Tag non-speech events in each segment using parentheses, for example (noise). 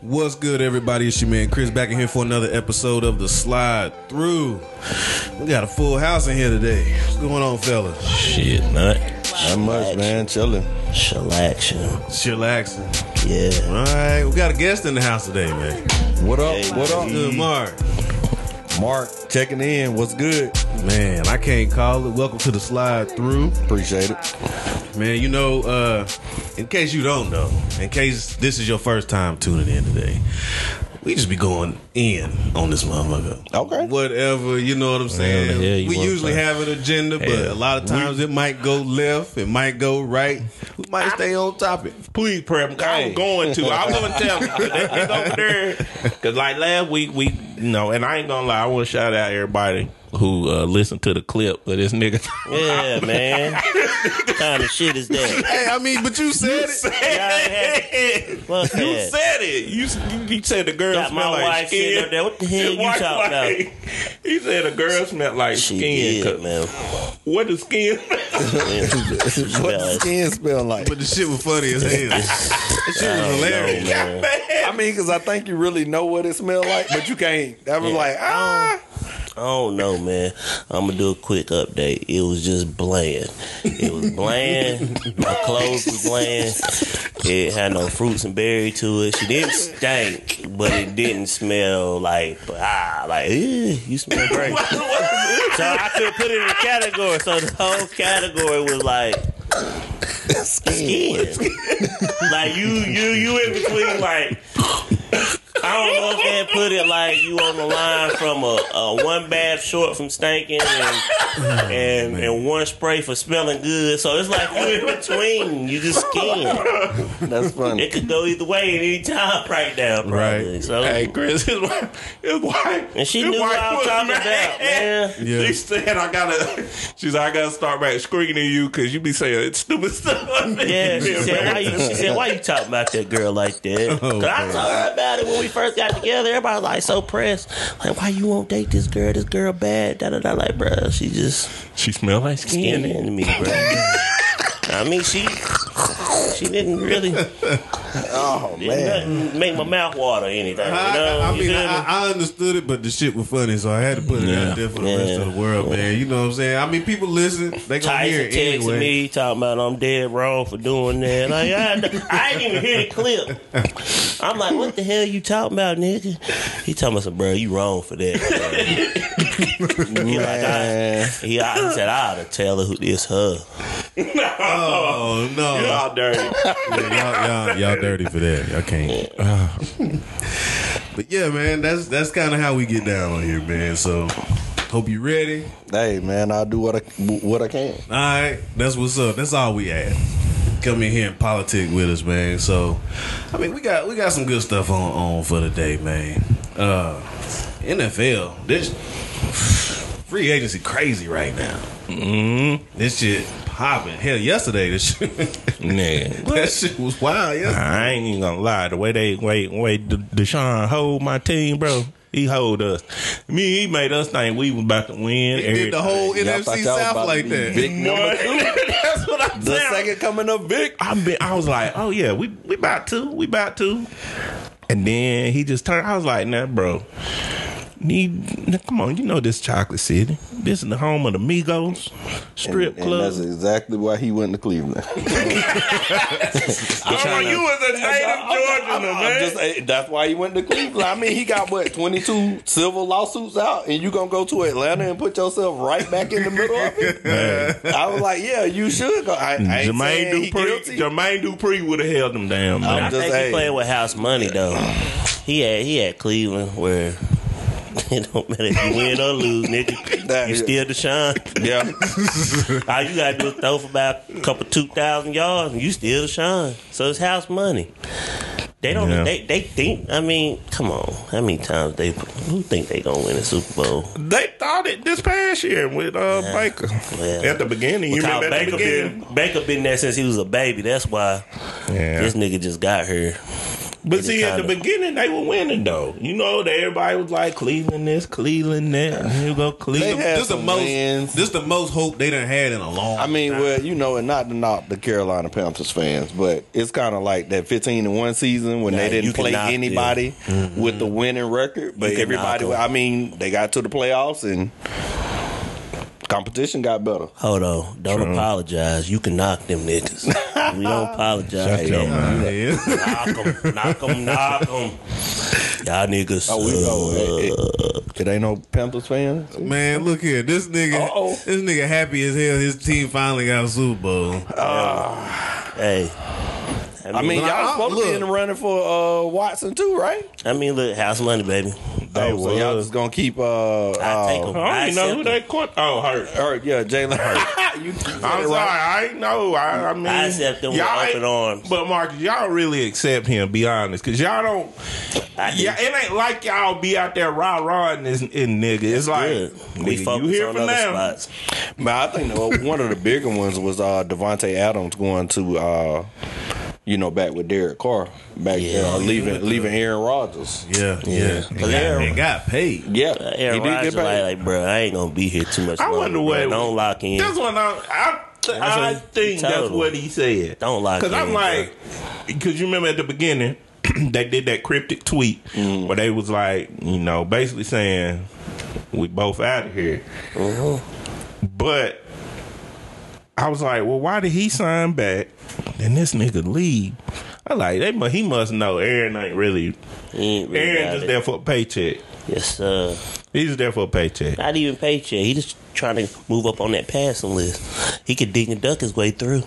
What's good, everybody? It's your man Chris back in here for another episode of the Slide Through. We got a full house in here today. What's going on, fellas? Shit, nut. Not much, man. Chilling. Shellaction. Chillaxing. Yeah. All right, we got a guest in the house today, man. What up? Hey, what up? Good, Mark. Mark checking in. What's good? Man, I can't call it. Welcome to the Slide Through. Appreciate it. Man, you know, uh, in case you don't know, in case this is your first time tuning in today, we just be going in on this motherfucker. Okay. Whatever, you know what I'm saying? yeah, we usually that. have an agenda, but Yeah. a lot of times it might go left, it might go right. We might stay on topic. Please, prep. I was going to. I'm going to tell (laughs) them over there. Because, like, last week, we, you know, and I ain't going to lie, I want to shout out everybody who uh, listened to the clip of this nigga. Yeah, man. what kind of shit is that? Hey, I mean, but you said it. Fuck You that. said it. You you said the girl Got smell my like wife skin. up there. What the hell you White talking about? He said the girl smelled like She skin. did, 'cause man. What the skin? (laughs) What the skin smell like? But the shit was funny as hell. (laughs) That shit was hilarious. man. (laughs) I mean, because I think you really know what it smell like, but you can't. That was Yeah. like, ah. I don't know, man. I'm gonna do a quick update. It was just bland. It was bland. My clothes was bland. It had no fruits and berry to it. She didn't stink, but it didn't smell like ah, like "Ew, you smell great. so I could put it in a category. So the whole category was like skin. like you, you, you in between like. I don't know if they put it like you on the line from a, a one bath short from stinking and and, and one spray for smelling good. So it's like you in between. You just skin. That's funny. It could go either way at any time right now, probably. Right. So Hey, Chris, his wife, his wife, And she his knew what wife I was talking mad. about, man. Yeah. She said, "I gotta." She's like, "I gotta start back screaming at you because you be saying stupid stuff." Yeah, she said, why you, she said, why you talking about that girl like that? Oh, I told her about it when we first got together. Everybody was like so pressed. Like, why you won't date this girl? This girl bad. Da da da. Like, bruh, she just She smell like skin skin. into me, bro. (laughs) I mean, she she didn't really Oh, man. make my mouth water or anything. You know? I, I You mean, feel me? I, I understood it, but the shit was funny, so I had to put it Yeah. out there for the Yeah. rest of the world, man. You know what I'm saying? I mean, people listen, they gonna hear it texted anyway. me talking about I'm dead wrong for doing that. Like I, I didn't even hear the clip. I'm like, what the hell you talking about, nigga? He talking about some bro, you wrong for that. bro." he like, I, he, I, said, I ought to tell her who it's her. (laughs) Oh no, (laughs) Y'all dirty. Yeah, y'all, y'all, y'all dirty for that. Y'all can't. but yeah, man, that's that's kind of how we get down on here, man. So, hope you ready. Hey, man, I'll do what I what I can. All right, that's what's up. That's all we ask. Come in here and politic with us, man. So, I mean, we got we got some good stuff on on for the day, man. Uh, NFL, this free agency crazy right now. Mm-hmm. This shit popping. Hell, yesterday this (laughs) shit, Nigga. that shit was wild. Yesterday. I ain't even gonna lie. The way they wait, wait, De- Deshaun hold my team, bro. He hold us. Me, he made us think we was about to win. He did the whole Y'all NFC South about like that. Big number two. (laughs) That's what I'm The saying. second coming up, Vic. I been, I was like, oh yeah, we we about to, we about to. And then he just turned. I was like, nah, bro. Need now, come on, you know this Chocolate City. This is the home of the Migos strip And club. that's exactly why he went to Cleveland. (laughs) (laughs) oh, you was a native Georgian, I'm man. just, eh, that's why he went to Cleveland. I mean, he got what twenty two civil lawsuits out, and you gonna go to Atlanta and put yourself right back in the middle of it. (laughs) I was like, yeah, you should go. I, I Jermaine saying he Dupri. Jermaine Dupri would have held him down, man. I just think saying. he played with house money though. He had he had Cleveland where (laughs) it don't matter if you win or lose, nigga. (laughs) That- You still Deshaun. Yeah, (laughs) All you gotta do is throw for about a couple two thousand yards, and you still Deshaun. So it's house money. They don't. Yeah. They they think. I mean, come on. How many times they who think they gonna win a Super Bowl? They thought it this past year with uh, Baker. Well, At the beginning, you Because remember at the Baker beginning? been Baker been there since he was a baby. That's why Yeah. this nigga just got here. But see, at the kinda- beginning, they were winning though. You know, that everybody was like Cleveland this, Cleveland that. And here you go They Cleveland. had This the most. wins. This the most hope they done had in a long. I mean, time. well, you know, and not to knock the Carolina Panthers fans, but it's kind of like that 15 and one season when Nah, they didn't can play knock them. anybody with the winning record, but everybody. I mean, they got to the playoffs and competition got better. Hold on. Don't apologize. You can knock them niggas. we don't (laughs) apologize. Shut your Yeah. mouth. Knock them. Knock them. Knock them. Y'all niggas. Oh, we know uh, it, it, it ain't no Panthers fans. Man, look here. This nigga, Uh-oh. this nigga happy as hell. His team finally got a Super Bowl. Hey. I mean, But I- y'all supposed to be in the running for uh, Watson too, right? I mean, look, house money, baby. They oh, so y'all just gonna keep uh, I take uh 'em. I don't even know who accept they caught. Oh, hurt. (laughs) Hurt, yeah, Jalen Hurt. (laughs) you said I'm it sorry, right. I ain't know. I, I mean, I accept them with y'all open arms. But Marcus, y'all really accept him. Be honest, because y'all don't. I do. Yeah, it ain't like y'all be out there rah rahing this in nigga. It's like Good. We nigga, focus you here on for other now. spots. But I think one of the bigger ones was uh, Davante Adams going to, uh, you know, back with Derek Carr, back Yeah. there, leaving leaving Aaron Rodgers. Yeah, yeah. They got, Aaron- got paid. Yeah, Uh, Aaron he did Rodgers get like, paid. like, bro, I ain't gonna be here too much I longer. wonder bro. what. Don't lock in. That's what I. I, That's I what think that's him. what he said. Don't lock in. Because I'm like, because you remember at the beginning, (clears throat) they did that cryptic tweet Mm. where they was like, you know, basically saying we both out of here. Mm-hmm. But I was like, well, why did he sign back? Then this nigga leave. I like they. mu- He must know Aaron ain't really. He ain't really Aaron just it. there for a paycheck. Yes, sir. He's there for a paycheck. Not even paycheck. He just trying to move up on that passing list. He could dig and duck his way through.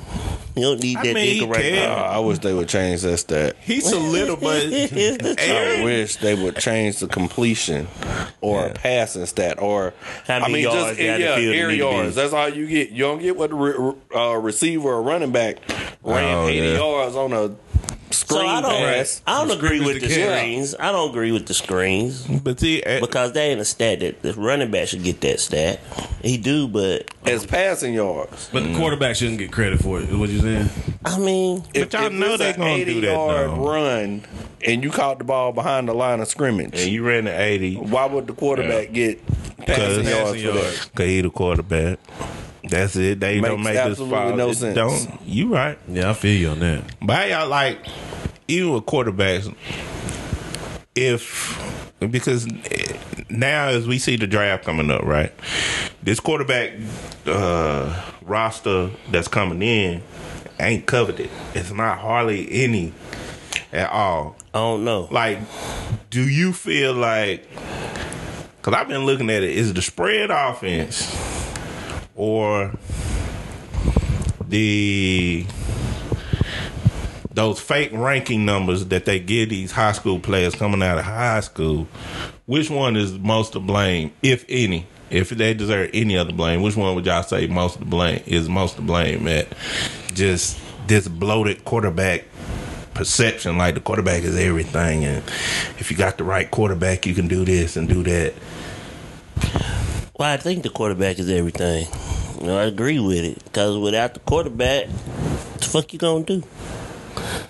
He don't need I that mean, nigga right can. Now. I wish they would change that stat. He's a little, but (laughs) I wish they would change the completion or a passing stat or How I many mean yards just down yeah, field air need to be? yards. That's all you get. You don't get what the re- uh, receiver or running back ran Oh, 80 yeah. yards on a So I don't. pass. I don't agree with the the screens. I don't agree with the screens But see, at- because they ain't a stat that the running back should get that stat. He do, but As passing yards. But the quarterback shouldn't get credit for it. Is what you saying? I mean, If, y'all if know they an gonna do that, yard though. run and you caught the ball behind the line of scrimmage, and you ran the eighty why would the quarterback get passing yards Passing for that? yards. because he the quarterback. That's it. They Makes don't make this absolutely no sense. Don't you right? Yeah, I feel you on that. But how y'all like even with quarterbacks, if because now as we see the draft coming up, right? This quarterback uh, roster that's coming in ain't coveted. It's not hardly any at all. I don't know. Like, do you feel like? Because I've been looking at it. Is the spread offense or the those fake ranking numbers that they give these high school players coming out of high school? Which one is most to blame, if any? If they deserve any other blame, which one would y'all say most to blame is most to blame at just this bloated quarterback perception like the quarterback is everything and if you got the right quarterback you can do this and do that Well, I think the quarterback is everything. You know, I agree with it because without the quarterback, what the fuck you gonna do?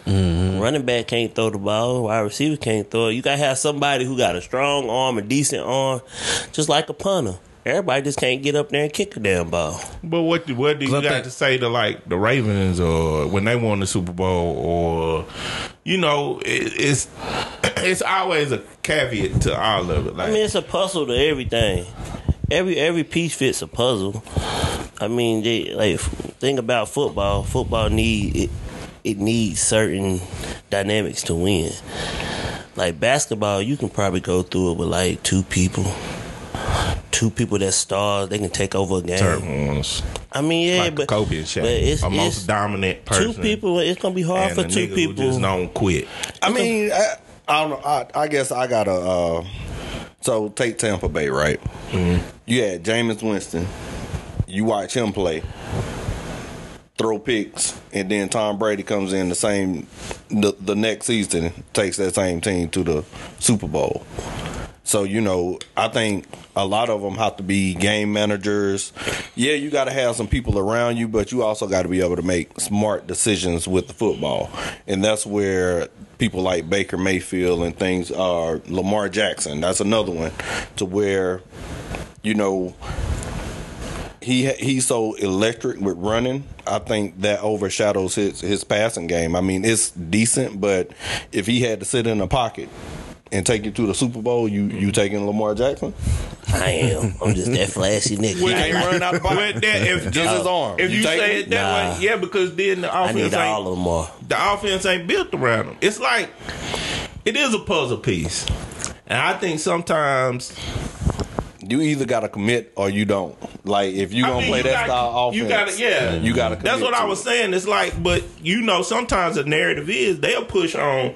Mm-hmm. Running back can't throw the ball. Wide receiver can't throw it. You gotta have somebody who got a strong arm, a decent arm, just like a punter. Everybody just can't get up there and kick a damn ball. but what do, what do you I got think- to say to like the Ravens or when they won the Super Bowl or you know it, it's (clears throat) it's always a caveat to all of it like I mean, it's a puzzle to everything. Every every piece fits a puzzle. I mean, they, like think about football. Football need it. It needs certain dynamics to win. Like basketball, you can probably go through it with like two people. Two people that stars, they can take over a game. certain ones I mean, yeah, like but Kobe and Shaq but it's, a it's most dominant person two people. It's gonna be hard and for a two nigga people. who just don't quit I mean, I, I don't know. I, I guess I gotta. Uh, so take Tampa Bay, right? Mm-hmm. You had Jameis Winston. You watch him play, throw picks, and then Tom Brady comes in the same the, the next season, takes that same team to the Super Bowl. So you know, I think a lot of them have to be game managers. Yeah, you got to have some people around you, but you also got to be able to make smart decisions with the football, and that's where people like Baker Mayfield and things are. Lamar Jackson, that's another one, to where you know he he's so electric with running. I think that overshadows his his passing game. I mean, it's decent, but if he had to sit in a pocket and take you to the Super Bowl, you you mm-hmm. taking Lamar Jackson? I am. I'm just that flashy nigga. He can't run out the pocket. With that, if Just his arm. If You you, say it? it that Nah. way, yeah, because then the offense I offense need ain't all of them more. the offense ain't built around him. It's like it is a puzzle piece, and I think sometimes You either got to commit or you don't. Like if you I gonna mean, play you that gotta- style offense, you gotta- yeah. you got to. That's what I was saying. It's like, but you know, sometimes the narrative is they'll push on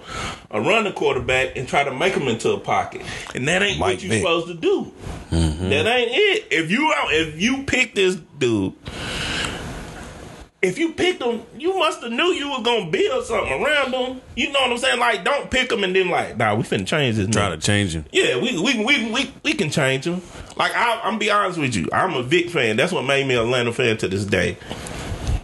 a running quarterback and try to make him into a pocket, and that ain't Mike what you're supposed to do. Mm-hmm. That ain't it. If you out, if you pick this dude, if you picked them, you must have knew you was gonna build something around them. You know what I'm saying? Like, don't pick them and then like, nah, we finna change this. Try nigga. to change him. Yeah, we we we we, we can change him. Like I, I'm be honest with you, I'm a Vic fan. That's what made me a Atlanta fan to this day.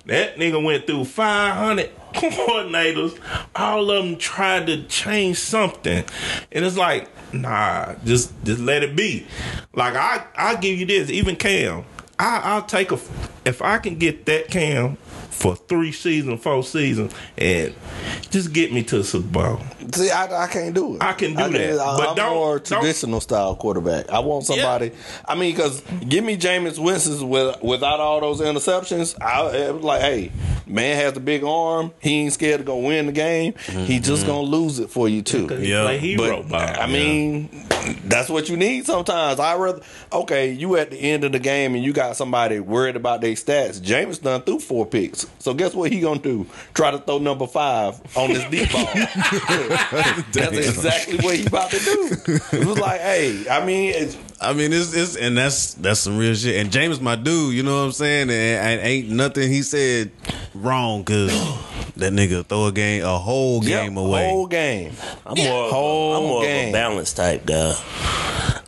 That nigga went through 500 (laughs) coordinators. All of them tried to change something, and it's like, nah, just just let it be. Like I, I give you this. Even Cam, I, I'll take a if I can get that Cam for three seasons, four seasons, and just get me to the Super Bowl. See, I, I can't do it. I can do that, I, but I'm don't- more don't- traditional style quarterback. I want somebody. I mean, because give me Jameis Winston with without all those interceptions. I it was like, hey, man has a big arm. He ain't scared to go win the game. He just mm-hmm. gonna lose it for you too. Cause he Yeah, play hero But. I mean, that's what you need sometimes. I rather okay, you at the end of the game and you got somebody worried about their stats. James done threw four picks, so guess what he gonna do? Try to throw number five on this deep ball. (laughs) that's exactly what he about to do. It was like, hey, I mean, it's, I mean, it's, it's and that's that's some real shit. And James, my dude, you know what I'm saying? And, and ain't nothing he said wrong because that nigga throw a game, a whole game yep, away. whole game. I'm more, of, Whole a, I'm more of a balanced type guy.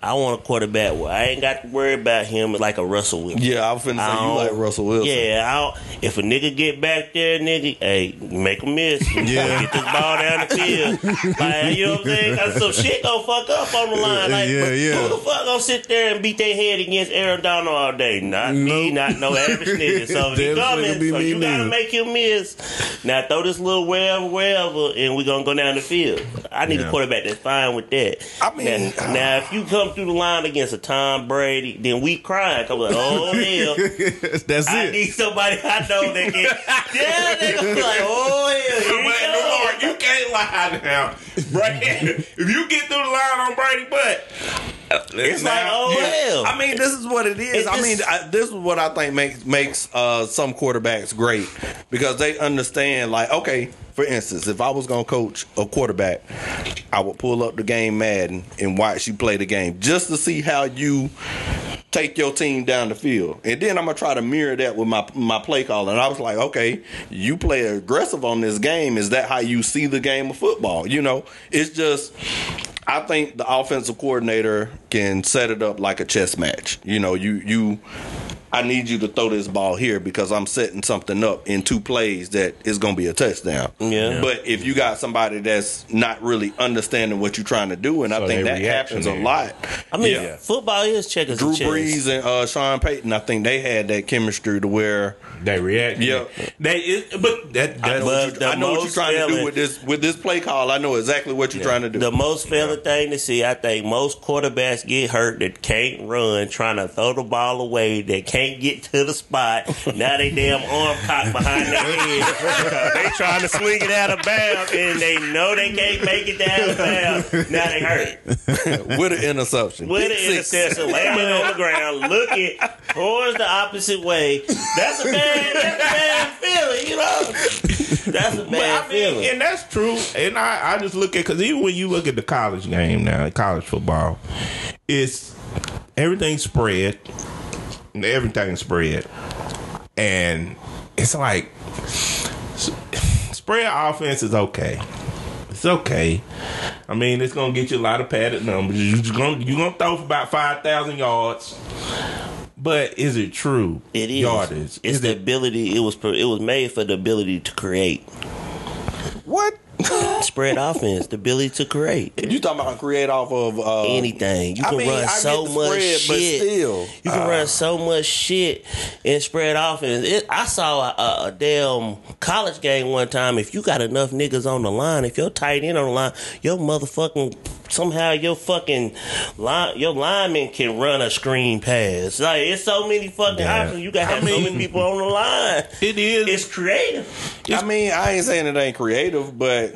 I want a quarterback where I ain't got to worry about him like a Russell Wilson. Yeah, I was finna say you like Russell Wilson. Yeah, I don't, if a nigga get back there, nigga, hey, make a miss. (laughs) Yeah. Get this ball down the field. (laughs) Like, you know what I'm saying? 'Cause some shit gonna fuck up on the line. Like, Yeah, yeah. who the fuck gonna sit there and beat their head against Aaron Donald all day? Not me, not no average (laughs) nigga. So if he coming, be so me you gotta neither. make him miss. Now throw this little wherever, wherever, and we're gonna go down the field. I need Yeah. a quarterback that's fine with that. I mean- now, uh, now if you come through the line against a Tom Brady, then we crying. Cause like, oh (laughs) hell. that's I it. need somebody I know that can. (laughs) Yeah, they gonna be like, oh hell, here. Lord, you can't lie now, Brady. if you get through the line on Brady, but It's like, oh hell. I mean, this is what it is. It I mean, I, this is what I think makes makes uh, some quarterbacks great because they understand. Like, okay, for instance, if I was gonna coach a quarterback, I would pull up the game Madden and watch you play the game just to see how you take your team down the field, and then I'm gonna try to mirror that with my my play calling. And I was like, okay, you play aggressive on this game. Is that how you see the game of football? You know, it's just. I think the offensive coordinator can set it up like a chess match. You know, you you I need you to throw this ball here because I'm setting something up in two plays that is going to be a touchdown. Yeah. But if you got somebody that's not really understanding what you're trying to do, and I think that happens a lot. I mean, Yeah. football is checkers Drew. Brees and uh, Sean Payton, I think they had that chemistry to where they react. Yeah. they. It, but that. I that know, But what, you, I know what you're most trying to do with this with this play call. I know exactly what you're trying to do. The most failing thing to see, I think most quarterbacks get hurt that can't run, trying to throw the ball away, that can't get to the spot. (laughs) Now they damn arm cocked behind their head. (laughs) they trying to swing it out of bounds, and they know they can't make it down bounds. Now they hurt. (laughs) with an interception. With Pick an six. interception, laying on the ground, looking towards the opposite way. That's a bad, that's a bad feeling, you know. That's a But bad I mean, feeling. and that's true. And I, I just look at because even when you look at the college game now, college football, it's everything spread, everything spread, and it's like spread offense is okay. It's okay. I mean, it's gonna get you a lot of padded numbers. You just gonna you gonna throw for about five thousand yards. But is it true? It is. yardage. It's Is the it ability. It was. It was made for the ability to create. What? (laughs) Spread (laughs) offense, the ability to create You talking about create off of uh, anything. You I can mean, I run get so much spread, but shit. still. you can run so much shit and spread offense. It, I saw a, a, damn college game one time. If you got enough niggas on the line, if you're tight end on the line, your motherfucking somehow your fucking line, your lineman can run a screen pass. Like it's so many fucking Yeah. options. You got to I have so mean- many people on the line. It is. It's creative. I mean, I ain't saying it ain't creative, but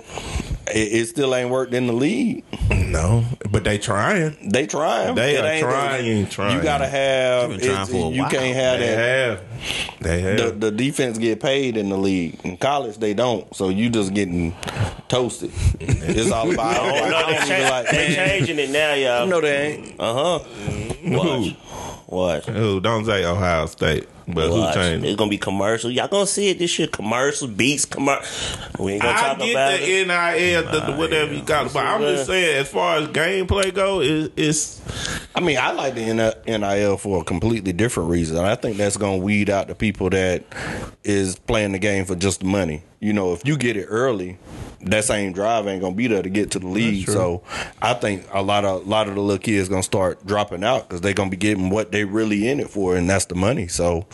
it, it still ain't worked in the league. (laughs) no, but they trying. They trying. They It are ain't- trying, trying. You gotta have. They've trying for a you while. can't have They that. have. They have. The, the defense get paid in the league. In college, they don't. So you just getting toasted. (laughs) It's all about. (laughs) Oh I no, don't they even cha- like, they changing it now, y'all. No, they ain't. Uh huh. Watch. Watch. Who? Don't say Ohio State, but who changed? It's gonna be commercial. Y'all gonna see it. This shit commercial beats commercial. We ain't gonna I talk get about the it. NIL, the, the whatever you call it, but I'm just saying, as far as gameplay go, it, it's I mean, I like the NIL for a completely different reason. I think that's going to weed out the people that is playing the game for just the money. You know, if you get it early, that same drive ain't going to be there to get to the league. So I think a lot of a lot of the little kids going to start dropping out because they're going to be getting what they really in it for, and that's the money. So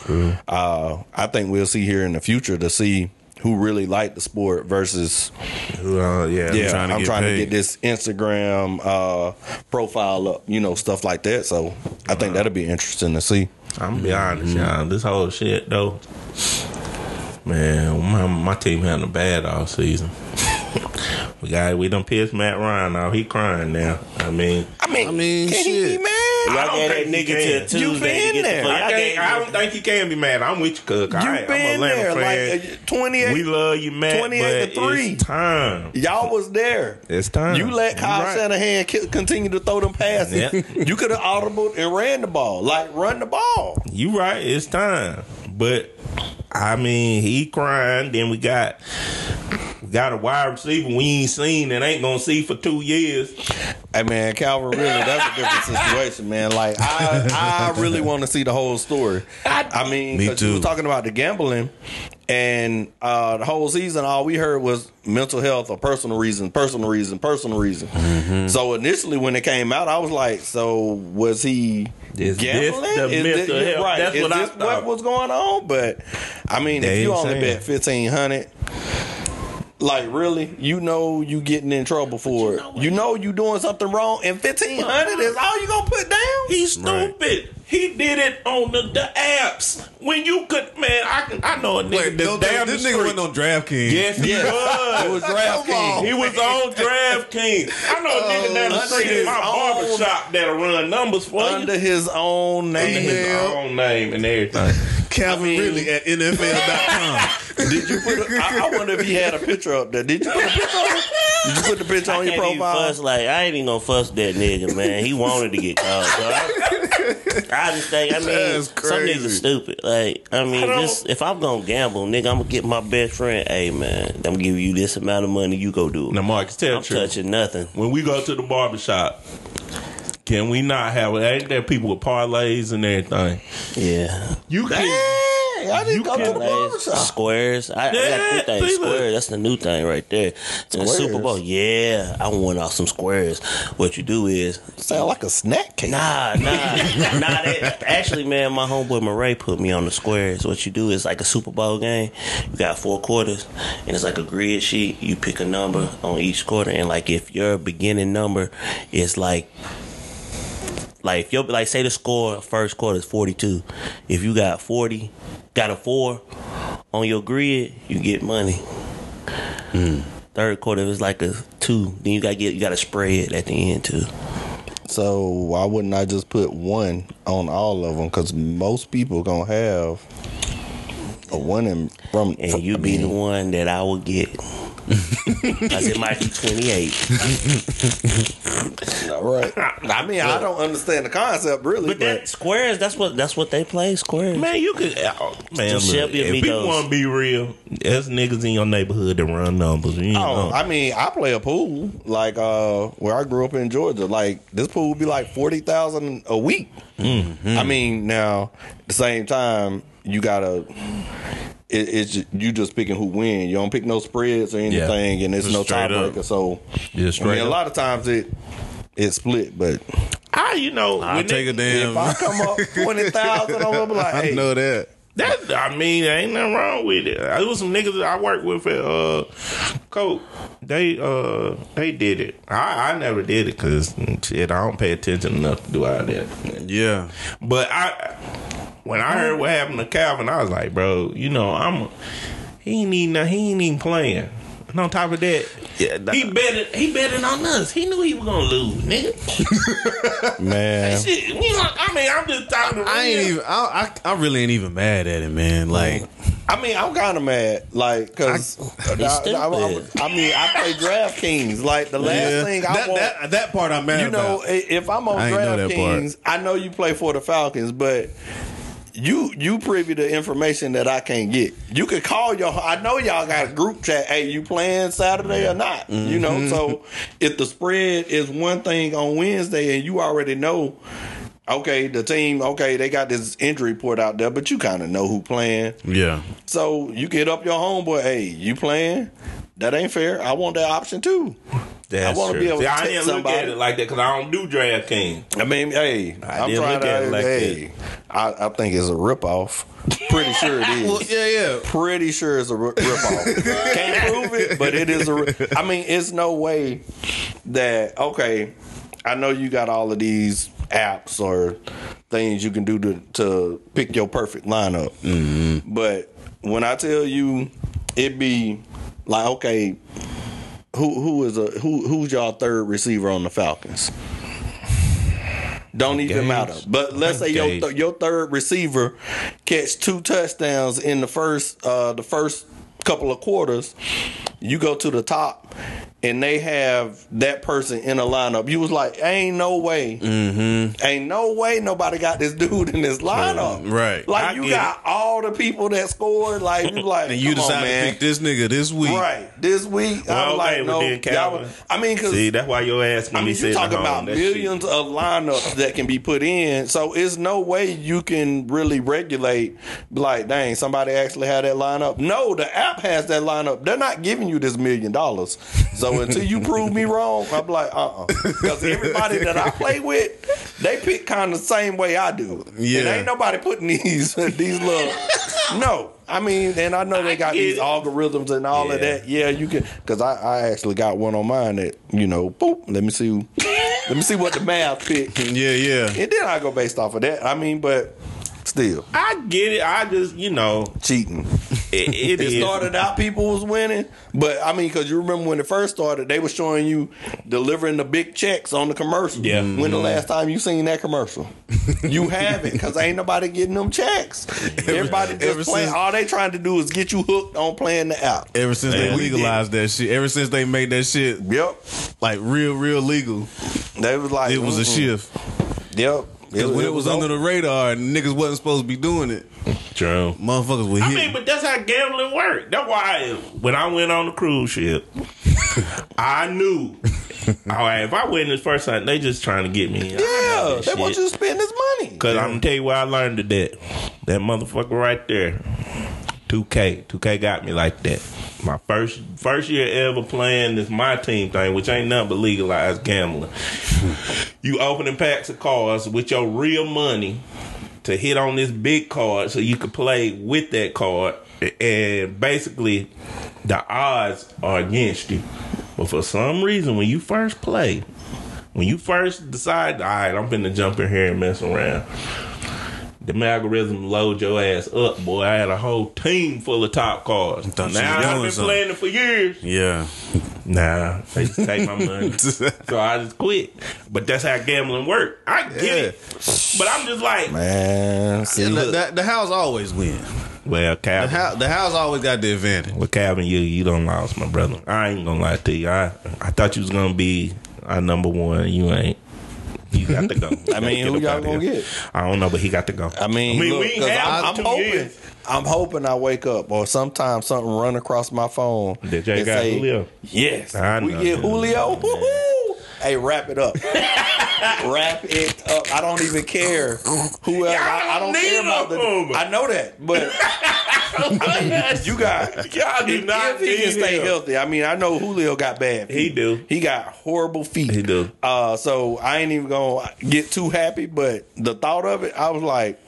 uh, I think we'll see here in the future to see who really like the sport versus uh, yeah, yeah, trying to I'm get trying to get this Instagram uh, profile up, you know, stuff like that. So I think that'll be interesting to see. I'm gonna be honest, y'all. This whole shit though, man, my my team having a bad all season. (laughs) we got we done pissed Matt Ryan off. He crying now. I mean, I mean, I mean, can he shit. Y'all I don't that nigga can. till You Tuesday to been get there. the. I, can't, I don't think you can be mad. I'm with you, Cook. You I'm been there fan. like uh, 28. we love you, man. 28 but to three. It's time. Y'all was there. It's time. You let Kyle You right. Shanahan continue to throw them passes. Yeah. (laughs) You could have audible and ran the ball. Like run the ball. You right. It's time. But I mean, he crying. Then we got got a wide receiver we ain't seen and ain't gonna see for two years. Hey man, Calvin, really, that's a different situation, man. Like I, I really want to see the whole story. I mean, Me 'cause you too. was talking about the gambling, and uh, the whole season, all we heard was mental health or personal reason, personal reason, personal reason. Mm-hmm. So initially, when it came out, I was like, so was he Is this gambling? the Is mental this, health? right? That's Is what I this thought. what was going on? But I mean, They if you only saying. bet fifteen hundred. Like really, you know you getting in trouble for it. You know you doing something wrong, and fifteen hundred is all you gonna put down. He's stupid. He did it on the, the apps when you could. Man, I can. I know a nigga Wait, that's don't, down this nigga street. wasn't on DraftKings. Yes, he Yes, was. it was DraftKings. He was on (laughs) DraftKings. I know a nigga oh, down the street in my own- barber shop that'll run numbers for you. under his own name. Under his own name and everything. Calvin I mean- really at NFL.com. (laughs) Did you put? A, I, I wonder if he had a picture up there. Did you put a picture? On, did you put the picture I on your can't even profile? fuss like I ain't even gonna fuss that nigga, man. He wanted to get caught. So I, I just think I mean some crazy. niggas stupid. Like I mean, I just if I'm gonna gamble, nigga, I'm gonna get my best friend. Hey man, I'm gonna give you this amount of money. You go do it. Now, Marcus, tell I'm the truth. touching nothing. When we go to the barber shop, can we not have? Ain't there people with parlays and everything? Yeah. You can. Dang, I didn't You go can't the barbershop. squares. I, I got three things. see. Squares. That's the new thing right there. And the Super Bowl. Yeah, I want off some squares. What you do is Sound like a snack cake. Nah, nah, (laughs) nah. That, actually, man, my homeboy Murray put me on the squares. What you do is like a Super Bowl game. You got four quarters, and it's like a grid sheet. You pick a number on each quarter, and like if your beginning number is like. Like if your like say the score first quarter is forty two, if you got forty, got a four on your grid, you get money. Hmm. Third quarter is like a two, then you got to get you got to spread at the end too. So why wouldn't I just put one on all of them? Because most people gonna have a one in from. and from- you I be the one that I would get. Cause it might be 28. (laughs) All right. I mean, I don't understand the concept really, But but, that squares, that's what that's what they play. Squares. Man, you could oh, man. The Look, Shelby if people want to be real, there's niggas in your neighborhood that run numbers. You Oh, know. I mean, I play a pool like uh where I grew up in Georgia. Like this pool would be like forty thousand a week. Mm-hmm. I mean, now at the same time, you gotta. It, it's ju- you just picking who win. You don't pick no spreads or anything, and it's Just no straight up. tiebreaker. So Just I mean, straight a lot of times it it split, but I, you know, I when take they- a damn. if I come up (laughs) twenty thousand, I'm gonna be like, I know that. That I mean, there ain't nothing wrong with it. There was some niggas that I worked with at uh, Coke. They uh, they did it. I, I never did it because shit, I don't pay attention enough to do all that. Yeah. But I, when I heard what happened to Calvin, I was like, bro, you know, I'm. He ain't even he ain't even playing. And on top of that, Yeah, that- he betted he betted on us. He knew he was gonna lose, nigga. (laughs) man, Shit, you know, I mean, I'm just talking. I ain't even. I, I I really ain't even mad at him, man. Like I mean, I'm kind of mad, like, because I, He's I- I- I mean, I play DraftKings. Like the last yeah, thing I that, want, that that part I'm mad you know, about. if I'm on I ain't know that DraftKings, I know you play for the Falcons, but you you privy to information that I can't get. You could call your. I know y'all got a group chat. Hey, you playing Saturday or not? You know, Mm-hmm. so if the spread is one thing on Wednesday and you already know. Okay, the team. Okay, they got this injury report out there, but you kind of know who playing. Yeah. So you get up your homeboy. Hey, you playing? That ain't fair. I want that option too. That's I wanna true. be able See, to I didn't look at it like that because I don't do DraftKings. I mean, hey, I I'm didn't trying look to. at it like hey, I, I think it's a ripoff. Pretty sure it (laughs) is. Well, yeah, yeah. Pretty sure it's a ri- ripoff. (laughs) Can't prove it, but it is a. I mean, it's no way that okay. I know you got all of these apps or things you can do to to pick your perfect lineup, mm-hmm. but when I tell you, it be like okay. Who who is a who who's y'all third receiver on the Falcons? Don't even matter. But let's say your th- your third receiver catch two touchdowns in the first uh the first couple of quarters. You go to the top and they have that person in a lineup. You was like, ain't no way, mm-hmm. ain't no way nobody got this dude in this lineup. Right. Like I you get got all the people that scored. Like you like, (laughs) And you come on, decided man. to pick this nigga this week. Right, this week Well, I'm like, no, y'all- Calvin, I mean, because See, that's why your ass can I mean, you're talking home. about That shit. millions of lineups that can be put in. So it's no way you can really regulate. Like, dang, somebody actually had that lineup. No, the app has that lineup. They're not giving you this million dollars. So until you (laughs) prove me wrong, I'm like, uh, uh because everybody that I play with, they pick kind of the same way I do. Yeah. and ain't nobody putting these (laughs) these little. No, I mean, and I know they got these algorithms and all of that. Yeah, you can because I, I actually got one on mine that you know, boop. Let me see, let me see what the math pick, (laughs) Yeah, Yeah, And then I go based off of that. I mean, but still I get it. I just, you know, cheating. it, it It is. started out people was winning, but I mean, because you remember when it first started, they were showing you delivering the big checks on the commercial. Yeah. When the mm-hmm. last time you seen that commercial? you haven't, because ain't nobody getting them checks. Everybody just ever playing. since- all they trying to do is get you hooked on playing the app. Ever since they Man, legalized that shit, ever since they made that shit Yep. like real, real legal, They was like, it was a mm-mm. shift. Yep. Because when it was under the radar and niggas wasn't supposed to be doing it, True. motherfuckers would I mean, but that's how gambling worked. That's why when I went on the cruise ship, (laughs) I knew. All right, if I win this first time, they just trying to get me. Yeah, they want you to spend this money. Cause I'm gonna tell you where I learned that. That motherfucker right there. 2K. 2K got me like that. My first first year ever playing this my team thing, which ain't nothing but legalized gambling. (laughs) you opening packs of cards with your real money to hit on this big card so you could play with that card. And basically the odds are against you. But for some reason when you first play, when you first decide, all right, I'm finna jump in here and mess around. The algorithm load your ass up, boy. I had a whole team full of top cards. Now I've been something. playing it for years. yeah. Nah, they just take my money. (laughs) so I just quit. But that's how gambling work. I get Yeah. it. But I'm just like, Man, see, look, the, the, the house always win. Well, The Calvin, house, the house always got the advantage. well, Calvin, you you don't lost, my brother. I ain't gonna lie to you. I I thought you was gonna be our number one. You ain't. You got to go. I mean, who y'all gonna here. get? I don't know, but he got to go. I mean, look, we have I'm, I'm hoping, years. I'm hoping I wake up or sometimes something run across my phone. That Jay and got Julio. Yes, I we know. get Julio. Hey, wrap it up. (laughs) wrap it up. I don't even care who else. I, I don't care about the. I know that, but (laughs) I mean, (laughs) you got Y'all do if, not if he can stay him. healthy. I mean, I know Julio got bad. Feet. He do. He got horrible feet. He do. Uh, so I ain't even gonna get too happy, but the thought of it, I was like,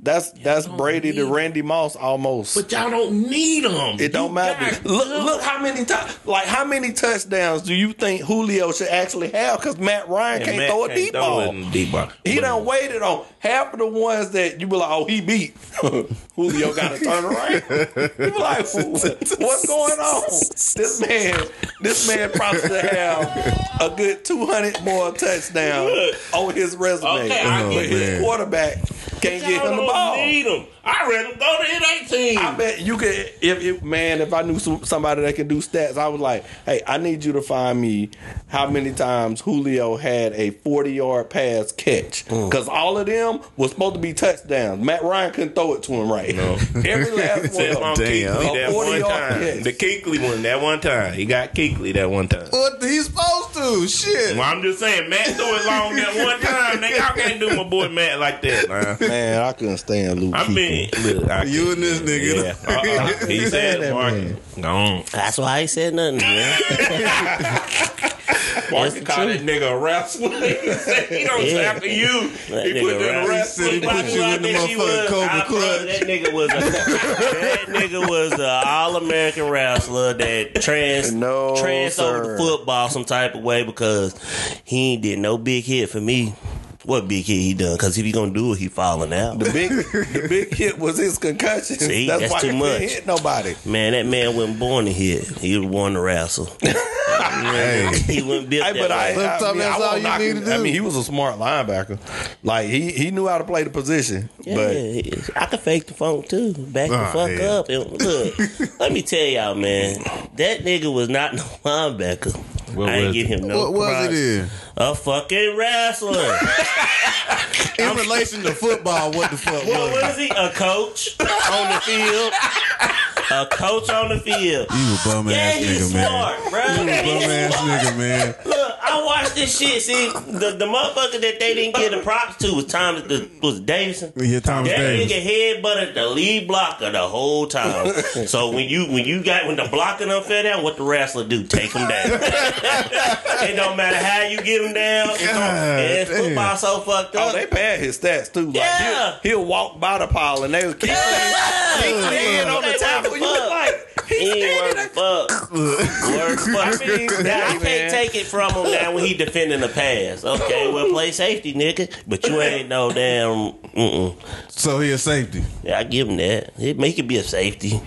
that's that's Brady to Randy Moss almost. But y'all don't need them. it don't matter. Look, look how many times, like how many touchdowns do you think Julio should actually have? Because Matt Ryan can't throw a deep ball. Deep ball. He done waited on half of the ones that you be like, oh, he beat. (laughs) Julio got to turn around. You be like, what's going on? This man, this man probably should have a good two hundred more touchdowns on his resume, Okay, I but get his quarterback can't get him the ball. need him. I read him go to hit 18. I bet you could, if, if man, if I knew some, somebody that can do stats, I was like, hey, I need you to find me how many times Julio had a 40 yard pass catch. Mm. Because all of them was supposed to be touchdowns. Matt Ryan couldn't throw it to him right. (laughs) Every last (laughs) one Said of on them. Damn. Kuechly that A one 40 yard time. catch. The Kuechly one that one time. He got Kuechly that one time. What he's supposed to? Shit. Well, I'm just saying, Matt threw it long that one time. Nigga, y'all can't do my boy Matt like that, man. Man, I couldn't stand Luke. I mean, look, I You and this nigga. Yeah. Uh-uh. He (laughs) said that Mark. Gone. That's why I ain't said nothing, man. (laughs) Mark the called that nigga a wrestler. (laughs) he said he don't Yeah. tackle you. That he put you in a wrestler. wrestler. He said he Why put you in the think motherfucking was? Cobra Clutch. That nigga was a that nigga was a all American wrestler that trans No, trans over sir. the football some type of way because he ain't did no big hit for me. What big hit he done? Because if he gonna do it, he falling out. The big, (laughs) the big hit was his concussion. See, that's, that's why too he much. couldn't hit nobody. Man, that man wasn't born to hit. He was born to wrestle. (laughs) Hey. he wasn't built Hey, that but I, way. I, Sometimes mean, that's I all you knock need him. to I mean, he was a smart linebacker. Like he he knew how to play the position. Yeah, But he- I could fake the funk too. Back Oh, the ah, fuck hell. up. And look, (laughs) let me tell y'all, man, that nigga was not no linebacker. What I ain't was give him no What was props. it in? A fucking wrestler. (laughs) In relation to football, what the fuck what was was he? A coach on the field. (laughs) A coach on the field. You a bum Yeah, ass he's nigga, man. smart, bro. You a bum ass nigga, man. Look, I watched this shit. See, the, the motherfucker that they didn't give the props to was Thomas the, was Davison. Yeah, Thomas that Davis. nigga head butted the lead blocker the whole time. (laughs) so when you when you got when the blocker done fell down, what the wrestler do? Take him down. (laughs) it don't matter how you get him down. It's, God it's football so fucked oh, up. they pad his stats too. Like Yeah. he'll, he'll walk by the pile and they would keep Yeah. keep in on the They tackle. worth You look like He he's ain't worth there. fuck. Worth fuck. I mean, (laughs) now, I can't take it from him now when he defending the pass. Okay, well, play safety, nigga. But you ain't no damn. Mm-mm. So he a safety. Yeah, I give him that. It make it be a safety,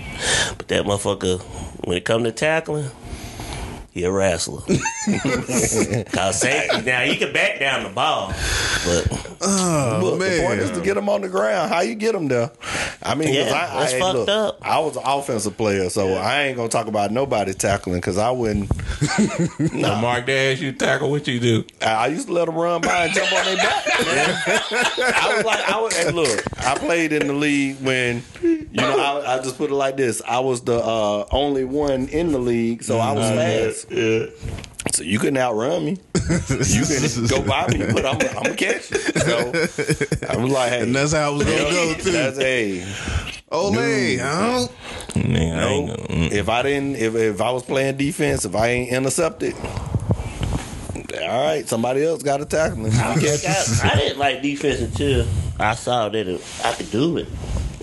but that motherfucker, when it come to tackling, he a wrestler. (laughs) Cause safety now he can back down the ball, but Oh Look, the point is to get him on the ground. How you get him there? I mean, Yeah, I, that's I, fucked look, up. I was an offensive player, so I ain't gonna talk about nobody tackling because I wouldn't. (laughs) No. Mark Dash, you tackle what you do. I I used to let them run by and jump on their back. (laughs) I was like, I was. And look, I played in the league when you know. I, I just put it like this: I was the uh, only one in the league, so I was fast. So you couldn't outrun me. (laughs) You can go by me, but I'm, I'm gonna catch you. So I was like, hey, And that's how it was gonna go that's too. a Ole, huh? Nigga, I ain't no. gonna- mm. If I didn't, if if I was playing defense, if I ain't intercepted, all right, somebody else got to tackle him. I, I, I didn't like defense until I saw that it, I could do it.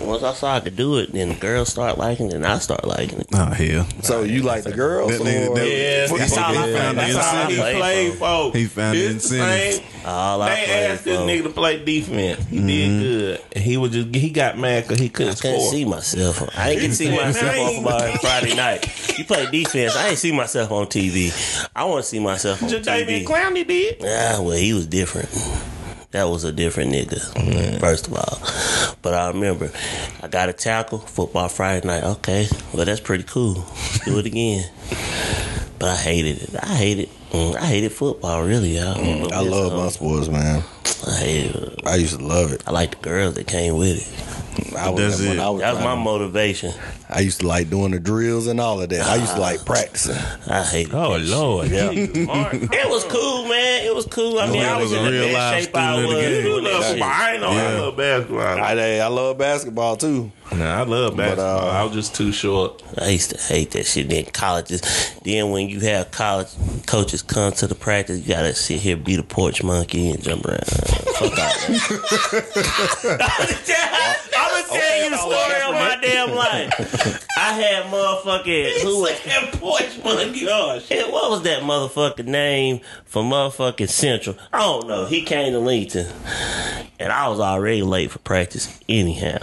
Once I saw I could do it, then the girls start liking it, and I start liking it. Oh hell. So you like the girls? That nigga- or that- Yeah, football? That's all I He found played. the That's all I he played played for. for. He found the It's the incentive. All I They asked this nigga to play defense. He did good. And he was just he got mad because he couldn't I couldn't score. see myself. I ain't get to see (laughs) myself on my Friday night. You play defense. I ain't see myself on TV. I want to see myself on Jadeveon TV. Clowney did. Ah, well, he was different. That was a different nigga, first of all. But I remember I got a tackle, football Friday night. Okay, well, that's pretty cool. Let's do it again. But I hated it. I hated mm, I hated football, really. y'all. Mm, I love my sports, man. I. I used to love it. I like the girls that came with it. I was, That's when it. I was That was my motivation. I used to like doing the drills and all of that. I used to like practicing. I hated Oh that shit. Lord, yeah. (laughs) It was cool, man. It was cool. I mean, I was was in a the best shape I was. of the game. doing love shit. I ain't know I love basketball. I, I love basketball too. Nah, I love basketball. uh, I was just too short. I used to hate that shit. Then colleges. Then when you have college coaches come to the practice, you gotta sit here, be the porch monkey, and jump around. Fuck all that. (laughs) I'm gonna tell you the story of my damn life. (laughs) I had motherfucking who was that porch monkey? Oh shit! What was that motherfucking name for motherfucking Central? I don't know. He came to Lincoln, and I was already late for practice. Anyhow,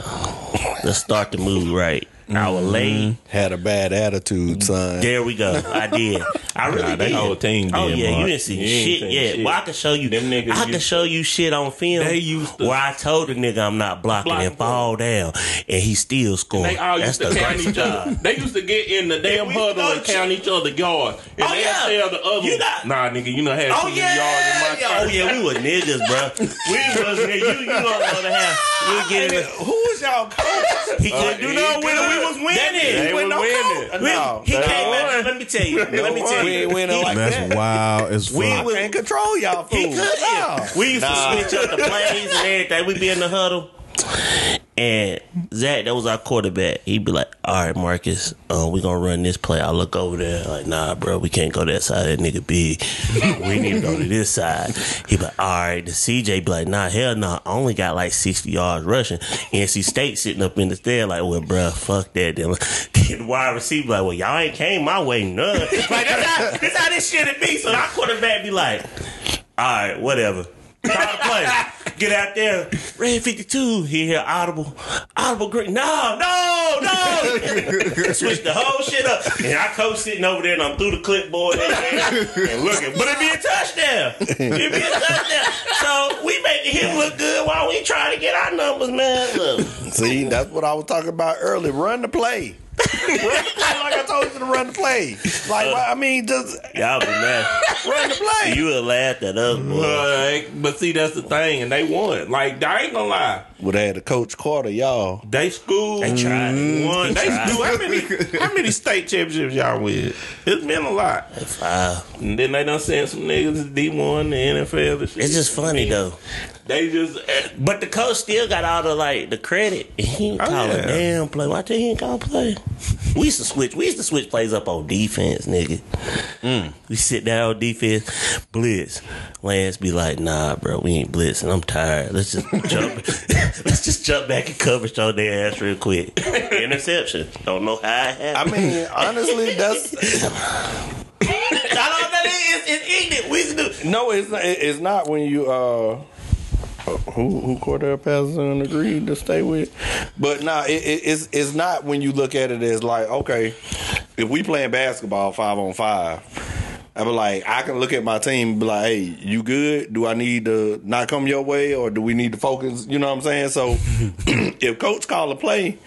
let's start the movie right. I was mm-hmm. late. Had a bad attitude, son. There we go. I did. I really Nah, that did. whole team Oh did, yeah, Mark. you didn't see You shit seen yet. shit. Well, I can show you. Them niggas I can show you shit on film. They used to- where I told the nigga I'm not blocking Block and fall down, and he still scored. They all That's used to the count each other. job. They used to get in the damn we huddle and count each other yards. And Oh, they yeah. tell the other, You got- nah, nigga, you know had Oh too many yeah, yards in my yeah. oh yeah, we were niggas, bro. (laughs) We was niggas. You, you know what the hell? We (laughs) get in the, Who was y'all coach? he couldn't uh, do he no good. Winning. We was winning. They win was no winning. coach. We- No, he they came won. back. Let me tell you. Let me tell We you. ain't winning He- like That's that. wild as fuck. We I was- can't control y'all He couldn't. No. We used Nah. to switch up the plays and everything. We'd be in the huddle. And Zach, that was our quarterback. He'd be like, "All right, Marcus, uh, we gonna run this play." I look over there, like, "Nah, bro, we can't go that side. That nigga big. (laughs) we need to go to this side." He be like, "All right." The CJ be like, "Nah, hell no. I only got like sixty yards rushing." NC State sitting up in the stand like, "Well, bro, fuck that." Then (laughs) the wide receiver like, "Well, y'all ain't came my way, none." (laughs) like that's how, that's how this shit it be. So our quarterback be like, "All right, whatever." Call the play. Get out there. Red 52. He hear audible. Audible green. No, no, no. Switch the whole shit up. And I coach sitting over there and I'm through the clipboard and looking. But it be a touchdown. It be a touchdown. So we making him look good while we trying to get our numbers, man. Look. See, that's what I was talking about earlier. Run the play. Run like I told you to run the play. Like, I mean, just Y'all be mad. (laughs) run the play. You would laugh at us, boy. Like, but see, that's the thing, and they won. Like, I ain't gonna lie. Would have had the coach Carter, y'all. They school. They tried. Won. They They tried. school. How many? How many state championships y'all win? It's been a lot. Five. And then they done sent some niggas to D one, the NFL. and shit. It's just funny, though. They just. eh, But the coach still got all the like the credit. He didn't Oh, call yeah. a damn play. Why did he didn't call a play? We used to switch. We used to switch plays up on defense, nigga. Mm. We sit down on defense, blitz. Lance be like, "Nah, bro, we ain't blitzing. I'm tired. Let's just jump. (laughs) (laughs) Let's just jump back and coverage on their ass real quick. (laughs) Interception. Don't know how it I mean, honestly, that's (laughs) I don't know. It's, it's ignorant. We do. no. It's not, it's not when you uh. Who who Cordarrelle Patterson agreed to stay with, but nah, it, it, it's it's not when you look at it as like okay, if we playing basketball five on five, I be like I can look at my team and be like, hey, you good? Do I need to not come your way, or do we need to focus? You know what I'm saying? So (laughs) (clears throat) if coach call a play,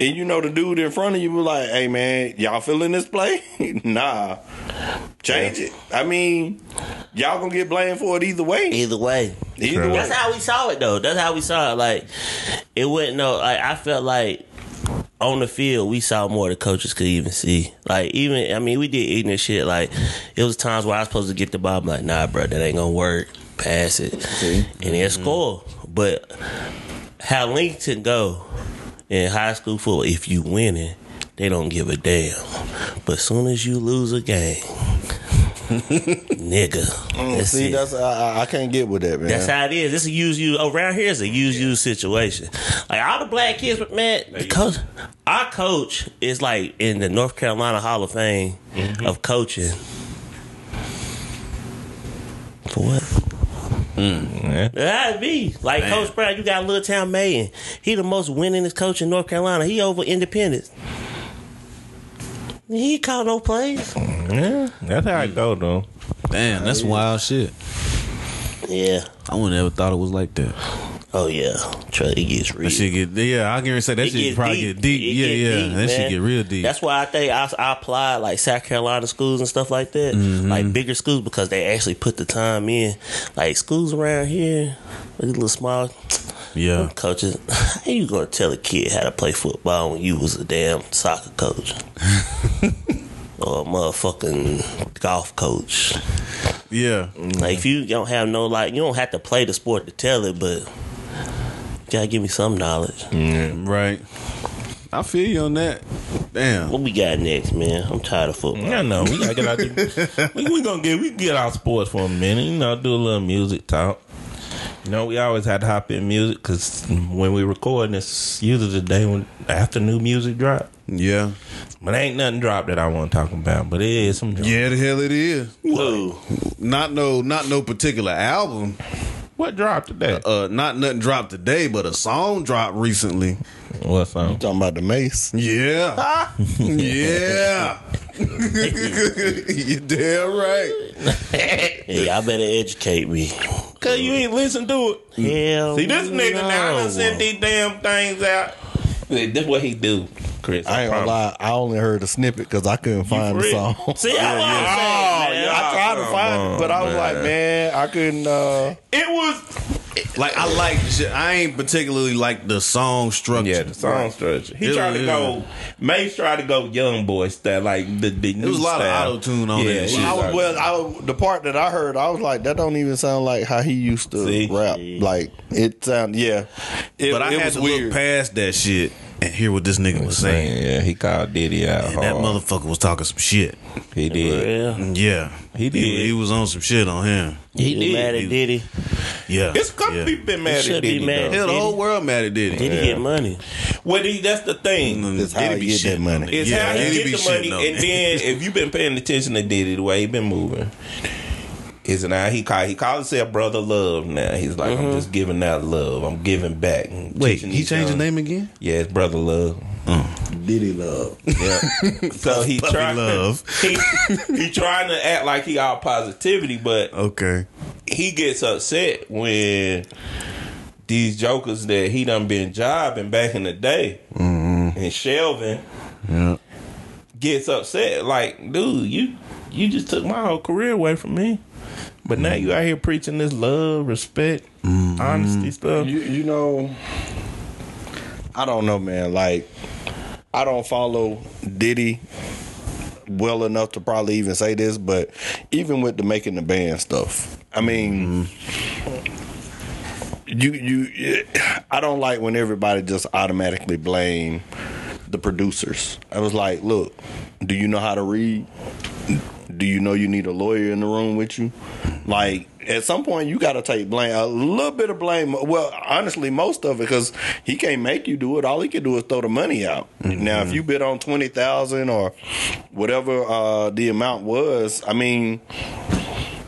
and you know the dude in front of you be like, hey man, y'all feeling this play? (laughs) nah, change it. I mean, y'all gonna get blamed for it either way. Either way. Either way. That's how we saw it though. That's how we saw it. Like it wasn't no like I felt like on the field we saw more the coaches could even see. Like even I mean we did ignorant shit. Like it was times where I was supposed to get the ball. I'm like, nah, bro, that ain't gonna work. Pass it, and then mm-hmm. score. But how Lincoln go in high school football? If you winning, they don't give a damn. But as soon as you lose a game, (laughs) nigga, mm, that's See, it. that's I, I- I can't get with that, man. That's how it is. It's a use you around here is a use you situation. Like all the black kids, but man, the coach, our coach is like in the North Carolina Hall of Fame of coaching. For what? Yeah. That'd be like Coach Brown. You got Little Town Mayan. He the most winningest coach in North Carolina. He over Independence. He ain't call no plays. Yeah, that's how it go though. Damn, that's wild shit. Yeah. I would never thought it was like that. Oh yeah. Try it gets real. That shit get yeah. I can say that It shit gets probably deep. get deep. It yeah, get yeah. deep, that shit get real deep. That's why I think I, I applied like South Carolina schools and stuff like that, Mm-hmm. like bigger schools because they actually put the time in. Like schools around here, these little small yeah. coaches. (laughs) How you gonna tell a kid how to play football when you was a damn soccer coach (laughs) or a motherfucking golf coach? Yeah. Like if you don't have no like, you don't have to play the sport to tell it, but you gotta give me some knowledge. Right. I feel you on that. Damn. What we got next, man? I'm tired of football. I know we gotta get out. The, (laughs) we, we gonna get we get out sports for a minute. You know, do a little music talk. You know, we always had to hop in music because when we record, it's usually the day when after new music drop. Yeah. But ain't nothing dropped that I want to talk about. But it is some. Drop. Yeah, the hell it is. Whoa. Not no, not no particular album. What dropped today? Uh, not nothing dropped today, but a song dropped recently. what song? Talking about the Mase. Yeah. (laughs) yeah. you (laughs) (laughs) damn right. Hey, y'all better educate me. Cause you ain't listen to it. Hell See this nigga now no. done sent these damn things out. That's what he do, Chris. I ain't gonna lie. I only heard a snippet because I couldn't find the song. (laughs) See, I was Oh, saying, man. yeah. I tried to find on, it, but I was man. like, man, I couldn't. uh It was Like I like. I ain't particularly like the song structure. Yeah, the song structure. He Yeah, tried to go. Mase tried to go young boy style, like the the new was a lot of auto-tune on yeah, that he shit. I was was well. I, was- the part that I heard, I was like, that don't even sound like how he used to See? rap. Like it sound, yeah. It, But I it had was to weird. look past that shit and hear what this nigga was saying. yeah, he called Diddy out. And that hard. motherfucker was talking some shit. he did. Yeah. Yeah, He did. He, was on some shit on him. He You did. mad at Diddy? Yeah, It's a couple yeah. people been mad should at be Diddy. mad. though. Hell, the whole world mad at Diddy. Diddy get money. Well, he, that's the thing. Mm-hmm. It's how Diddy you get that money. It's Yeah, how he get the money, and then if you've been paying attention to Diddy, the way he been moving, is now he call he calls himself brother love. Now he's like, I'm mm-hmm. just giving out love. I'm giving back. and Wait, teaching he these changed his name again? Yeah, it's brother love. Mm. Diddy love. Yeah. (laughs) so he Puppy trying love. (laughs) he he trying to act like he all positivity, but Okay. he gets upset when these jokers that he done been jobbing back in the day mm-hmm. and shelving Yeah. gets upset. Like, dude, you you just took my whole career away from me. But now you out here preaching this love, respect, mm-hmm. honesty stuff. You you know, I don't know, man. Like, I don't follow Diddy well enough to probably even say this, but even with the making the band stuff, I mean, mm-hmm. you you, I don't like when everybody just automatically blame the producers. I was like, look, do you know how to read? Do you know you need a lawyer in the room with you? Like at some point, you got to take blame, a little bit of blame. Well, honestly, most of it because he can't make you do it. All he can do is throw the money out. Now, if you bid on twenty thousand or whatever uh, the amount was, I mean,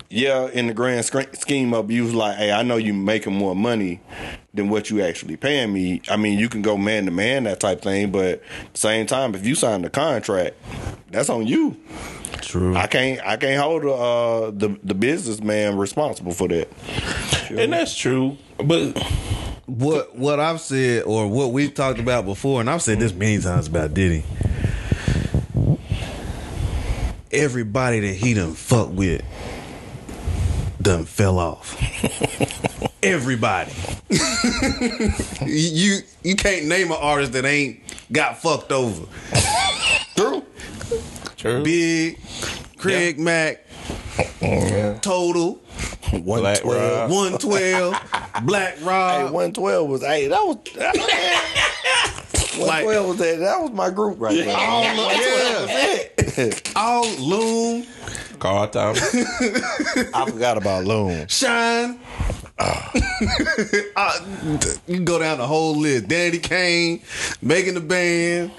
yeah, in the grand sc- scheme of you was like, hey, I know you making more money than what you actually paying me. I mean, you can go man to man that type thing, but same time, if you sign the contract, that's on you. True. I can't I can't hold uh, the the businessman responsible for that. And that's true. But what what I've said or what we've talked about before, and I've said this many times about Diddy. Everybody that he done fuck with done fell off. (laughs) Everybody. (laughs) you you can't name an artist that ain't got fucked over. True. true. Big, Craig Mack, Total, One Black twelve. Rob. 112, Black Hey, Rob. one twelve was hey that was. (laughs) One Like- twelve was that. That was my group right there. All, yeah. All Loon, Carl Thomas. (laughs) I forgot about Loon. Shyne. (laughs) Uh, you go down the whole list. Danity Kane, making the band.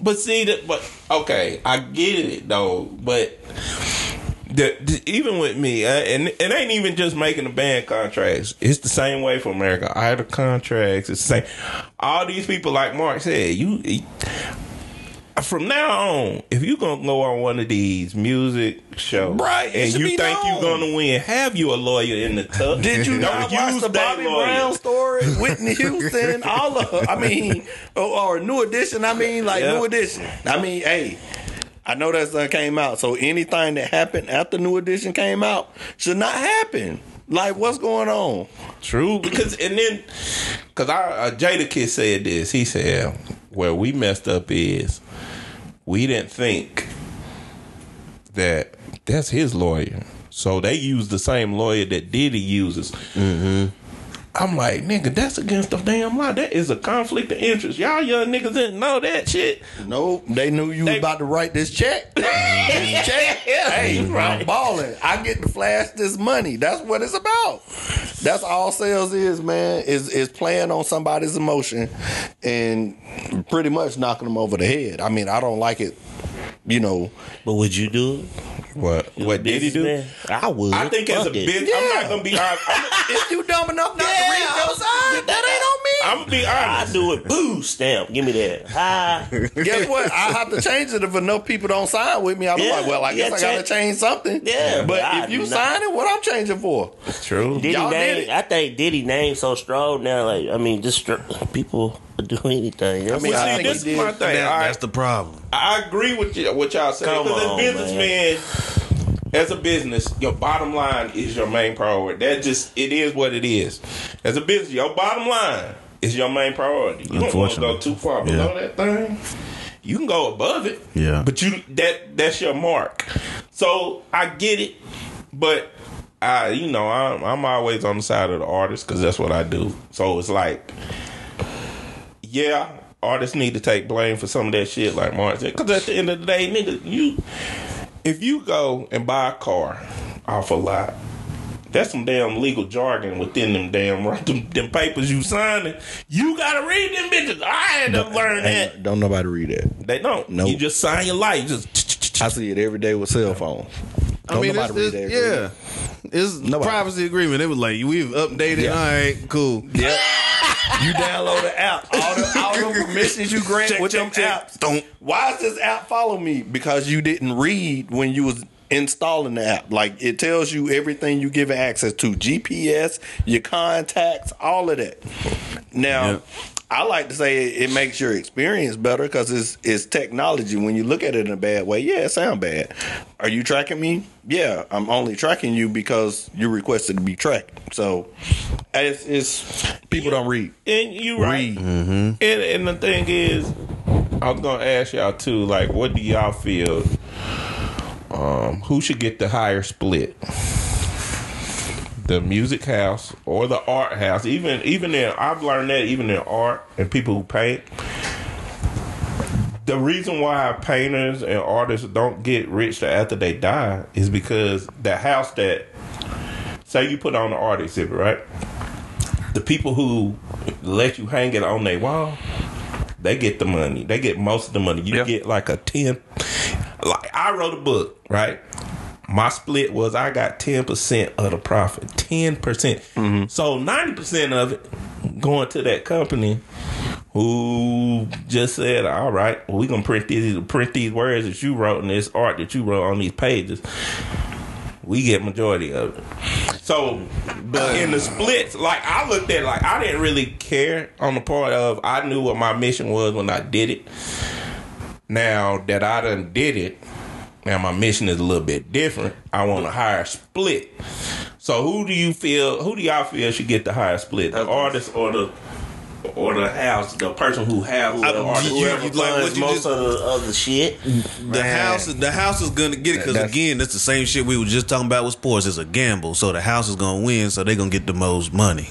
But see that, but okay, I get it though. But the, the- even with me, uh, and it ain't even just making the band contracts. It's the same way for America. Idol contracts. It's the same. All these people, like Mark said, you. from now on, if you gonna go on one of these music shows, Right, and you think known. you gonna win, have you a lawyer in the tuck? Did you not watch the Bobby lawyer. Brown story? Whitney (laughs) Houston, all of I mean, or, or New Edition. I mean, like Yeah. New Edition. I mean, hey, I know that stuff came out. So anything that happened after New Edition came out should not happen. Like, what's going on? True, because and then because our uh, Jadakiss said this. He said, "Where we messed up is we didn't think that that's his lawyer, so they used the same lawyer that Diddy uses." I'm like, nigga, that's against the damn law. That is a conflict of interest. Y'all young niggas didn't know that shit. No, they knew you They- was about to write this check. (laughs) this check, hey, you right. I'm balling. I get to flash this money. That's what it's about. That's all sales is, man. Is is playing on somebody's emotion and pretty much knocking them over the head. I mean, I don't like it. You know, But would you do it? What? What did he do? Businessman? I would. I think as a Fuck it. bitch, I'm not gonna be honest. I'm, if (laughs) you dumb enough not to read Yeah, your side, that ain't on me. I'm gonna be honest. I do it. Boo stamp. Give me that. Hi. (laughs) Guess what? I have to change it if enough people don't sign with me. I'm Yeah, like, well, I yeah, guess I got to change- change something. Yeah, but but I if you sign it, what I'm changing for? True. Diddy Y'all did it. I think Diddy name so strong now. Like I mean, just people do (laughs) anything. That's mean, why I See, think this is my thing. That- all right? that's the problem. I agree with you, what y'all say. Come Because as on, businessman, as a business, your bottom line is your main priority. That just it is what it is. As a business, your bottom line is your main priority. You don't want to go too far below that thing. You can go above it. Yeah. But you that that's your mark. So I get it, but I you know I'm I'm always on the side of the artist because that's what I do. So it's like yeah, artists need to take blame for some of that shit, like Martin said. Because at the end of the day, nigga, you if you go and buy a car off a lot, that's some damn legal jargon within them damn (laughs) them, them papers you signing. You gotta read them bitches. I had to learn that. Ain't- don't nobody read that. They don't. Nope. You just sign your life. Just I see it every day with cell phones. I mean, it's, nobody read it's, that yeah, it's Nobody. privacy agreement. It was like we've updated. Yeah. All right, cool. Yep. you download the app. All the, all the permissions (laughs) you grant Check, with check, them check. apps. Don't. Why does this app follow me? Because you didn't read when you was installing the app. Like it tells you everything you give access to. GPS, your contacts, all of that. Now, Yep. I like to say it, it makes your experience better because it's it's technology. When you look at it in a bad way, yeah, it sound bad. Are you tracking me? Yeah, I'm only tracking you because you requested to be tracked. So it's, it's people don't read. and you right. Read. Mm-hmm. And and the thing is, I was gonna ask y'all too. Like, what do y'all feel? Um, who should get the higher split? The music house or the art house? Even even in I've learned that even in art and people who paint. The reason why painters and artists don't get rich after they die is because the house that say you put on the art exhibit, right? the people who let you hang it on their wall, they get the money. They get most of the money. You Yeah. get like a ten. Like I wrote a book, right? My split was I got ten percent of the profit, ten percent. Mm-hmm. So ninety percent of it going to that company who just said, "All right, well, we gonna print these print these words that you wrote and this art that you wrote on these pages." We get majority of it. So, but in the splits, like I looked at, it, like I didn't really care on the part of I knew what my mission was when I did it. Now that I done did it, now my mission is a little bit different. I want a higher split. So who do you feel? Who do y'all feel should get the higher split? The artist or the or the house? The person who has the I- you- Whoever you- like what you most just- of the other shit. The house, the house is gonna get it because That's- again, that's the same shit we were just talking about with sports. It's a gamble, so the house is gonna win, so they're gonna get the most money.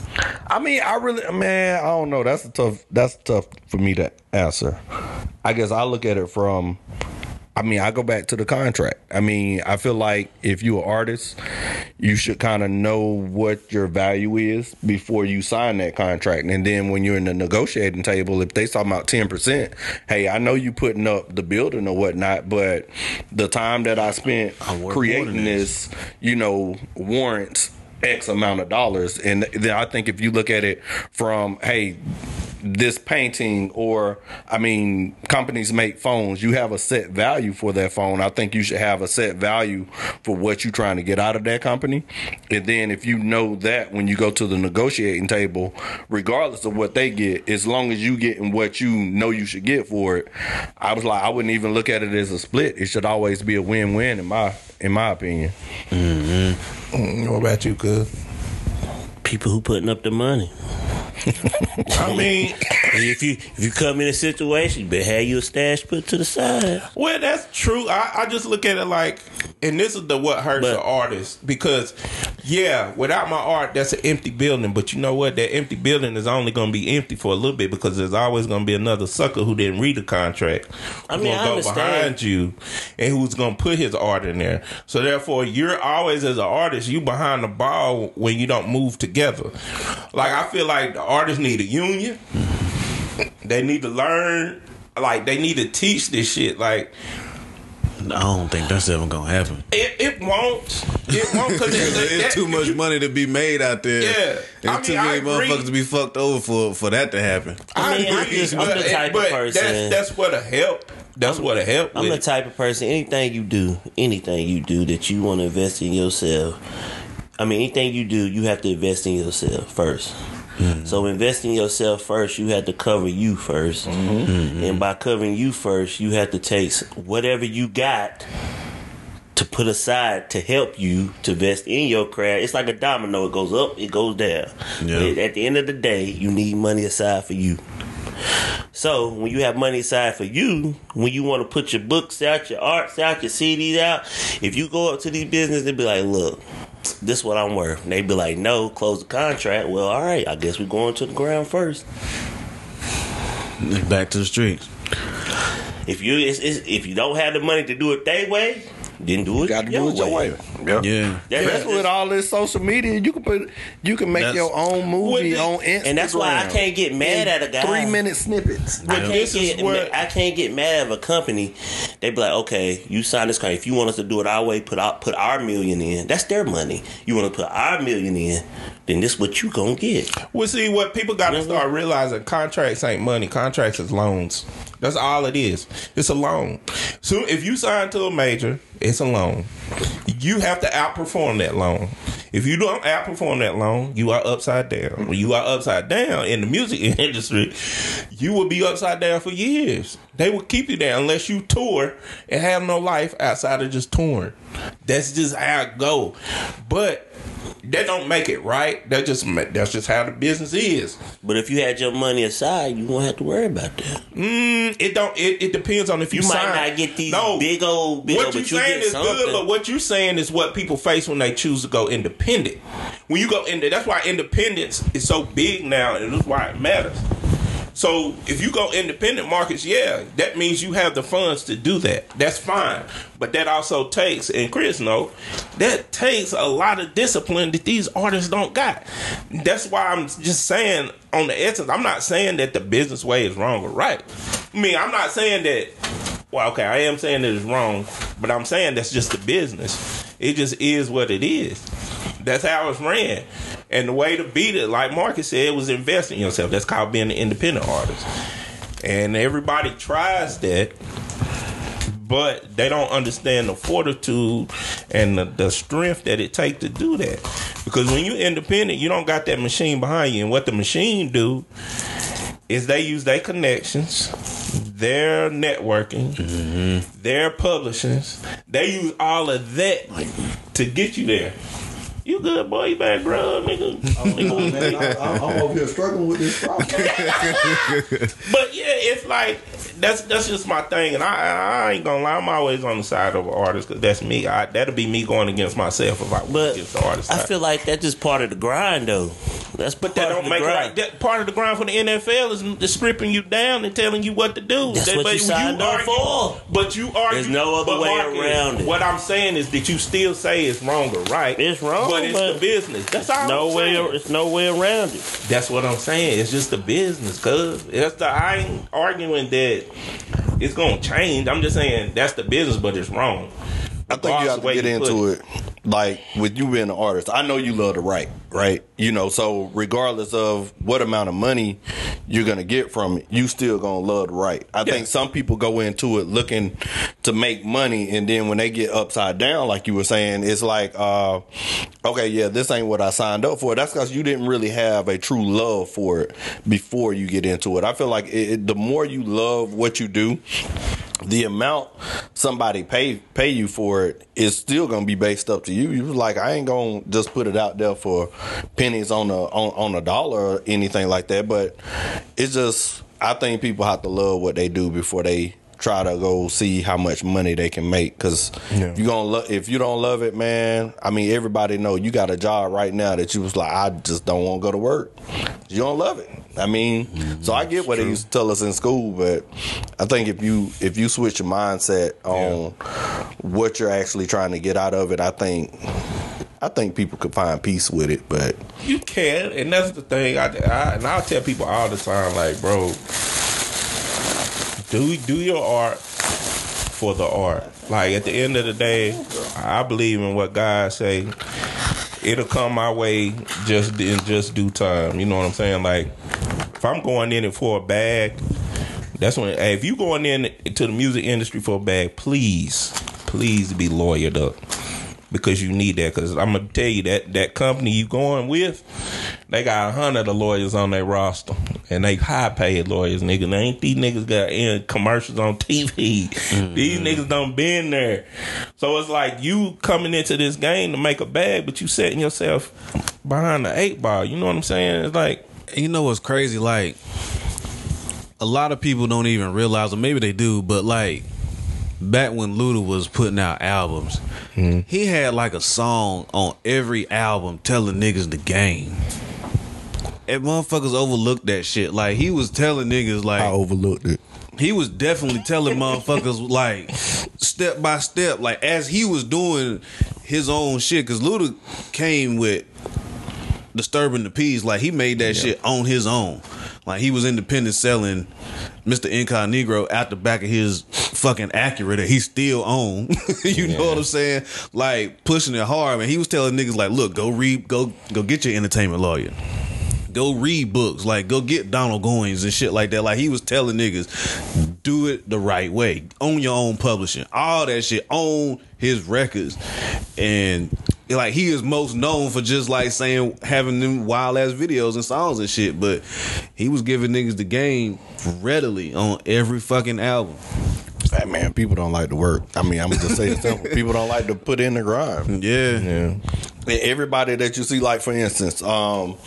I mean, I really, man, I don't know. That's a tough. That's tough for me to answer. I guess I look at it from. I mean, I go back to the contract. I mean, I feel like if you're an artist, you should kind of know what your value is before you sign that contract. And then when you're in the negotiating table, if they talking about ten percent, hey, I know you putting up the building or whatnot, but the time that I spent creating this, you know, warrants X amount of dollars. And then I think if you look at it from, hey, this painting or I mean companies make phones you have a set value for that phone I think you should have a set value for what you're trying to get out of that company and then if you know that when you go to the negotiating table regardless of what they get as long as you getting what you know you should get for it I was like I wouldn't even look at it as a split it should always be a win-win in my in my opinion mm-hmm. what about you, cuz? People who putting up the money. I mean, (laughs) If you if you come in a situation, you better have your stash put to the side. well, that's true. I, I just look at it like, and this is the what hurts But- the artist because, yeah, without my art, that's an empty building. But you know what? That empty building is only going to be empty for a little bit because there's always going to be another sucker who didn't read the contract. I mean, gonna I go understand. behind you and who's going to put his art in there. So therefore, you're always as an artist, you behind the ball when you don't move together. Like I feel like the artists need a union. They need to learn. Like they need to teach this shit. Like I don't think that's ever gonna happen. it, it won't. It won't because (laughs) It's too much money to be made out there. Yeah. and I mean, too many motherfuckers to be fucked over for for that to happen. I, mean, I agree, I'm, but- the type of but person- That's, that's what a help. That's what a help. I'm the with. type of person. Anything you do, anything you do that you want to invest in yourself. I mean, anything you do, you have to invest in yourself first. Mm-hmm. So invest in yourself first. You have to cover you 1st mm-hmm. mm-hmm. and by covering you first, you have to take whatever you got to put aside to help you to invest in your craft. It's like a domino. It goes up, it goes down. Yeah. At the end of the day, you need money aside for you. So when you have money aside for you, when you want to put your books out, your arts out, your CDs out, if you go up to these businesses and be like, look, this is what I'm worth. And they be like, no, close the contract. Well, all right, I guess we're going to the ground first. Back to the streets. If you it's, it's, if you don't have the money to do it that way, then do it you got to do it your way yeah. Yeah. That- That's with all this social media. You can put, you can make That's- your own movie With the- on Instagram, and that's why I can't get mad at a guy. Three minute snippets. I Yeah. can't is get what- I can't get mad at a company. They be like, okay, you sign this contract. If you want us to do it our way, put our put our million in. That's their money. You want to put our million in, then this what you gonna get. Well, see, what people got to Mhm. start realizing: contracts ain't money. Contracts is loans. That's all it is. It's a loan. So if you sign to a major, it's a loan. You have to outperform that loan. If you don't outperform that loan, you are upside down. When you are upside down in the music (laughs) industry, you will be upside down for years. They will keep you there unless you tour and have no life outside of just touring. That's just how it go. But that don't make it right. That just that's just how the business is. But if you had your money aside, you won't have to worry about that. Mm, it don't. It, it depends on if you, You might sign. not get these No. big old bills, What you you saying get is something. good, but what you saying is what people face when they choose to go independent. When you go into, that's why independence is so big now, and that's why it matters. So if you go independent markets, yeah, that means you have the funds to do that. That's fine, but that also takes, and Chris know, that takes a lot of discipline that these artists don't got. That's why I'm just saying, on the essence, I'm not saying that the business way is wrong or right. I mean, I'm not saying that. Well, okay, I am saying that it's wrong, but I'm saying that's just the business. It just is what it is. That's how it's ran. And the way to beat it, like Marcus said, was invest in yourself. That's called being an independent artist. And everybody tries that, but they don't understand the fortitude and the, the strength that it takes to do that. Because when you're independent, you don't got that machine behind you. And what the machine do is they use their connections, their networking, mm-hmm. their publishings. They use all of that to get you there. You good, boy? You better grow, nigga. Nigga. Man, I, I'm over here struggling with this problem. (laughs) But yeah, it's like that's that's just my thing, and I I ain't gonna lie, I'm always on the side of an artist because that's me. I, that'll be me going against myself if I went But against the artist. I side. feel like that's just part of the grind, though. That's but that don't make it right. That part of the grind for the NFL is, is stripping you down and telling you what to do. That's That- what but you signed up argue- for. But you are. There's no other way around it. What I'm saying is that you still say it's wrong or right. It's wrong, but it's but the business. That's all. No I'm way, saying. it's no way around it. That's what I'm saying. It's just the business, cuz that's the I ain't arguing that it's gonna change. I'm just saying that's the business, but it's wrong. I think you have to get into it like with you being an artist, I know you love to write, right? You know, so regardless of what amount of money you're gonna get from it, you still gonna love to write. I think some people go into it looking to make money, and then when they get upside down, like you were saying, it's like, uh, okay, yeah, this ain't what I signed up for. That's because you didn't really have a true love for it before you get into it. I feel like it, it, the more you love what you do, the amount somebody pay pay you for it is still gonna be based up to you. You like, I ain't gonna just put it out there for pennies on a on, on a dollar or anything like that. But it's just I think people have to love what they do before they try to go see how much money they can make. Cause Yeah. you gonna lo- if you don't love it, man. I mean, everybody know you got a job right now that you was like, I just don't want to go to work. You don't love it. I mean, mm-hmm. so I get what they used to tell us in school, but I think if you if you switch your mindset on what you're actually trying to get out of it, I think I think people could find peace with it. But You can, and that's the thing. I, I and I'll tell people all the time, like, bro, do do your art for the art. Like at the end of the day, I believe in what God say. It'll come my way just in just due time. You know what I'm saying? Like if I'm going in it for a bag, that's when. Hey, if you going in to the music industry for a bag, please, please be lawyered up because you need that. Because I'm gonna tell you that that company you going with, they got a hundred of lawyers on their roster, and they high paid lawyers, nigga. They ain't these niggas got in commercials on TV. (laughs) These mm-hmm. niggas don't been there, so it's like you coming into this game to make a bag, but you setting yourself behind the eight ball. You know what I'm saying? It's like You know what's crazy? Like, a lot of people don't even realize, or maybe they do, but like, back when Luda was putting out albums, mm-hmm. he had like a song on every album telling niggas the game. And motherfuckers overlooked that shit. Like, he was telling niggas, like, I overlooked it. he was definitely telling motherfuckers (laughs) like step by step, like as he was doing his own shit. Cause Luda came with disturbing the peace, like he made that shit on his own. Like he was independent selling Mr. Incognegro out the back of his fucking Acura that he still own. (laughs) you know what I'm saying? Like pushing it hard, man. He was telling niggas like, look, go read, go go get your entertainment lawyer go read books, like go get Donald Goines and shit like that. Like he was telling niggas, do it the right way, own your own publishing, all that shit, own his records, and like he is most known for just like saying having them wild ass videos and songs and shit, but he was giving niggas the game readily on every fucking album. Hey, man, people don't like to work. I mean, I'm just saying it simple. (laughs) People don't like to put in the grind. Yeah, yeah. Everybody that you see, like for instance, um,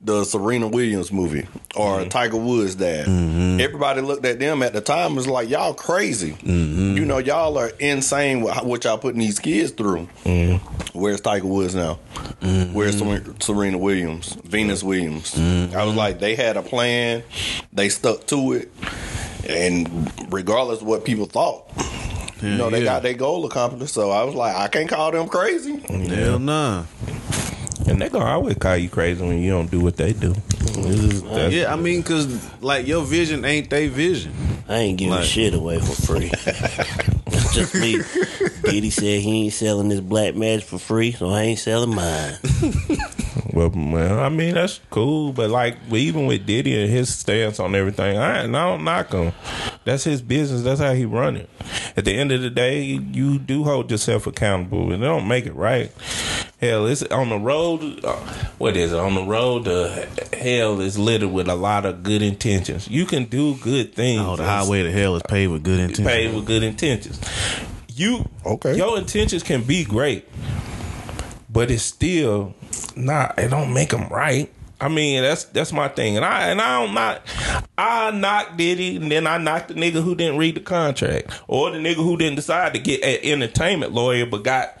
the Serena Williams movie or mm-hmm. Tiger Woods dad. Mm-hmm. Everybody looked at them at the time and was like, "Y'all crazy. Mm-hmm. You know, y'all are insane with what y'all putting these kids through." Where's Tiger Woods now? Where's Serena Williams? Venus Williams? I was like, they had a plan. They stuck to it, and regardless of what people thought. You know, they yeah. got their goal accomplished. So I was like, I can't call them crazy. hell nah. And they gonna always call you crazy when you don't do what they do. This is- that's- Yeah, I mean, cause like your vision ain't their vision. I ain't giving Like- shit away for free. (laughs) That's just me. Diddy said he ain't selling this black magic for free, so I ain't selling mine. (laughs) Well, well, I mean that's cool, but like even with Diddy and his stance on everything, I, I don't knock him. That's his business. That's how he run it. At the end of the day, you do hold yourself accountable, and they don't make it right. Hell, it's on the road. Uh, what is it? On the road to hell is littered with a lot of good intentions. You can do good things. Oh, the highway to hell is paved with good intent. paid with good intentions. You Okay. Your intentions can be great, but it's still not. It don't make them right. I mean, that's that's my thing, and I and I don't not. I knock Diddy, and then I knocked the nigga who didn't read the contract, or the nigga who didn't decide to get an entertainment lawyer, but got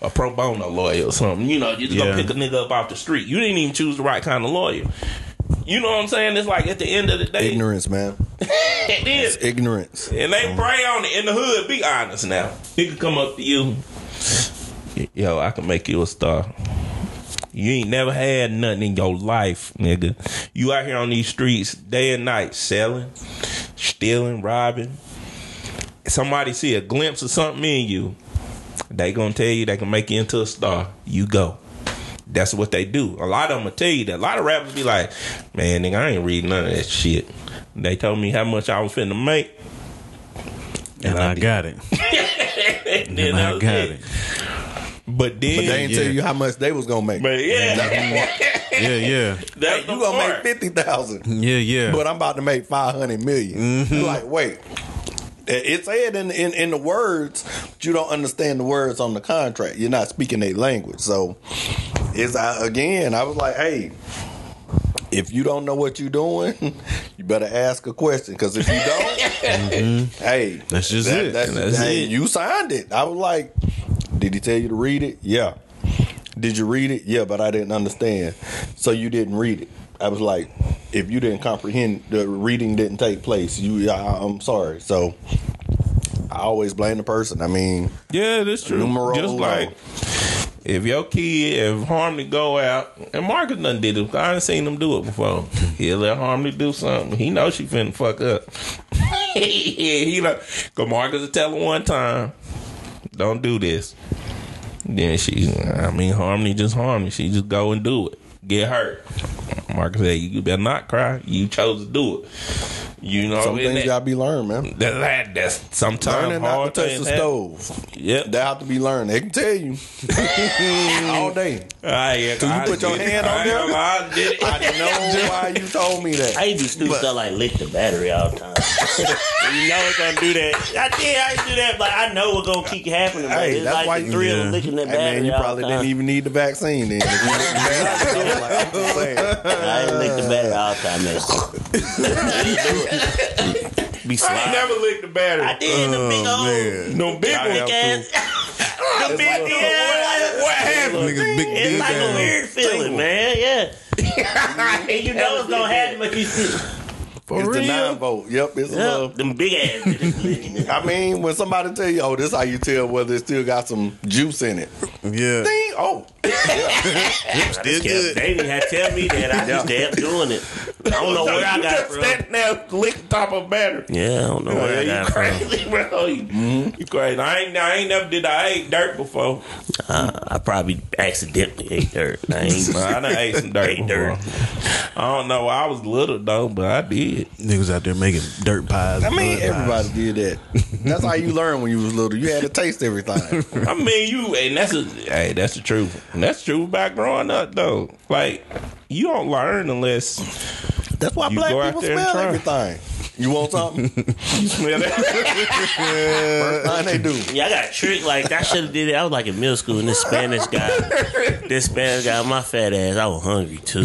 a pro bono lawyer or something. You know, you just Yeah. gonna pick a nigga up off the street. You didn't even choose the right kind of lawyer. You know what I'm saying? It's like at the end of the day, Ignorance, man. (laughs) it is. Ignorance. And they um, pray on it in the hood. Be honest now. He Nigga come up to you. Yo, I can make you a star. You ain't never had nothing in your life, nigga. You out here on these streets day and night selling, stealing, robbing. Somebody see a glimpse of something in you. They gonna tell you they can make you into a star. You go. That's what they do. A lot of them will tell you that. A lot of rappers be like, man, nigga, I ain't reading none of that shit. They told me how much I was finna make. And I got it. (laughs) And And I was got it. But then, But they ain't Yeah. tell you how much they was gonna make. but yeah, (laughs) Yeah, yeah. that's you the gonna part. make fifty thousand, Yeah, yeah. but I'm about to make five hundred million. You like, wait. It said in, in in the words, but you don't understand the words on the contract. You're not speaking their language. So it's I, again. I was like, hey, if you don't know what you're doing, (laughs) you better ask a question. Because if you don't, (laughs) mm-hmm. hey, That's just it. That's, That's hey, it. You signed it. I was like, did he tell you to read it? Yeah. Did you read it? Yeah, but I didn't understand. So you didn't read it. I was like, if you didn't comprehend, the reading didn't take place. You, I, I'm sorry. So I always blame the person. I mean, Yeah, that's true. Numero Just like if your kid, if Harmony go out, and Marcus done did it. I ain't seen him do it before. He'll let Harmony do something. He knows she finna fuck up. (laughs) he like, cause Marcus will tell her one time, don't do this. Then she, I mean, Harmony just Harmony. She just go and do it. Get hurt. Marcus said, you better not cry. You chose to do it. You know, some things that- gotta be learned, man. that, that, that's sometimes Learning not hard to touch the happen. stove. Yep. That have to be learned. They can tell you (laughs) all day. Ah, yeah, So you I put your did- hand on I- there? I did it. (laughs) I know why you told me that. I used to do stuff like lick the battery all the time. (laughs) you know it's gonna do that. I did. I used to do that, but I know it's gonna keep happening. Hey, it's that's like why the you- thrill Yeah. of licking that Hey battery. man, you all probably the didn't even need the vaccine then. If you licked the battery, I was like, I'm just saying. I ain't lick the battery all the time. Man. (laughs) Be I ain't never licked the battery. I did the oh, big old man. no big I one. big ass. (laughs) the big What, yeah. what happened? Niggas big It's dick like a weird feeling, man. Yeah. (laughs) and you know it's gonna happen, but you see, For It's the nine vote. Yep, it's a yeah, little. them big ass. just licking it. I mean, when somebody tell you, "Oh, this how you tell whether it still got some juice in it," Yeah. Ding, oh, (laughs) Still Yeah, good. they didn't have to tell me that. I just kept doing it. I don't know So (laughs) where I you got it just from. standing there lick top of a battery. Yeah, I don't know where I got you it from. crazy, bro. You, you crazy. I ain't, I ain't never did. I ate dirt before. Uh, I probably accidentally ate dirt. I ain't. I done ate some dirt Ate dirt. I don't know. I was little though, but I did. Niggas out there making dirt pies. I mean, everybody did that. That's how you (laughs) learn when you was little. You had to taste everything. (laughs) I mean, you and that's a hey, that's the truth. And that's true about growing up though. Like you don't learn unless That's why You black people smell everything. You want something? (laughs) you smell that. First thing they do. Yeah, I got tricked. Like I should have did it. I was like in middle school, and this Spanish guy, this Spanish guy, my fat ass, I was hungry too,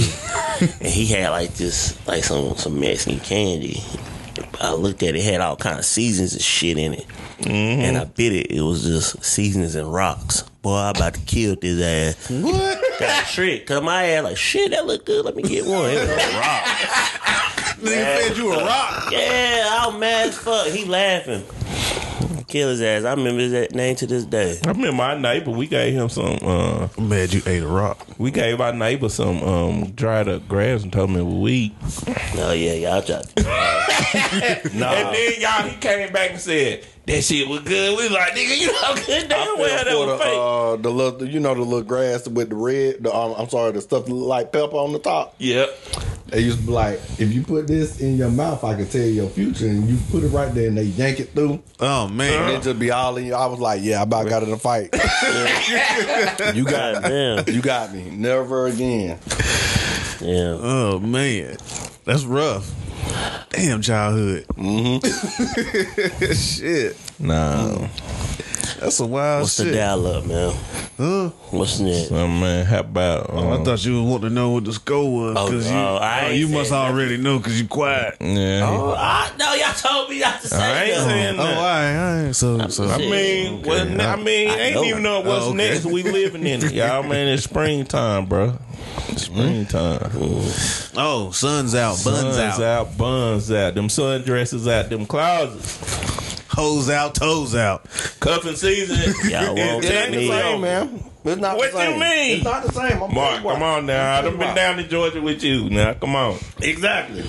and he had like this, like some some Mexican candy. I looked at it, it had all kind of seasons and shit in it, mm-hmm. and I bit it. It was just seasons and rocks. Boy, I about to kill this ass. What? Got tricked. Cause my ass like shit. That look good. Let me get one. It was a rock. Nigga said you a rock. Yeah, I was mad as fuck. He laughing. Kill his ass. I remember his name to this day. I remember my neighbor. We gave him some. uh I'm mad you ate a rock. We gave our neighbor some um dried up grass and told him it was weed. Oh yeah, y'all tried. (laughs) And then y'all, he came back and said that shit was good. We was like, nigga, you know good damn well that for the, was fake. uh, the little, you know, the little grass with the red. The, um, I'm sorry, the stuff that look like pepper on the top. Yep. They used to be like, if you put this in your mouth, I can tell your future. And you put it right there, and they yank it through. Oh And man. it just be all in you. I was like, yeah, I about got in a fight. (laughs) you got God damn. me. You got me. Never again. Yeah. Oh man. That's rough. Damn childhood. Mm-hmm. (laughs) shit. No. That's a wild shit. What's the dial up, man? Huh? What's next? Oh man, how about Oh, I um, thought you was wanting to know what the score was. Oh, 'cause you, no, I oh, ain't you must nothing. already know because you quiet. yeah. Oh, I, no, y'all told me not to say I ain't that. saying Oh, that. all right, all right. So, so I Shit. mean, well, Okay. I mean, I ain't know. even know what's Oh, okay. next. We living in it, y'all. Man, it's springtime, bro. Springtime. Oh, sun's out, buns Suns out. buns out. Them sundresses out. Them closets. Hoes out, toes out. Cuffing season. (laughs) Y'all won't It ain't the same, man. It's not What the same. you mean? It's not the same. I'm Mark, come on now. I done been down to Georgia with you. Now, come on. Exactly.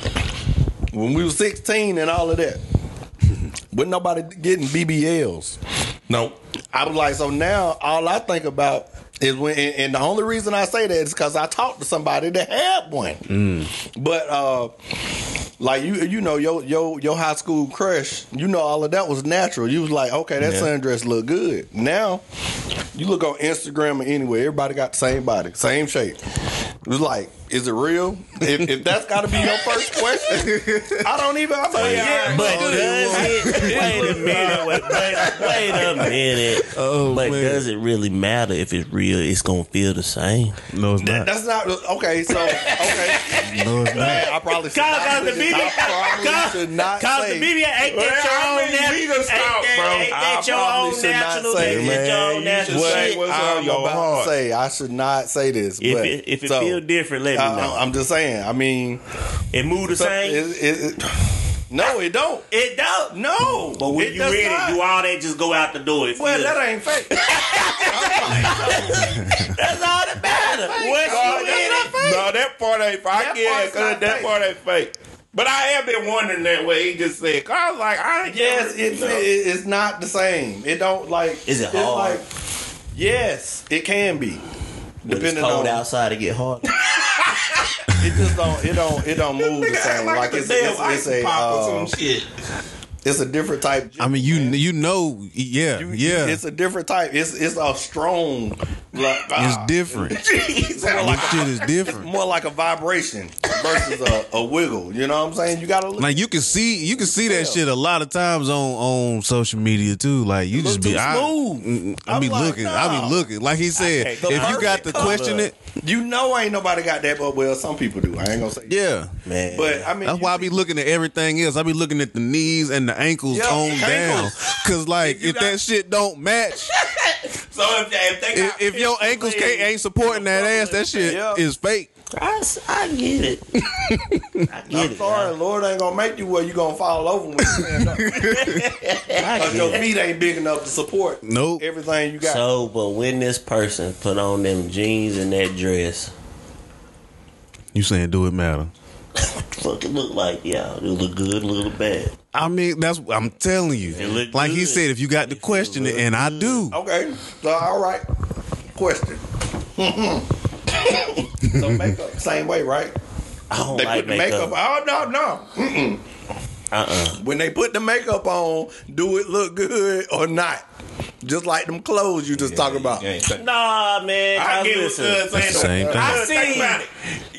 When we was 16 and all of that, wasn't nobody getting BBLs. No. I was like, so now all I think about is when, and, and the only reason I say that is because I talked to somebody that had one. Mm. But uh, like you, you know, your your your high school crush, you know, all of that was natural. You was like, okay, that Yeah. sundress look good. Now you look on Instagram or anywhere, everybody got the same body, same shape. It was like, is it real? If, if that's got to be your first question, I don't even. I'm like, yeah, But but does it? Wait a minute. Wait, wait, wait a minute. (laughs) Oh, but man. does it really matter if it's real? It's gonna feel the same. No, it's not. That's not okay. So okay, No, it's not. I probably should not, cause the say- BB, I cause, should not cause say. the BB ain't Well, that your I own mean, natural, we just ain't that, ain't that I your own should not natural, say, ain't that man, your own natural shit. what's I'm your about heart. to say I should not say this. If but, it, if it so, feel different, let me I, know. I'm just saying. I mean, it move the so- same. it- it- it- no, it don't. It don't. No, But when it you does ready, not. do all that just go out the door. It Well, feel- that ain't fake. (laughs) that's all that matters. What No, you in it? that, no, that part ain't fake. I That get part's it, 'cause not that fake. part ain't fake. But I have been wondering that way. He just said, 'cause I was like, I ain't Yes, never- it's no. it, it's not the same. It don't like. Is it it's hard? Like, yes, it can be. When it's Depending cold on outside, it get hard. (laughs) it just don't it don't it don't move the same. like, Like it's, it's, it's a pop uh, or some shit. it's a different type. I mean, you you know, yeah, You- yeah. It's a different type. It's it's a strong. Like, It's ah, different. (laughs) It's more like This shit is a, different. more like a vibration versus a, a wiggle. You know what I'm saying? You gotta look. Like you can see, you can see that shit a lot of times on on social media too. Like you just be, I, smooth. mm, I I'm be like, looking, I be looking. Like he said, if you got to question it, you know, ain't nobody got that, but well, some people do. I ain't gonna say. yeah. Man. But I mean, That's why I be looking at everything else. I be looking at the knees and the ankles Yeah, on ankles. down. Cause like you if got- that shit don't match, (laughs) So if, if they got if, if your ankles can't ain't supporting that ass, that shit Yeah. is fake. I, I get it. (laughs) I get I'm it. sorry, Lord ain't gonna make you where you gonna fall over when you stand up. (laughs) I Cause get your it. feet ain't big enough to support Nope. everything you got. So, but when this person put on them jeans and that dress, You saying do it matter? What the fuck it look like yeah, it look good, look bad. I mean, that's I'm telling you. It look Like he good. said, if you got the question and I do. Okay. So all right. Question. so makeup, (laughs) same way, right? I don't They like put the makeup. makeup. Oh no, no. Mm-mm. Uh uh When they put the makeup on, do it look good or not? Just like them clothes you just talking about. Yeah, ain't- Nah, man. I I get what listen. Cuz saying. That's the same thing. Cuz, I think see. about it.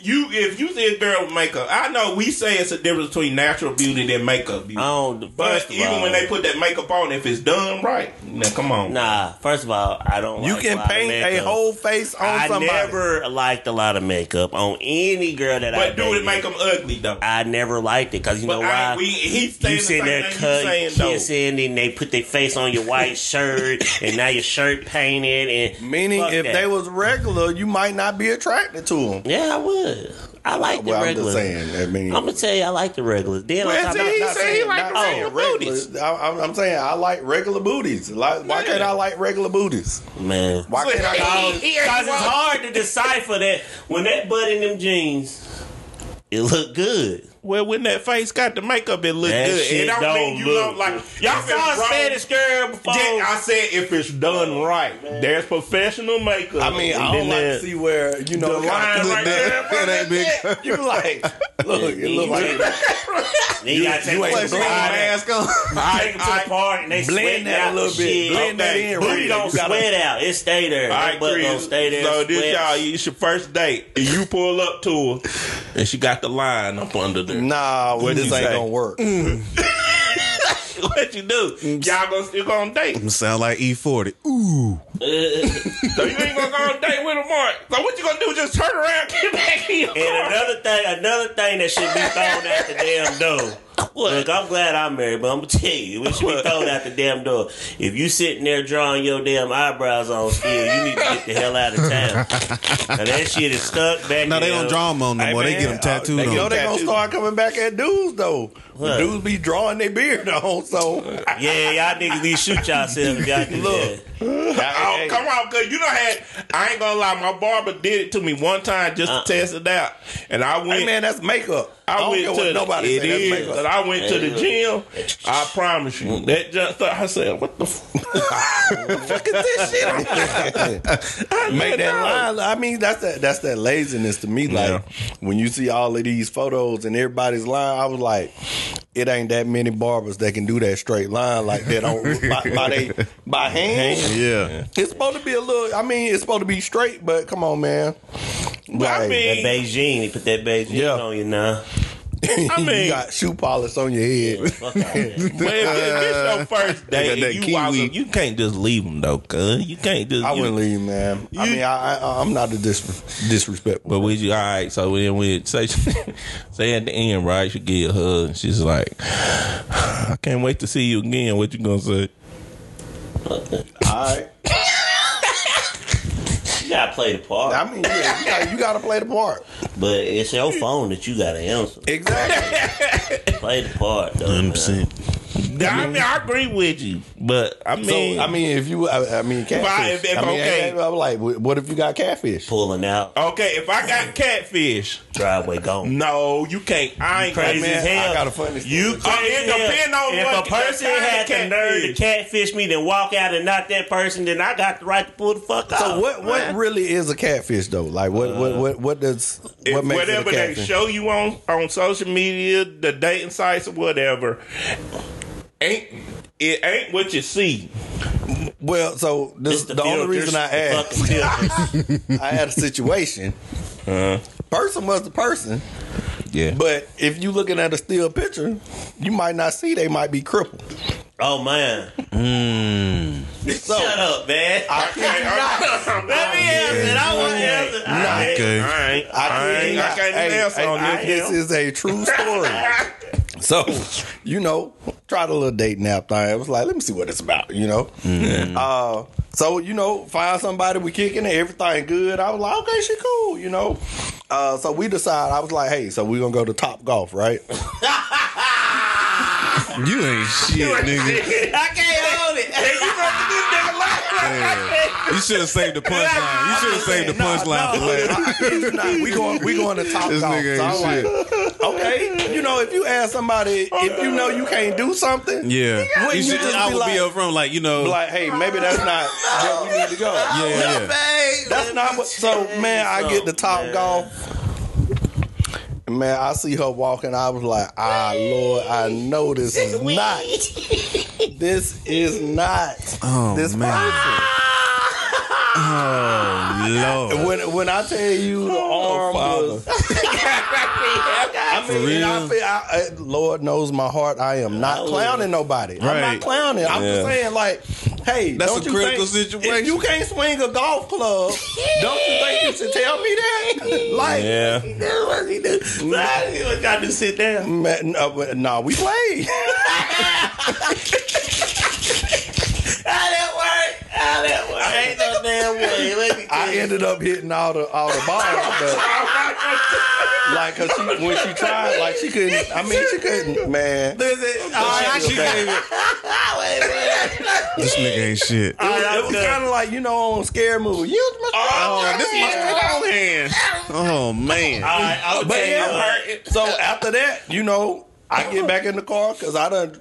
You if you see a girl with makeup, I know we say it's a difference between natural beauty and makeup beauty. I don't. but even all, when they put that makeup on, if it's done right, now come on. Nah, first of all, I don't. You like can a lot of paint a whole face on I somebody. never liked a lot of makeup on any girl that I But do it make them ugly though. I never liked it because you But know I, why? we, he's saying you the sitting same there thing you cut, saying though. and they put their face on your white (laughs) shirt, and now your shirt painted. And Meaning, if that. they was regular, you might not be attracted to them. yeah, I would. I like the Well, I'm just saying. I mean, I'm gonna tell you, I like the regulars. Then Well, on top see, of he not said he saying- like not the saying regular booties. I, I'm, I'm saying I like regular booties. Like, why can't I like regular booties? man, Why can't I? Cause, He ain't cause it's hard to decipher that when that butt in them jeans, it look good. Well, when that face got the makeup, it look That good. shit It don't, don't mean you look don't like. Y'all I feel saw a wrong. Spanish girl before. Yeah, I said if it's done oh, right, there's professional makeup. I mean, I And don't like there- to see where you know The line right there, (laughs) It ain't big. You like, look, it look like (laughs) Then you, gotta take you it ain't (laughs) to the blend park. mask on. Take it to the park and they blend sweat that out a little the bit. shit. Blend that Okay. in. Booty don't sweat out. It stay there. All That Chris. don't stay there. So this y'all, it's your first date, and you pull up to her, and she got the line up under there. Nah, well, this ain't gonna work. (laughs) what you do? Y'all gonna still go on date? Sound like E-40. Ooh. So you ain't gonna go on date with her, Mark. So what you gonna do? Just turn around, get back in your And another thing, another thing that should be thrown out the damn door. Look, I'm glad I'm married, but I'm gonna tell you, it should be thrown out the damn door. If you sitting there drawing your damn eyebrows on still, you need to get the hell out of town. 'Cause that shit is stuck back. No, they don't draw them on no Hey, more. They get them tattooed on. You know on. they gonna start coming back at dudes though. What? Dudes be drawing their beard on. So Yeah, y'all niggas need to shoot yourself if y'all look, that. (laughs) Oh, come on, cause you know had I ain't gonna lie, my barber did it to me one time just to uh-uh. test it out, and I went. Hey man, that's makeup. I, I went to the, nobody it say. That's is, makeup. but I went to the gym. I promise you, that just I said, "What the f- (laughs) fuck is this shit?" (laughs) I Make that line. I mean, that's that. That's that laziness to me. Like Yeah. when you see all of these photos and everybody's line, I was like, it ain't that many barbers that can do that straight line like that on (laughs) by, by, they, by hand. Yeah. It's supposed to be a little. I mean, it's supposed to be straight, but come on, man. But I mean- That Beijing, they put that Beijing Yeah. on you now. (laughs) I mean- you got shoe polish on your head. Fuck all that. But if this your (laughs) first They got that you, walk up, you can't just leave them though, cuz you can't just. I you- wouldn't leave, man. I mean, I, I I'm not a dis- disrespectful. But we you all right? So then we say (laughs) say at the end, right? You get a hug. and She's like, (sighs) I can't wait to see you again. What you gonna say? all right. You gotta play the part, I mean, yeah, you got you got to play the part. but it's your phone that you gotta answer. Exactly. Play the part, though. man. 100%. I mean, I agree with you, but I mean, So I mean, if you, I, I mean, catfish. if- if- I mean, okay. I'm like, what if you got catfish? Pulling out, okay, if I got (laughs) catfish, driveway gone. no, you can't. I ain't Crazy gonna- as hell. I got a funny story. You, uh, it depends on if what a person kind of had the nerve to catfish. catfish me, then walk out and not that person, then I got the right to pull the fuck out. So what? What really is a catfish though? Like what? what? What? What does? What makes it a whatever they show you on on social media, the dating sites or whatever, ain't it ain't what you see. Well, so this It's the, only reason I the asked. (laughs) I had a situation. Uh-huh. Person was the person, Yeah, but if you looking at a still picture, you might not see they might be crippled. oh man, hmm. So (laughs) shut up, man. I kid you not. Let me answer. I want to answer. Nah. I- Okay. I ain't. I, I, kid ain't. you I can't Hey, answer hey, on this. this is a true story. (laughs) So, you know, tried a little date nap thing. I was like, let me see what it's about, you know? Uh, so, you know, find somebody, we kicking it, everything good. I was like, okay, she cool, you know? Uh, so we decide, I was like, hey, so we going to go to Top Golf, right? (laughs) You ain't shit, nigga. I can't hold it. Hey, You should have saved the punchline. You should have saved the punchline for last. I kid you not. We going, we going to Top This Golf. nigga So ain't I'm like, okay, you know, if you ask somebody, if you know you can't do something, Yeah. You you should, just I be would like- be up front, like, you know. like, hey, maybe that's not where we need to go. yeah, yeah. That's not what. So man, I get the top Man. golf. Man, I see her walking. I was like, ah, Lord, I know this is not. This is not Oh, this man. person. Oh, Lord. When when I tell you the oh, arm was, (laughs) I mean, For and I real? feel, I, I, Lord knows my heart. I am not I clowning nobody. I'm not clowning. I'm Yeah. just saying, like, hey, That's don't a you critical think, situation. If you can't swing a golf club, don't you think you should tell me that? (laughs) Like, Yeah. What he do. Nah, you got to sit down. Mm. Man, no, but- no, we played. (laughs) How that work? How that work? Ain't no damn way. Let me I ended up hitting all the all the balls, but like, cause she, when she tried, like she couldn't. I mean, she couldn't. Man, Listen, all right, she gave it. (laughs) wait, wait. This nigga ain't shit. All right, It I'm was done. kind of like you know on scare movie. Use my Oh, this is my strong hand. Oh, man. All right, I'll But tell you yeah, what. so after that, you know, I get back in the car because I done,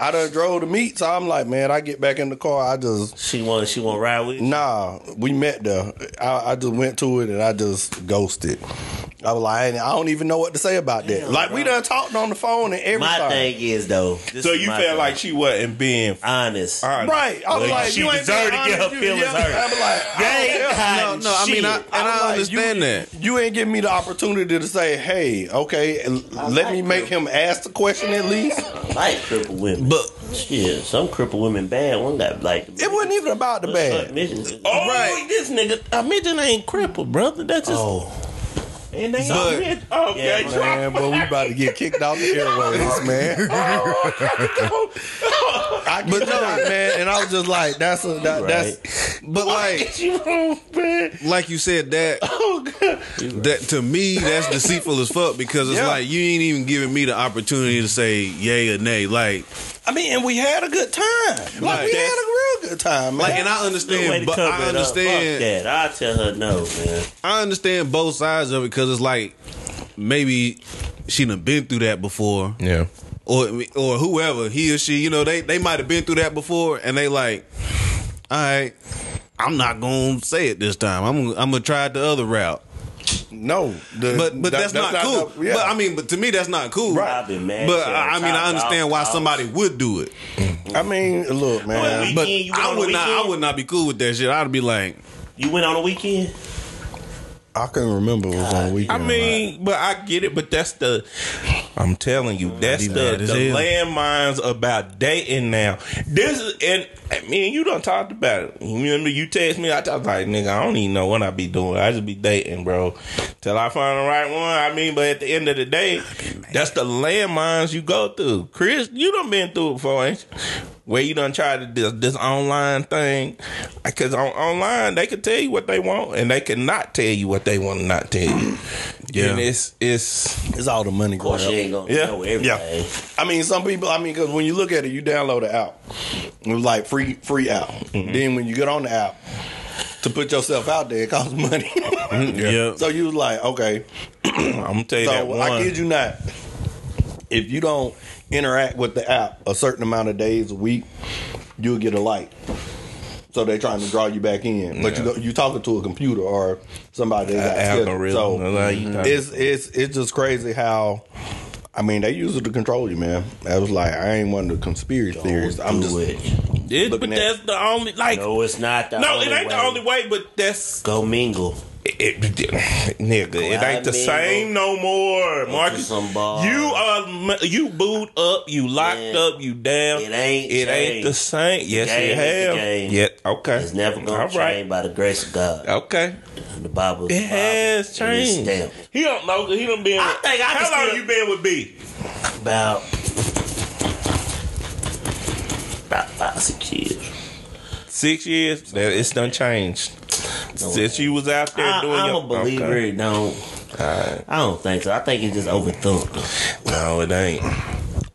I done drove to meet. So I'm like, man, I get back in the car. I just She want she want ride with you? Nah, we met there. I, I just went to it and I just ghosted. I was like, I don't even know what to say about that. Damn, like we done talked on the phone and everything. My thing is though. So you felt thing. like she wasn't being honest. honest. Right. I was Well, like, she you ain't deserved being to get her feelings hurt. I was like, I don't ain't No, no, I mean, I, shit. and I, was like, understand you, that. You ain't giving me the opportunity to say, hey, okay, and let me make him ask the question at least. I like crippled women. But Shit, some crippled women bad. One got like It wasn't even about the bad. Midgets. Oh, oh, right. This nigga, uh, a midget ain't crippled, brother. That's just. Oh, And they But- ain't midget. Oh, okay, Yeah, man, but we about to get kicked off the (laughs) airways, man. Oh, (laughs) I get that, man, and I was just like, that's a that, that's but like you wrong, man. like you said that (laughs) that to me that's deceitful as fuck because it's Yeah. like you ain't even giving me the opportunity to say yay or nay. Like I mean, and we had a good time. Like, Like, we that's- had a real good time, man. Like, and I understand, but I understand. Fuck that. I tell her no, man. I understand both sides of it because it's like maybe she done been through that before, Yeah. or or whoever he or she, you know, they they might have been through that before, and they like, all right, I'm not gonna say it this time. I'm I'm gonna try it the other route. No, the- But but that- that's, not, cool. the- yeah. But I mean, but to me, that's not cool. Right. I've been mad. But I I mean, I understand why somebody would do it. I mean, look, man. Well, we- But Weekend, you went I would not. I would not be cool with that shit. I'd be like, You went on a weekend. I couldn't remember it was on weekend. I weekend. mean, but I get it. But that's the. I'm telling you, that's the, the landmines about dating now. This is and I mean, you don't talked about it. You remember you text me? I was like, nigga, I don't even know what I be doing. I just be dating, bro, till I find the right one. I mean, but at the end of the day, that's the landmines you go through. Chris, you done been through it before, ain't you? Where you done tried to this, this online thing, because on online they can tell you what they want, and they cannot tell you what they want to not tell you. (clears throat) Yeah. and it's it's it's all the money. Of course, grab. you ain't gonna Yeah. know everything. Yeah. I mean, some people. I mean, because when you look at it, you download the app. It was like free, free app. Mm-hmm. Then when you get on the app to put yourself out there, it costs (laughs) money. yeah. So you was like, okay. (clears throat) I'm gonna tell you that So one. I kid you not. If you don't interact with the app a certain amount of days a week, you'll get a like. So they're trying to draw you back in, but you go, you talking to a computer or somebody that got scheduled. algorithm. So That's how you talk. it's it's it's just crazy how. I mean, they use it to control you, man. I was like, I ain't one of the conspiracy theories. I'm do just it. It- but looking at- that's the only like. No, it's not the No, only it ain't way. the only way, but that's Go mingle. It, it- nigga. It ain't the same no more, to Marcus. You are you booed up, you locked Man, up, you down. it ain't It ain't the changed. same. Yes, game it is the have. Yeah. Okay. It's never gonna All change right. by the grace of God. Okay. The Bible. It the Bible, has changed. stamped. He don't know. He don't been. I think I how can long still- you been with B? About about five six years. Six years. That it's done changed. Since you was out there I, doing I'm your a believer. Okay. It don't. Alright. I don't think so. I think it's just overthought. No, it ain't.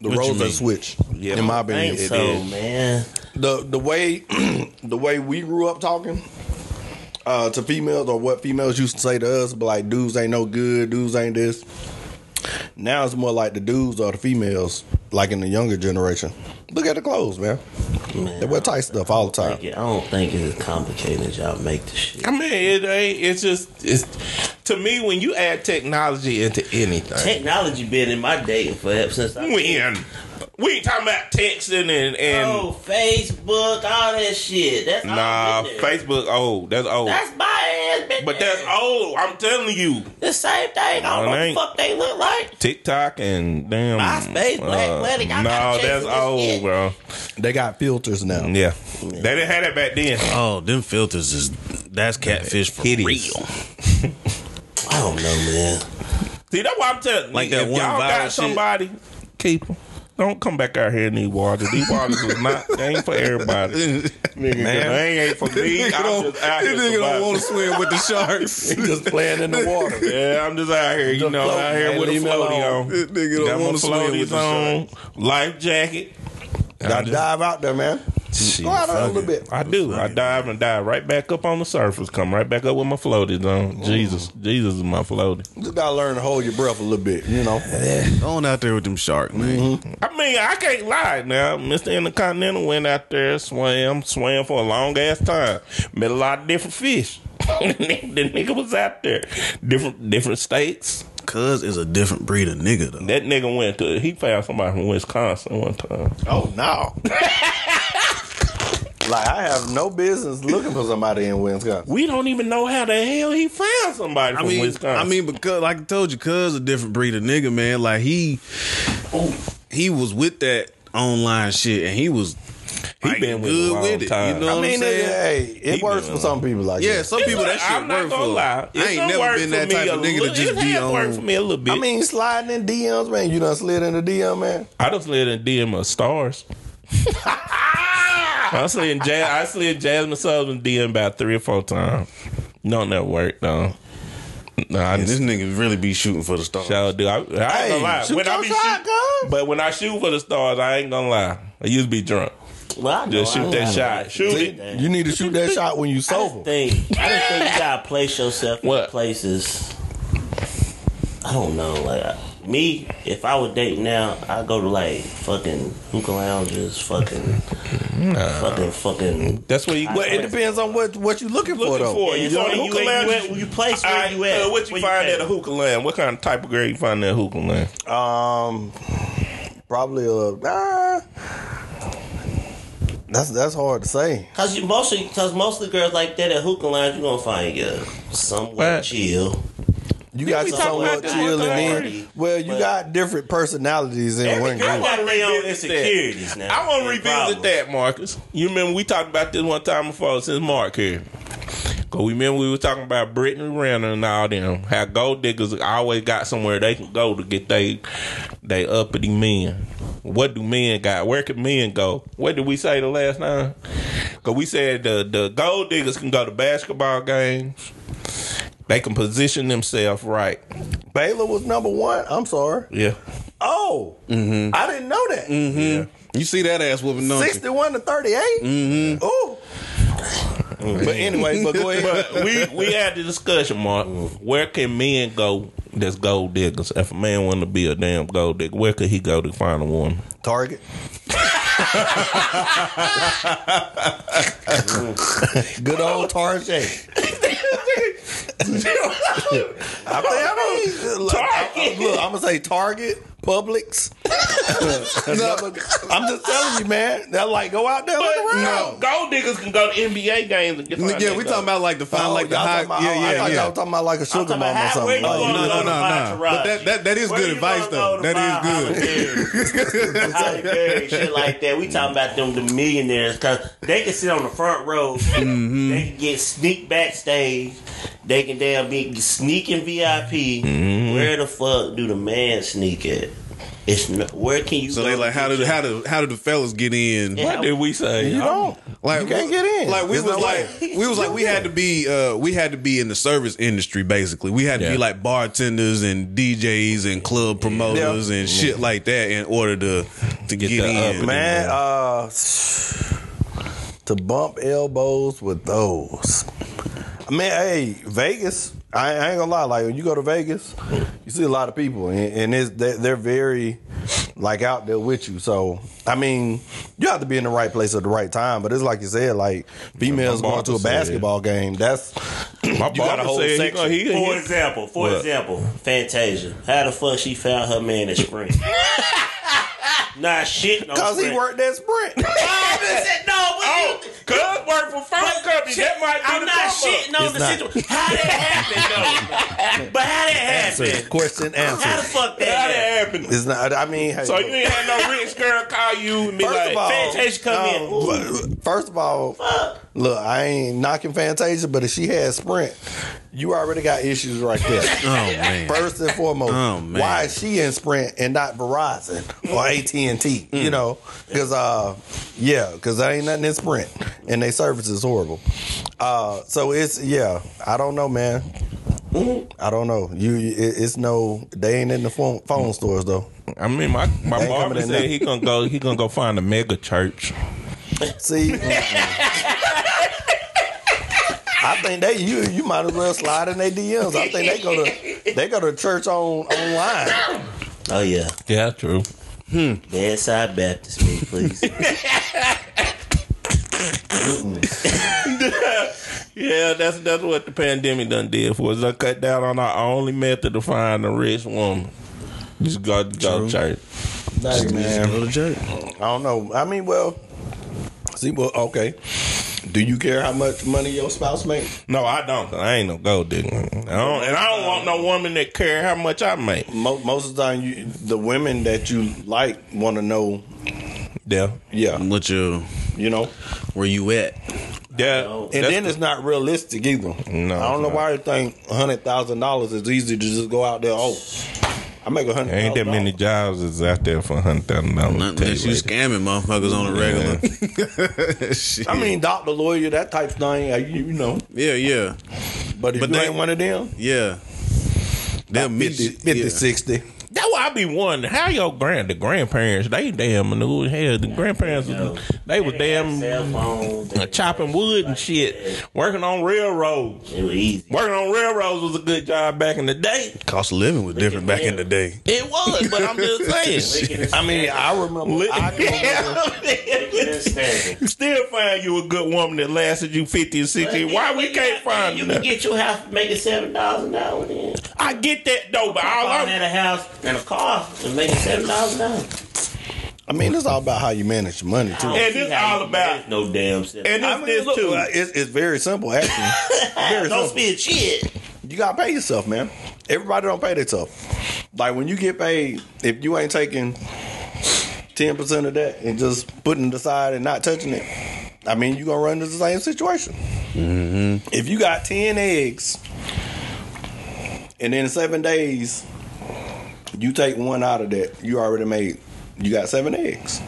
the What roles mean? have switched. Yeah. in my opinion, it so, is. man. the the way (clears throat) the way we grew up talking uh, to females or what females used to say to us, but like dudes ain't no good, dudes ain't this. Now it's more like the dudes or the females, like in the younger generation. Look at the clothes, man. Man, They wear tight stuff all the time. It- I don't think it's as complicated as y'all make the shit. I mean, it ain't. It's just. It's to me when you add technology into anything. Technology been in my dating for since I when we ain't talking about texting and and Oh, Facebook, all that shit. That's nah, been. Facebook. Oh, that's old. That's my ass, been but there. that's old. I'm telling you, the same thing. I don't know what the fuck they look like. TikTok and damn MySpace, Black uh, Planet, y'all No, gotta that's old, shit. bro. They got filters now. Yeah, they didn't have that back then. oh, them filters is that's catfish for Hideous. real. (laughs) I don't know, man. See, that's why I'm telling. Like Like that if one y'all viral got shit. somebody, keep them. Don't come back out here in these waters. These waters is not. They ain't for everybody. (laughs) Nigga, Man. they ain't for me. I'm just out here. surviving. swim with the sharks. (laughs) He just playing in the water. Yeah, I'm just out here, you Just know, floating, out here with a floaty alone. on. This nigga don't wanna swim with the on, life jacket. Gotta dive out there, man. Shit, Go out there a little bit. I do. I dive and dive right back up on the surface. Come right back up with my floaties on. Mm. Jesus, Jesus is my floaty. Just gotta learn to hold your breath a little bit, you know. Going out there with them shark, man. Mm-hmm. I mean, I can't lie now. Mr. Intercontinental went out there, swam, swam for a long ass time. Met a lot of different fish. (laughs) the nigga was out there. Different different states. Cuz is a different breed of nigga though. That nigga went to he found somebody from Wisconsin one time. Oh no. (laughs) like I have no business looking for somebody in Wisconsin. We don't even know how the hell he found somebody I from mean, Wisconsin. I mean, because like I told you, cuz a different breed of nigga, man. Like he, he was with that online shit, and he was He like, been with it a good with it. time. You know I what mean, I'm saying? hey, it He works for some people like Yeah, that. some people that shit I'm not work gonna for. lie. I ain't never been that type of nigga to just be it worked on. for me a little bit. I mean, sliding in DMs, man. You done slid in the DM, man. I done slid in DM of stars. (laughs) I slid in ja- I slid Jazmine Sullivan DM about three or four times. No, that worked though. Nah, I And this nigga really be shooting for the stars. shout do. I, I ain't Hey, gonna lie. shoot When I be shot, shoot, but when I shoot for the stars, I ain't gonna lie. I used to be drunk. Well, I know, Just shoot know, that I know. shot. Shoot See, it. you need to shoot that shot when you I just think I just think you gotta place yourself in What? places. I don't know, like I- me. If I would date now, I go to like fucking hookah lounges, fucking, fucking, fucking. That's what you. Well, it depends on what what you looking, for looking though. for. Yeah, You so go to you- hookah you lounge. at- you place where Alright, you at, uh, what you where you find at. at a hookah lounge? What kind of type of girl you find at a hookah lounge? Um, probably a. Ah, that's that's hard to say. Cause you mostly, cause most of the girls like that at hookah lounge, you gonna find you somewhat What? chill. You got we to talk somewhat about this chill one and then. Well, you But- got different personalities in Every one girl group. got Got their own revisit that. insecurities now. I want to and revisit problems. that, Marcus. You remember we talked about this one time before since Mark here. Cause we remember we were talking about Brittany Renner and all them. How gold diggers always got somewhere they can go to get they they uppity men. What do men got? Where can men go? What did we say the last time? Cause we said the the gold diggers can go to basketball games. They can position themselves right. Baylor was number one. I'm sorry. Yeah. Oh, I didn't know that. Mm-hmm. You see that ass whooping, don't? Sixty-one to thirty-eight. Mm-hmm. Oh. But anyway, but go ahead. But we we had the discussion, Mark. Where can men go that's gold diggers? If a man want to be a damn gold digger, where could he go to find a woman? Target. (laughs) Good old Target. (laughs) I I mean, look, I'm gonna say Target, Publix. (laughs) I'm just telling you, man. They're like go out there, look around. No, gold diggers can go to NBA games and get. Yeah, we talking about like the find Oh, like the high. talking about, Yeah, I yeah, thought yeah. y'all talking about like a sugar talking mama or something. you Oh, no, no, no, no. But that- that- that is Where good advice, though. go to That buy Halle (laughs) Berry? Shit like that. We talking about them the millionaires because they can sit on the front row. Mm-hmm. They can get sneak backstage. They can damn be sneaking VIP. Mm-hmm. Where the fuck do the man sneak at? It's no, where can you? So go they like how did how did how did the fellas get in? Yeah. What did we say? You don't. Like You can't get in. Like we There's was no like way. we was like (laughs) we had to be uh we had to be in the service industry basically. We had to Yeah. be like bartenders and DJs and club promoters and shit like that in order to to get, the in. up- Man, uh, (sighs) to bump elbows with those. I mean, hey, Vegas. I, I ain't gonna lie. Like when you go to Vegas, you see a lot of people, and, and it's, they, they're very like out there with you. So I mean, you have to be in the right place at the right time. But it's like you said, like females My going to a barber said- basketball game. That's My you got a whole said section. gonna- he- For example, for What? example, Fantasia. How the fuck she found her man at Sprint? (laughs) nah, shit. No because he worked at sprint. (laughs) No, but Oh, you- cuz work for phone But company. That might be I'm the not come shitting on It's the not. situation. How did it happen though? (laughs) but how did it answer. happen? Question answered. How the answer. fuck How that that happen? happened? It's not. I mean, hey, So you ain't had no rich girl call you and be First like, of all, Fantasia come in. no, First of all, look, I ain't knocking Fantasia, but if she had Sprint, you already got issues right there. (laughs) Oh man. First and foremost, Oh, man. why is she in Sprint and not Verizon or AT and T? You know, because uh, yeah, because there ain't nothing in Sprint, and their service is horrible. Uh, so it's yeah, I don't know, man. I don't know. You, it, it's no. They ain't in the phone, phone stores though. I mean, my my Ain't barber said there. he gonna go. He gonna go find a mega church. See. (laughs) I think they you you might as well slide in their DMs. I think they go to they go to church on online. Oh yeah, Yeah, true. bedside Baptist, me please. (laughs) (laughs) Yeah, that's that's what the pandemic done did for us. Done cut down on our only method to find a rich woman. Just go, go to church. man, Go to church. I don't know. I mean, well, see, well, okay. Do you care how much money your spouse make? No, I don't. I ain't no gold digger. I don't, and I don't want no woman that care how much I make. Most, most of the time, you, the women that you like want to know. Yeah, Yeah, What you you know, where you at? yeah. and then the- it's not realistic either. No, I don't know it's not. why you think hundred thousand dollars is easy to just go out there. Oh, I make a hundred. Ain't that many jobs is out there for a hundred thousand dollars. Unless you scamming motherfuckers on the regular. (laughs) Shit. I mean, doctor, lawyer, that type of thing. uh, You, you know, yeah, yeah, but if But you they- ain't one of them, yeah. Them mid- 50, 50 yeah. 60. That's why I be wondering how your grand the grandparents they damn maneuver hell the grandparents was- they was damn cell uh, chopping wood and shit, working on railroads. It was easy. Working on railroads was a good job back in the day. Cost of living was different back in the day. It was, but I'm just saying. (laughs) I mean, I remember. I remember (laughs) Still find you a good woman that lasted you 50 and 60. Why we can't find You you? can get your house making seven dollars an hour. Then I get that though, but all I I'm had a house and a car and making seven dollars an hour. I mean, it's all about how you manage your money too. And it's all about no damn seven. and I this, mean, this look, too. uh, it's, it's very simple actually. (laughs) very Don't simple. spend shit. You gotta pay yourself, man. Everybody don't pay themselves. Like when you get paid, if you ain't taking ten percent of that and just putting it aside and not touching it, I mean, you're gonna run into the same situation. If you got ten eggs, and in seven days, you take one out of that, you already made. You got seven eggs.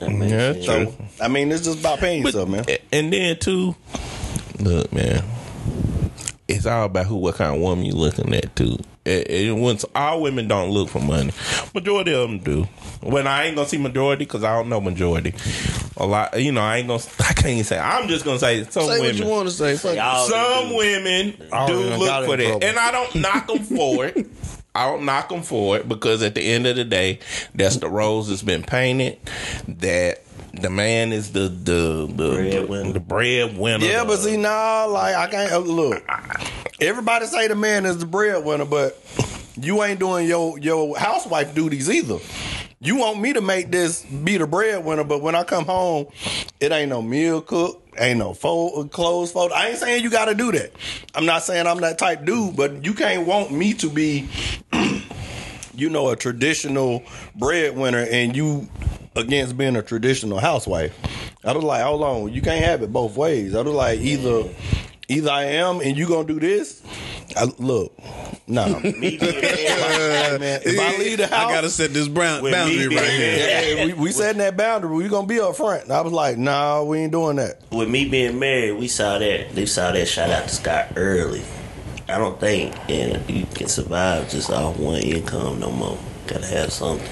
Yeah, true. So I mean, it's just about paying yourself, man. And then too, look, man, it's all about who, what kind of woman you looking at too. It, it, once all women don't look for money, majority of them do. When I ain't gonna see majority because I don't know majority. A lot, you know, I ain't gonna. (laughs) I can't even say. I'm just gonna say some Say what women. you want to say. Fuck Some do. women do look for that, and I don't knock them for it. (laughs) I don't knock them for it because at the end of the day, that's the rose that's been painted. That the man is the the the Breadwinner. the breadwinner. Yeah, but see now, like I can't uh, look. Everybody say the man is the breadwinner, but you ain't doing your your housewife duties either. You want me to make this be the breadwinner, but when I come home, it ain't no meal cook, ain't no fold, clothes fold. I ain't saying you got to do that. I'm not saying I'm that type dude, but you can't want me to be, (clears throat) you know, a traditional breadwinner and you against being a traditional housewife. I was like, hold on, you can't have it both ways. I was like, either either I am and you gonna do this. I, look, no. Nah. Me being Like, man, if I leave the house, I gotta set this brown, boundary right here. yeah, yeah, we, we setting that boundary. We gonna be up front. And I was like, nah, we ain't doing that. with me being married, we saw that they saw that shot out the sky early. I don't think and you can survive just off one income no more. Gotta have something.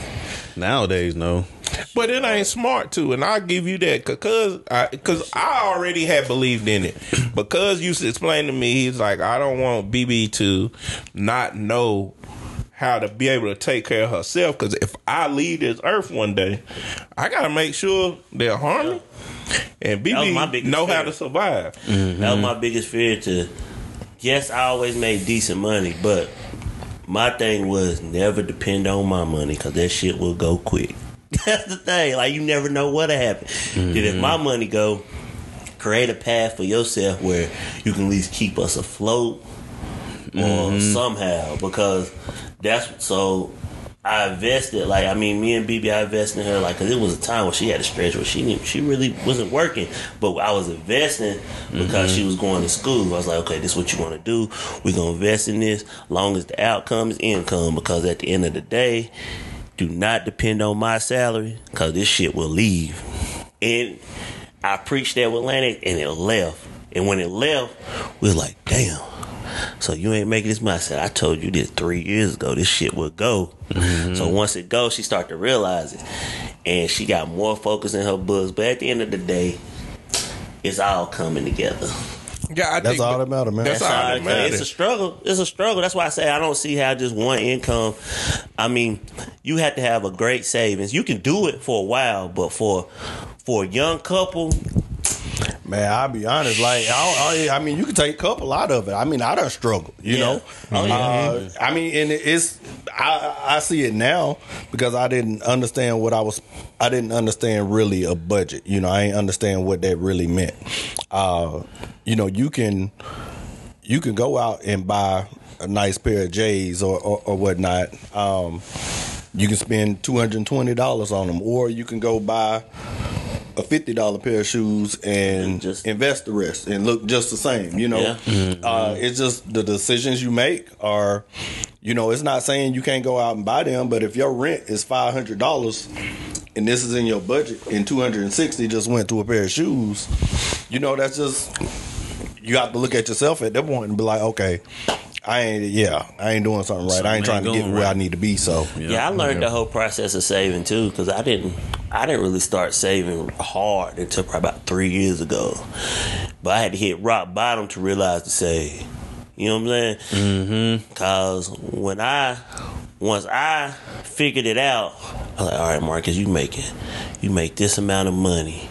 Nowadays, no. But it ain't smart to, and I'll give you that because I, cause I already had believed in it. (clears throat) Because you explained to me, he's like, I don't want BB to not know how to be able to take care of herself. Because if I leave this earth one day, I got to make sure they're harming, and That my BB biggest know how to survive. That was mm-hmm. my biggest fear to yes, I always made decent money, but my thing was never depend on my money because that shit will go quick. (laughs) That's the thing. Like you never know what'll happen. Then if my mm-hmm. money go, create a path for yourself where you can at least keep us afloat or mm-hmm. somehow because that's so I invested like I mean me and BB I invested in her like because it was a time when she had a stretch where she didn't, she really wasn't working. But I was investing because mm-hmm. she was going to school. I was like okay this is what you want to do. We're gonna invest in this. Long as the outcome is income because at the end of the day do not depend on my salary because this shit will leave. And I preached that with Atlantic and it left. And when it left we was like damn so you ain't making this money. I said, I told you this three years ago. This shit would go. Mm-hmm. So once it goes, she start to realize it, and she got more focus in her books. But at the end of the day, it's all coming together. Yeah, I That's think all that matter, man. That's That's all all that it- It's a struggle. It's a struggle. That's why I say I don't see how just one income. I mean, you have to have a great savings. You can do it for a while, but for for a young couple, Man, I'll be honest. Like, I, I, I mean, you can take a couple out of it. I mean, I don't struggle, You Yeah. know. Oh, yeah. Uh, I mean, and it's I I see it now because I didn't understand what I was. I didn't understand really a budget. You know, I ain't understand what that really meant. Uh, you know, you can you can go out and buy a nice pair of J's or or, or whatnot. Um, you can spend two hundred and twenty dollars on them, or you can go buy a fifty dollar pair of shoes and And just- invest the rest and look just the same. You know, Yeah. uh, it's just the decisions you make are. You know, it's not saying you can't go out and buy them, but if your rent is five hundred dollars and this is in your budget and two hundred and sixty just went to a pair of shoes, you know, that's just you have to look at yourself at that point and be like, okay, I ain't. Yeah, I ain't doing something right. I ain't Something trying to get going where I need to be. So Yeah, I learned the whole process of saving too because I didn't I didn't really start saving hard until probably about three years ago. But I had to hit rock bottom to realize to save. You know what I'm saying? Mm-hmm. Cause when I once I figured it out, I was like, all right, Marcus, you make it. You make this amount of money,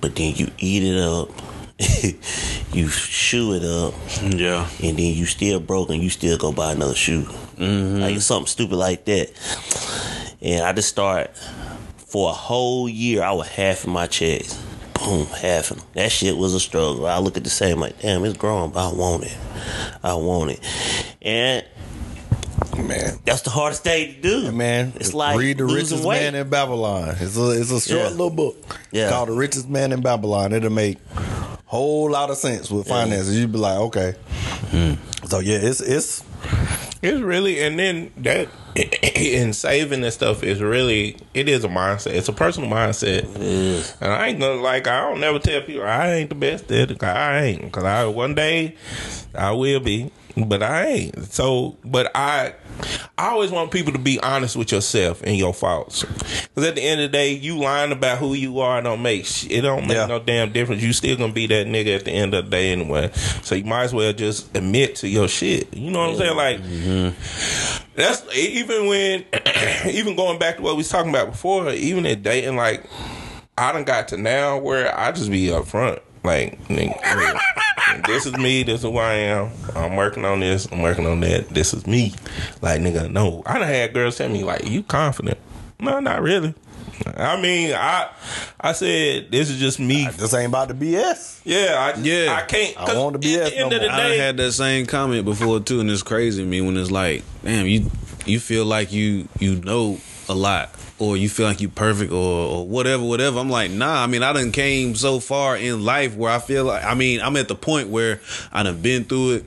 but then you eat it up. (laughs) you shoe it up Yeah. and then you still broke and you still go buy another shoe. Like something stupid like that. And I just start for a whole year. I was half of my checks. Boom, half of them. That shit was a struggle. I look at the same like, damn, it's growing, but I want it. I want it. And man, that's the hardest thing to do. man, it's like read the richest weight. man in Babylon. It's a it's a short Yeah. little book. Yeah. called the richest man in Babylon. It'll make whole lot of sense with finances. You'd be like, okay. Hmm. So yeah, it's it's It's really, and then that (clears throat) in saving and stuff is really, it is a mindset. It's a personal mindset. And I ain't gonna like. I don't never tell people I ain't the best at it. I ain't. Cause I one day I will be, but I ain't. So, but I, I always want people to be honest with yourself and your faults. Cause at the end of the day, you lying about who you are don't make it don't make Yeah. no damn difference. You still gonna be that nigga at the end of the day anyway. So you might as well just admit to your shit. You know what I'm saying? Like. Mm-hmm. That's even when, (clears throat) even going back to what we was talking about before. Even at dating, like I done got to now where I just be upfront. Like, nigga, this is me. This is who I am. I'm working on this. I'm working on that. This is me. Like, nigga, no. I done had girls tell me like, "You confident?" No, not really. I mean, I I said this is just me. this ain't about the BS. Yeah, I just, Yeah. I can't. I 'cause want to at BS the end no of the more. I had that same comment before too, and it's crazy to me when it's like, damn, you you feel like you you know a lot, or you feel like you perfect, or or whatever, whatever. I'm like, nah. I mean, I done came so far in life where I feel like, I mean, I'm at the point where I done been through it.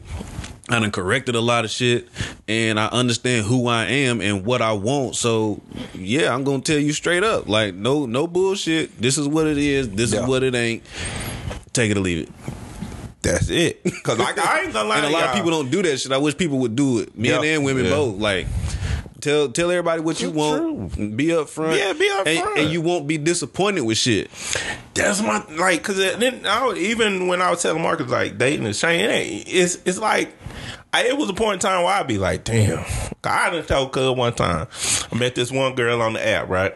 I done corrected a lot of shit, and I understand who I am and what I want. So, yeah, I'm gonna tell you straight up, like, no, no bullshit. This is what it is. This Yeah. is what it ain't. Take it or leave it. that's it. (laughs) Cause like I ain't gonna lie. And a lot of y'all. people don't do that shit. I wish people would do it. Men Yeah. and women Yeah. both. Like tell tell everybody what you want. Be up front. Yeah, be up and, front. And you won't be disappointed with shit. That's my like, cause then I would, even when I was telling Marcus like dating and Shane, it it's it's like I, it was a point in time where I'd be like, damn. I done told Cub one time. I met this one girl on the app, right?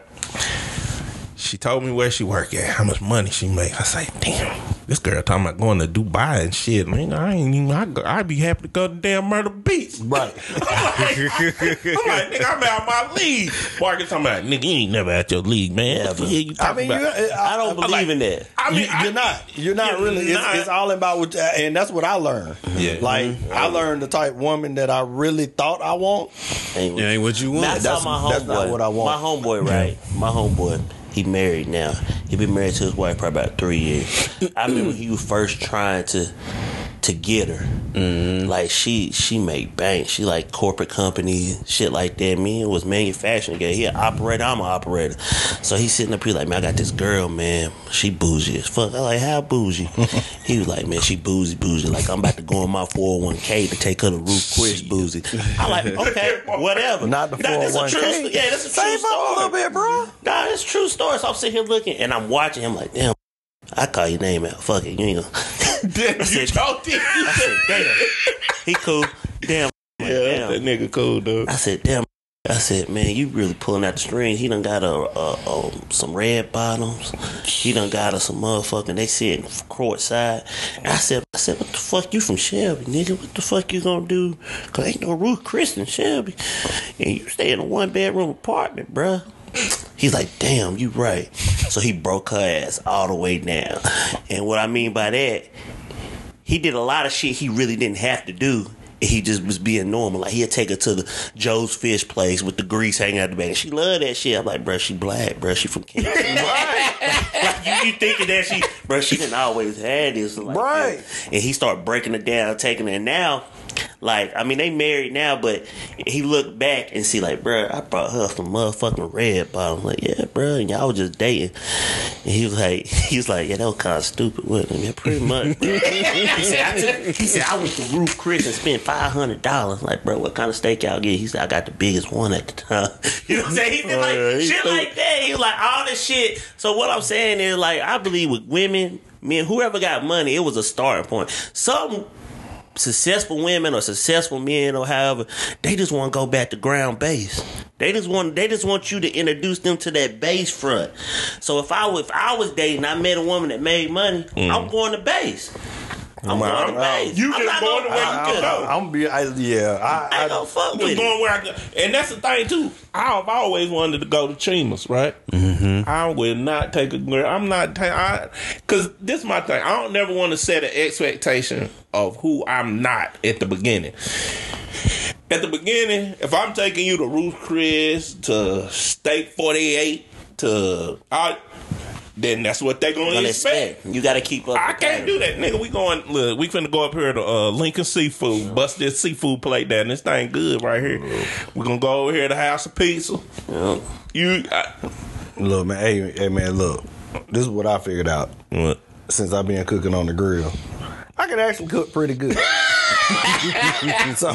She told me where she work at, how much money she make. I say, damn, this girl talking about going to Dubai and shit. Man, I ain't even. I go, I'd be happy to go to damn Myrtle Beach. Right. (laughs) I'm like, I'm like, nigga, I'm out my league. Marcus talking about, nigga, you ain't never out your league, man. What the you I talking mean, you, about? I, I don't believe like- in that. I mean, you, you're not. You're not You're really. It's, not. it's all about what, and that's what I learned. Yeah. Like mm-hmm. I learned the type woman that I really thought I want. Ain't Yeah, ain't what you want. That's, That's- my homeboy. that's not what I want. My homeboy, right? My homeboy. He married now. He been married to his wife for about three years. I remember he was first trying to to get her. Mm-hmm. Like she she made bank. She like corporate company shit like that. Me it was manufacturing. Guy. He an operator. I'm an operator. So he's sitting up here like, man, I got this girl, man. She bougie as fuck. I like how bougie. (laughs) he was like, man, she bougie bougie. Like I'm about to go on my 401k to take her to Ruth Chris bougie. I like okay, whatever. Not the Nah, that's a true 401k. sto- Yeah, that's a true Save story. up a little bit, bro. Nah, it's true story. So I'm sitting here looking and I'm watching him like, damn, I call your name out. Fuck it. You ain't gonna. (laughs) Damn, you said- told him. I said, damn. He cool. Damn. Yeah, that nigga cool, dude. I said, damn. I said, man, you really pulling out the strings. He done got a, a, a some red bottoms. He done got us some motherfucking. They sitting court side. And I said, I said, what the fuck you from Shelby, nigga? What the fuck you gonna do? Cause ain't no Ruth Chris in Shelby, and you stay in a one bedroom apartment, bruh. He's like, damn, you right. So he broke her ass all the way down. And what I mean by that, he did a lot of shit he really didn't have to do. He just was being normal. Like he'd take her to the Joe's Fish place with the grease hanging out the back. She loved that shit. I'm like, bruh, she black, bruh, she from Kansas. (laughs) like you, you thinking that she, bruh, she didn't always had this, like, Right. that. And he started breaking it down, taking it. And now, Like, I mean, they married now, but he looked back and see, like, bruh, I brought her some motherfucking red bottom. Like, yeah, bruh, and y'all was just dating. And he was like, (laughs) he was like, yeah, that was kind of stupid with him. Yeah, pretty much. (laughs) he, said, I took, he said, I went to Ruth Chris and spent five hundred dollars. Like, bro, what kind of steak y'all get? He said, I got the biggest one at the time. (laughs) You know what I'm saying? He did like shit threw- like that. He was like all this shit. So what I'm saying is like I believe with women, men, whoever got money, it was a starting point. Some successful women or successful men or however, they just want to go back to ground base. They just want they just want you to introduce them to that base front. So if I if I was dating, I met a woman that made money, mm. I'm going to base. I'm going to base. Mm. You I'm just going to where fuck you with go. her. I'm be, I, yeah. I, I I, ain't gonna fuck with it. going where I go. And that's the thing too. I've always wanted to go to Chima's, right? Mm-hmm. I will not take a girl. I'm not ta- I, because this is my thing. I don't never want to set an expectation of who I'm not at the beginning. At the beginning, if I'm taking you to Ruth Chris, to Steak 48, to I, then that's what they gonna Gonna expect. expect. You got to keep up. I can't do that, nigga. We going. Look, we finna go up here to uh, Lincoln Seafood. Bust this seafood plate down. This thing good right here. We gonna go over here to House of Pizza. Yeah. You I, look, man. Hey, hey, man. Look, this is what I figured out what? since I've been cooking on the grill. I can actually cook pretty good. (laughs) (laughs) so,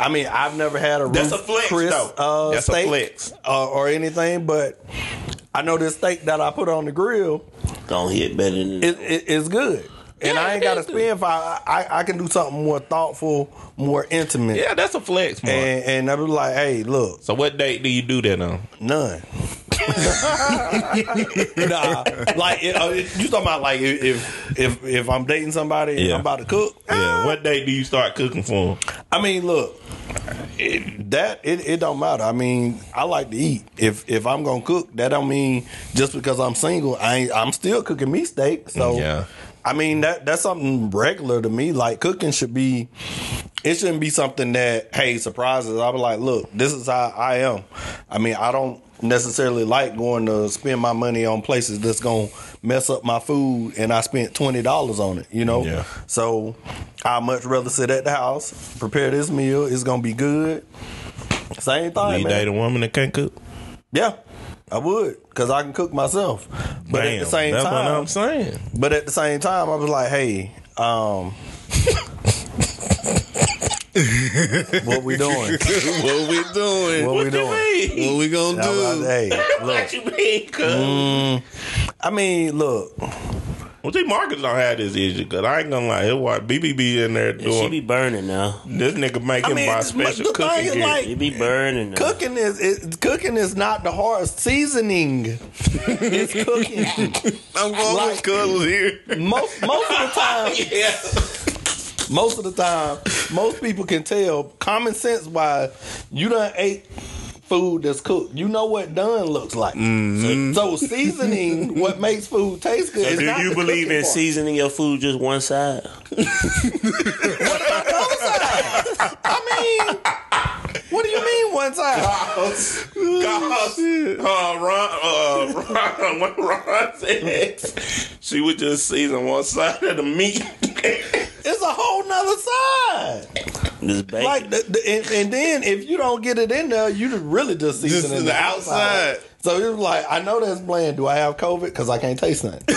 I mean, I've never had a That's Ruth a flex, Chris, though. Uh, That's a steak, flex. Uh, or anything, but I know this steak that I put on the grill don't hit better than it, it, it's good. And Yeah, I ain't got to spend five. I, I can do something more thoughtful, more intimate. Yeah, that's a flex, man. And, and I be like, hey, look, so what date do you do that on? none. (laughs) nah, like it, uh, you talking about like if if if I'm dating somebody and Yeah. I'm about to cook. Yeah, what date do you start cooking for? 'em? I mean, look, it, that it, it don't matter. I mean, I like to eat. If if I'm gonna cook, that don't mean just because I'm single, I ain't, I'm still cooking me steak. So Yeah. I mean that that's something regular to me. Like cooking should be. It shouldn't be something that hey surprises. I be like, look, this is how I am. I mean, I don't necessarily like going to spend my money on places that's gonna mess up my food, and I spent twenty dollars on it. You know. Yeah. So I much rather sit at the house, prepare this meal. It's gonna be good. Same thing, you date a woman that can't cook? Yeah, I would, cause I can cook myself. But at the same that's what time, I'm saying. but at the same time, I was like, hey, um, what we doing? (laughs) what we doing? What, we doing? What we gonna I was do? like, hey, What look. you mean, cuz? I mean, look. Well, see, Marcus don't have this issue, cause I ain't gonna lie. It was BBB in there doing. She doing be burning now. this nigga make I him mean, buy the- special the cooking thing is gear. like- She be burning now. Cooking is it, cooking is not the hardest. Seasoning is cooking. (laughs) I'm going Like- with Cuddles here. Most most of the time, (laughs) yeah. most of the time, most people can tell common sense wise you done ate food that's cooked. You know what done looks like. So, so seasoning (laughs) what makes food taste good. So is do not you the believe in part. seasoning your food just one side? (laughs) What about the other side? I mean, what do you mean one side? Cause, uh, Ron, uh, Ron, (laughs) when Ron said she would just season one side of the meat. It's a whole nother side. This bacon. Like, the, the, and, and then if you don't get it in there, you really just seasoning Just the outside. So it was like, I know that's bland. Do I have COVID? Because I can't taste nothing. (laughs) so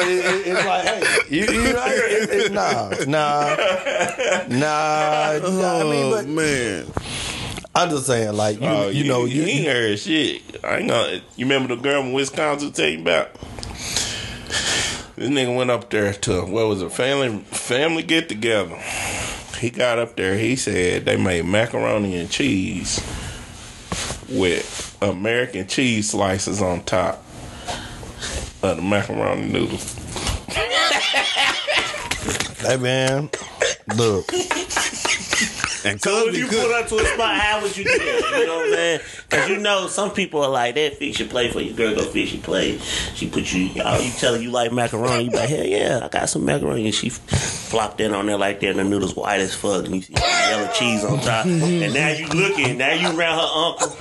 it, it, it's like, hey, you, you know, it, it, nah, nah, nah. I mean, Oh but man, I'm just saying, like, you, Oh, you know, you, you, ain't heard shit. I ain't gonna. You remember the girl in Wisconsin tell you about? This nigga went up there to what was it? Family family get together. He got up there. He said they made macaroni and cheese with American cheese slices on top of the macaroni noodles. hey man, look, and So if you cook- pull up to a spot, how would you do that? You know what I'm saying? Because you know some people are like that. Fix your play for your girl. Go fix your play. She put you. Oh, you tell her you like macaroni. You be like, hell yeah, I got some macaroni. And she flopped in on there like that, and the noodles white as fuck, and you see yellow cheese on top. And now you looking. Now you around her uncle.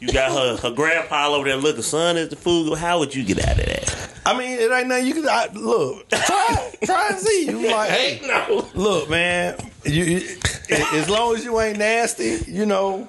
You got her her grandpa over there looking. Son, is the food? How would you get out of that? I mean, it ain't nothing you can I, look. Try, try and see. You like, hey, no. look, man. You, you as long as you ain't nasty, you know,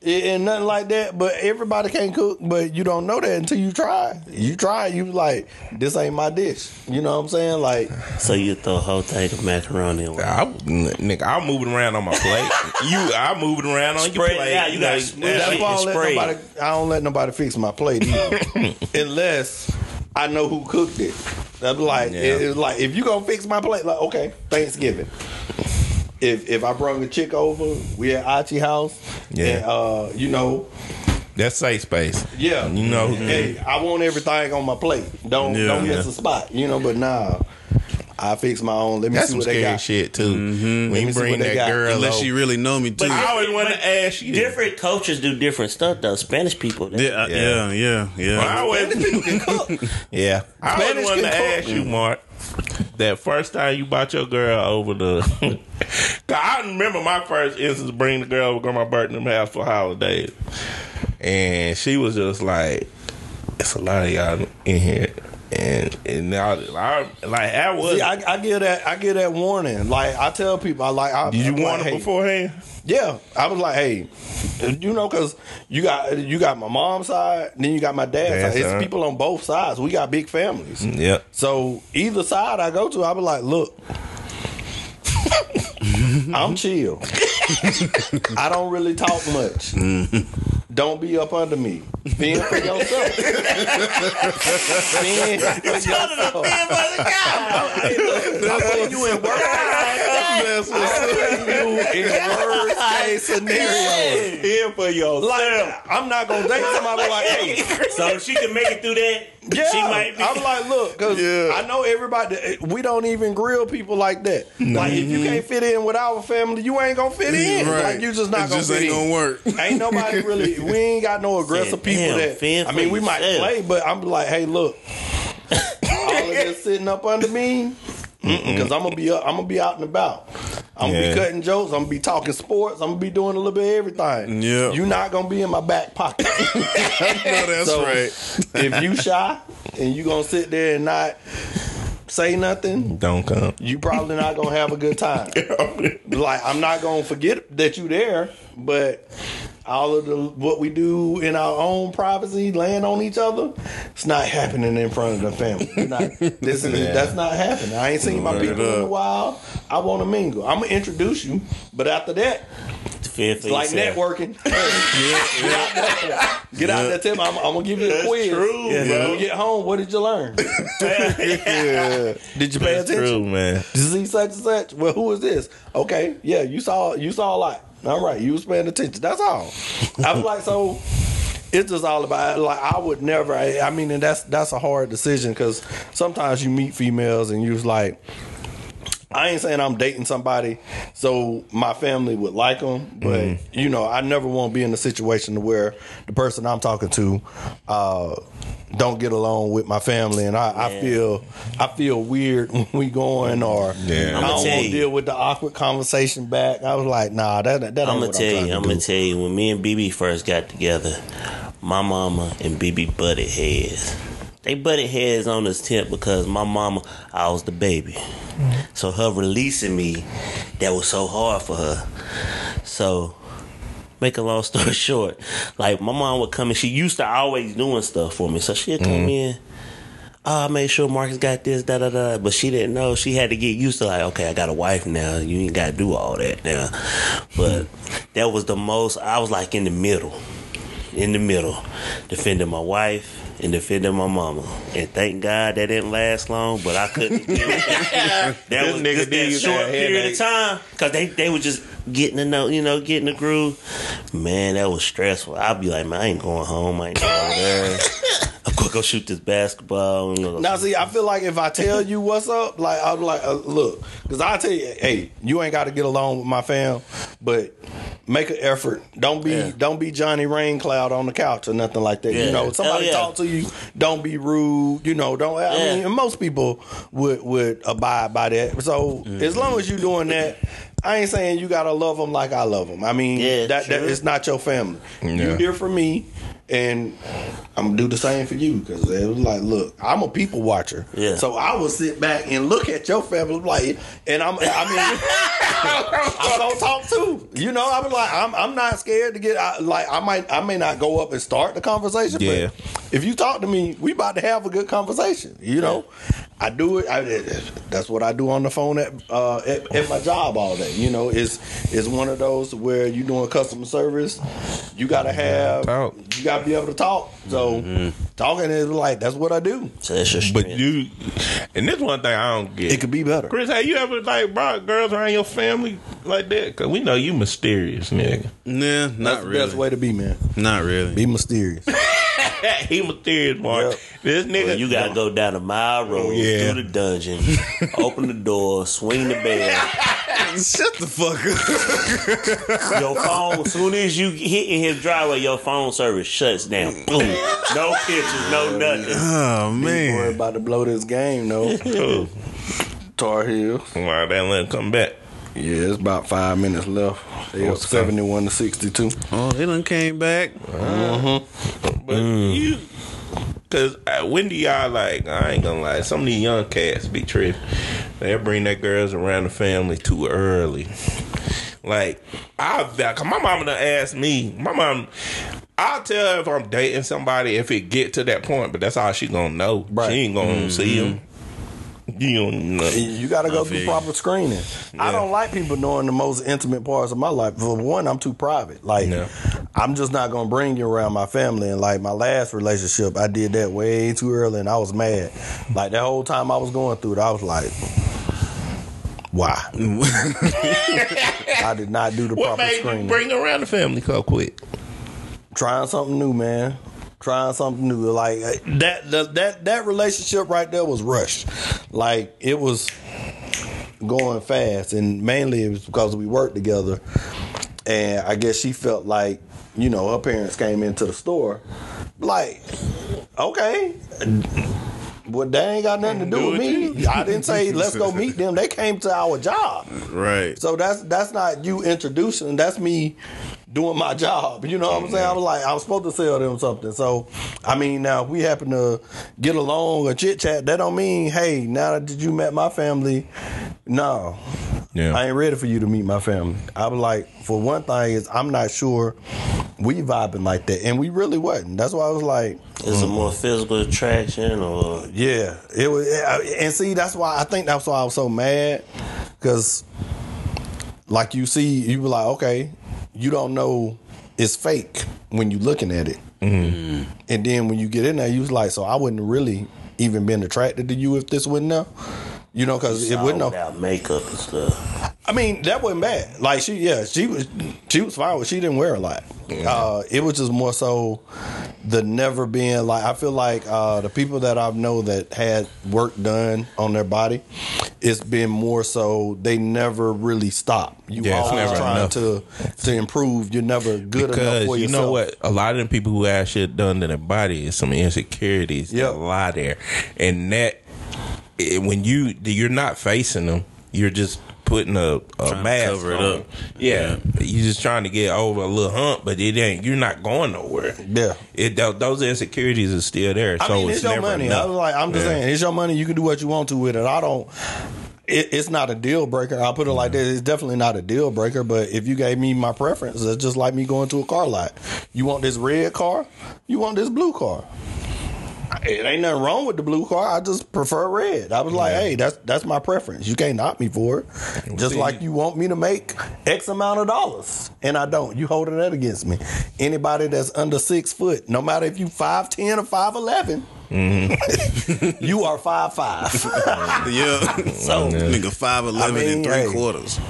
it, and nothing like that. But everybody can't cook, but you don't know that until you try. You try, you like, this ain't my dish. You know what I'm saying? Like, So you throw a whole thing of macaroni in one. I, nigga, I'll move it around on my plate. you, I'm moving around on your Spread it plate. out. You gotta know, that's Shit why I is don't let nobody. I don't let nobody fix my plate (laughs) unless I know who cooked it. That's like, Yeah. it- it's like if you gonna fix my plate, like okay, Thanksgiving. If if I brought a chick over, we at Archie house, Yeah. and, uh, you know, That's safe space. yeah, You know, hey, I want everything on my plate. Don't Yeah. don't miss a spot, you know. But nah, I fix my own. Let me that's see some what they got. shit too. Mm-hmm. When me you see bring that got. girl, Unless over. she really know me too. But I always want to ask you. Different cultures do different stuff though. Spanish people, they- yeah, Yeah. yeah, yeah, yeah. I always, (laughs) yeah, I always Spanish wanted to cook. ask you, Mark. That first time you brought your girl over the, (laughs) Cause I remember my first instance of bringing the girl over to my birthday house for holidays, and she was just like, "It's a lot of y'all in here," and and now I like I was. See, I, I give that I get that warning. Like I tell people, I like. I, did you I'm want like, it hey, beforehand? Yeah, I was like, hey, you know, because you got you got my mom's side, then you got my dad's Dad's side. It's side. people on both sides. We got big families. Mm, yep. So either side I go to, I be like, look, (laughs) I'm chill. (laughs) I don't really talk much. Mm-hmm. Don't be up under me. Fend for yourself. Fend for yourself. I'm putting you in worst That's what's up. you in worst case scenario. Here for yourself. Like I'm not gonna date somebody like, hey, So if she can make it through that, yeah. she might be. I'm like, look, because Yeah. I know everybody. We don't even grill people like that. Like if you can't fit in with our family, you ain't gonna fit in. Right. Like you just not It gonna just fit ain't in. gonna work. Ain't nobody really. We ain't got no aggressive people "Damn, that. I mean, we might play, but I'm like, hey, look, all of this sitting up under me. Because I'm gonna be up, I'm gonna be out and about. I'm gonna Yeah. be cutting jokes. I'm gonna be talking sports. I'm gonna be doing a little bit of everything. Yeah. you're not gonna be in my back pocket. (laughs) no, that's So, right. if you shy and you gonna sit there and not say nothing, Don't come. you probably not gonna have a good time. (laughs) like I'm not gonna forget that you there, but all of the what we do in our own privacy, laying on each other, it's not happening in front of the family. Not, (laughs) this is Yeah. that's not happening. I ain't seen my people in a while. I want to mingle. I'm gonna introduce you, but after that, Fend it's like yourself. networking. (laughs) get out there. Get out there, Tim. I'm, I'm gonna give you a quiz. true, yeah. When you get home, what did you learn? (laughs) Did you pay That's attention? true, man. Did you see such and such? Well, who is this? Okay, yeah, you saw you saw a lot. All right, you was paying attention. That's all. I was like, so it's just all about like I would never. I, I mean, and that's that's a hard decision because sometimes you meet females and you was like. I ain't saying I'm dating somebody so my family would like them, but Mm-hmm. you know, I never want to be in a situation to where the person I'm talking to uh, don't get along with my family, and I, I feel I feel weird when we going, or Yeah. I don't want to deal with the awkward conversation back. I was like, nah, that that ain't I'm gonna what tell I'm trying you. I'm to gonna tell you. When me and BB first got together, my mama and BB butted heads. They butted heads on this tent because my mama, I was the baby, mm-hmm. so her releasing me, that was so hard for her. So, make a long (laughs) story short, like my mom would come and she used to always doing stuff for me. So she'd come mm-hmm. in. Oh, I made sure Marcus got this, da da da. But she didn't know. She had to get used to like, okay, I got a wife now. You ain't got to do all that now. But mm-hmm. that was the most. I was like in the middle, in the middle, defending my wife and defending my mama. And thank God that didn't last long. But I couldn't. that. (laughs) That This was just that short period of time because they they were just getting to know, you know, getting the groove. Man, that was stressful. I'd be like, man, I ain't going home. I ain't going over there. I'm gonna go shoot this basketball. I'm gonna go Now, see, I feel like if I tell you what's up, like I'm like, uh, look, because I tell you, hey, you ain't got to get along with my fam, but make an effort. Don't be, Yeah. don't be Johnny Raincloud on the couch or nothing like that. Yeah. You know, somebody yeah. talk to you, don't be rude. You know, don't. I mean, and most people would would abide by that. So Mm-hmm. as long as you're doing that. I ain't saying you gotta love them like I love them. I mean, Yeah, that, that it's not your family. Yeah. You here for me, and I'm gonna do the same for you because it was like, look, I'm a people watcher. Yeah. So I will sit back and look at your family like, and I'm, I mean, (laughs) I'm gonna talk too. You know, I'm like, I'm, I'm not scared to get I, like, I might, I may not go up and start the conversation. Yeah. But if you talk to me, we about to have a good conversation. You know, I do it. I, that's what I do on the phone at, uh, at at my job all day. You know, it's it's one of those where you doing customer service. You gotta have, Talk. you gotta be able to talk. So talking is like that's what I do. So that's your But you, and this one thing I don't get. It could be better. Chris, have you ever like brought girls around your family like that? Cause we know you mysterious, nigga. Nah, That's not the really. best way to be, man. Not really. Be mysterious. (laughs) (laughs) he mysterious, Mark. Yep. This nigga, Well, you gotta go down a mile road Yeah. through the dungeon, (laughs) open the door, swing the bell. (laughs) Shut the fuck up. Your phone, as soon as you hit in his driveway, your phone service shuts down. Boom. No pictures, no oh, nothing. Oh Worry man. about to blow this game, though. Oh, Tar Heels. wow, that let come back. Yeah, it's about five minutes left. They up seventy-one to sixty-two. Oh, they done came back. Uh-huh. But you, cause uh, when do y'all like? I ain't gonna lie. Some of these young cats be tripping. They bring their girls around the family too early. Like I, cause my mama done asked me. My mom, I'll tell her if I'm dating somebody if it get to that point. But that's all she gonna know. Right. She ain't gonna see them. You don't know. You got to go through proper screening. I don't like people knowing the most intimate parts of my life. For one, I'm too private. Like, Yeah. I'm just not gonna bring you around my family. And like my last relationship, I did that way too early, and I was mad. Like that whole time I was going through it, I was like, why? (laughs) I did not do the What proper made you screening. bring around the family so quick? trying something new, man. Trying something new. Like uh, that, that that that relationship right there was rushed. Like it was going fast, and mainly it was because we worked together. And I guess she felt like you know her parents came into the store, like okay. Well, they ain't got nothing to do with me. (laughs) I didn't say let's go meet them. They came to our job. Right. So that's that's not you introducing. That's me doing my job. You know what I'm saying? I was like, I was supposed to sell them something. So, I mean, now if we happen to get along or chit chat, that don't mean, hey, now that you met my family, no. Yeah. I ain't ready for you to meet my family. I was like, for one thing is I'm not sure we vibing like that. And we really wasn't. That's why I was like, Is it more physical attraction or yeah, it was, and see, that's why I think that's why I was so mad, because like you see, you were like, okay, you don't know it's fake when you looking at it, mm-hmm. and then when you get in there, you was like, so I wouldn't really even been attracted to you if this wasn't there, you know, because it wouldn't. Have, without makeup and stuff? I mean, that wasn't bad. Like she, yeah, she was, she was fine. With, she didn't wear a lot. Uh, it was just more so the never being like. I feel like uh, the people that I know that had work done on their body, it's been more so they never really stop. You Yeah, it's always never trying enough. to to improve. You're never good enough Because for you yourself. know what, a lot of the people who have shit done to their body is some insecurities. Yep. that lie there, and that eh, when you you're not facing them, you're just putting a, a to mask cover it on. up. Yeah, you're just trying to get over a little hump, but it ain't. You're not going nowhere. Yeah. it tho- those insecurities are still there. I so mean, it's, it's, your money. enough. I was like, I'm just Yeah. saying, it's your money. You can do what you want to with it. I don't. It, it's not a deal breaker. I'll put it like this. It's definitely not a deal breaker. But if you gave me my preference, it's just like me going to a car lot. You want this red car? You want this blue car? It ain't nothing wrong with the blue car. I just prefer red. I was like, hey, that's that's my preference. You can't knock me for it. Just see- like you want me to make X amount of dollars, and I don't. You holding that against me? Anybody that's under six foot, no matter if you five ten or five mm-hmm. (laughs) you are five five. (laughs) Yeah. So- (laughs) nigga five eleven I mean, and three hey. quarters.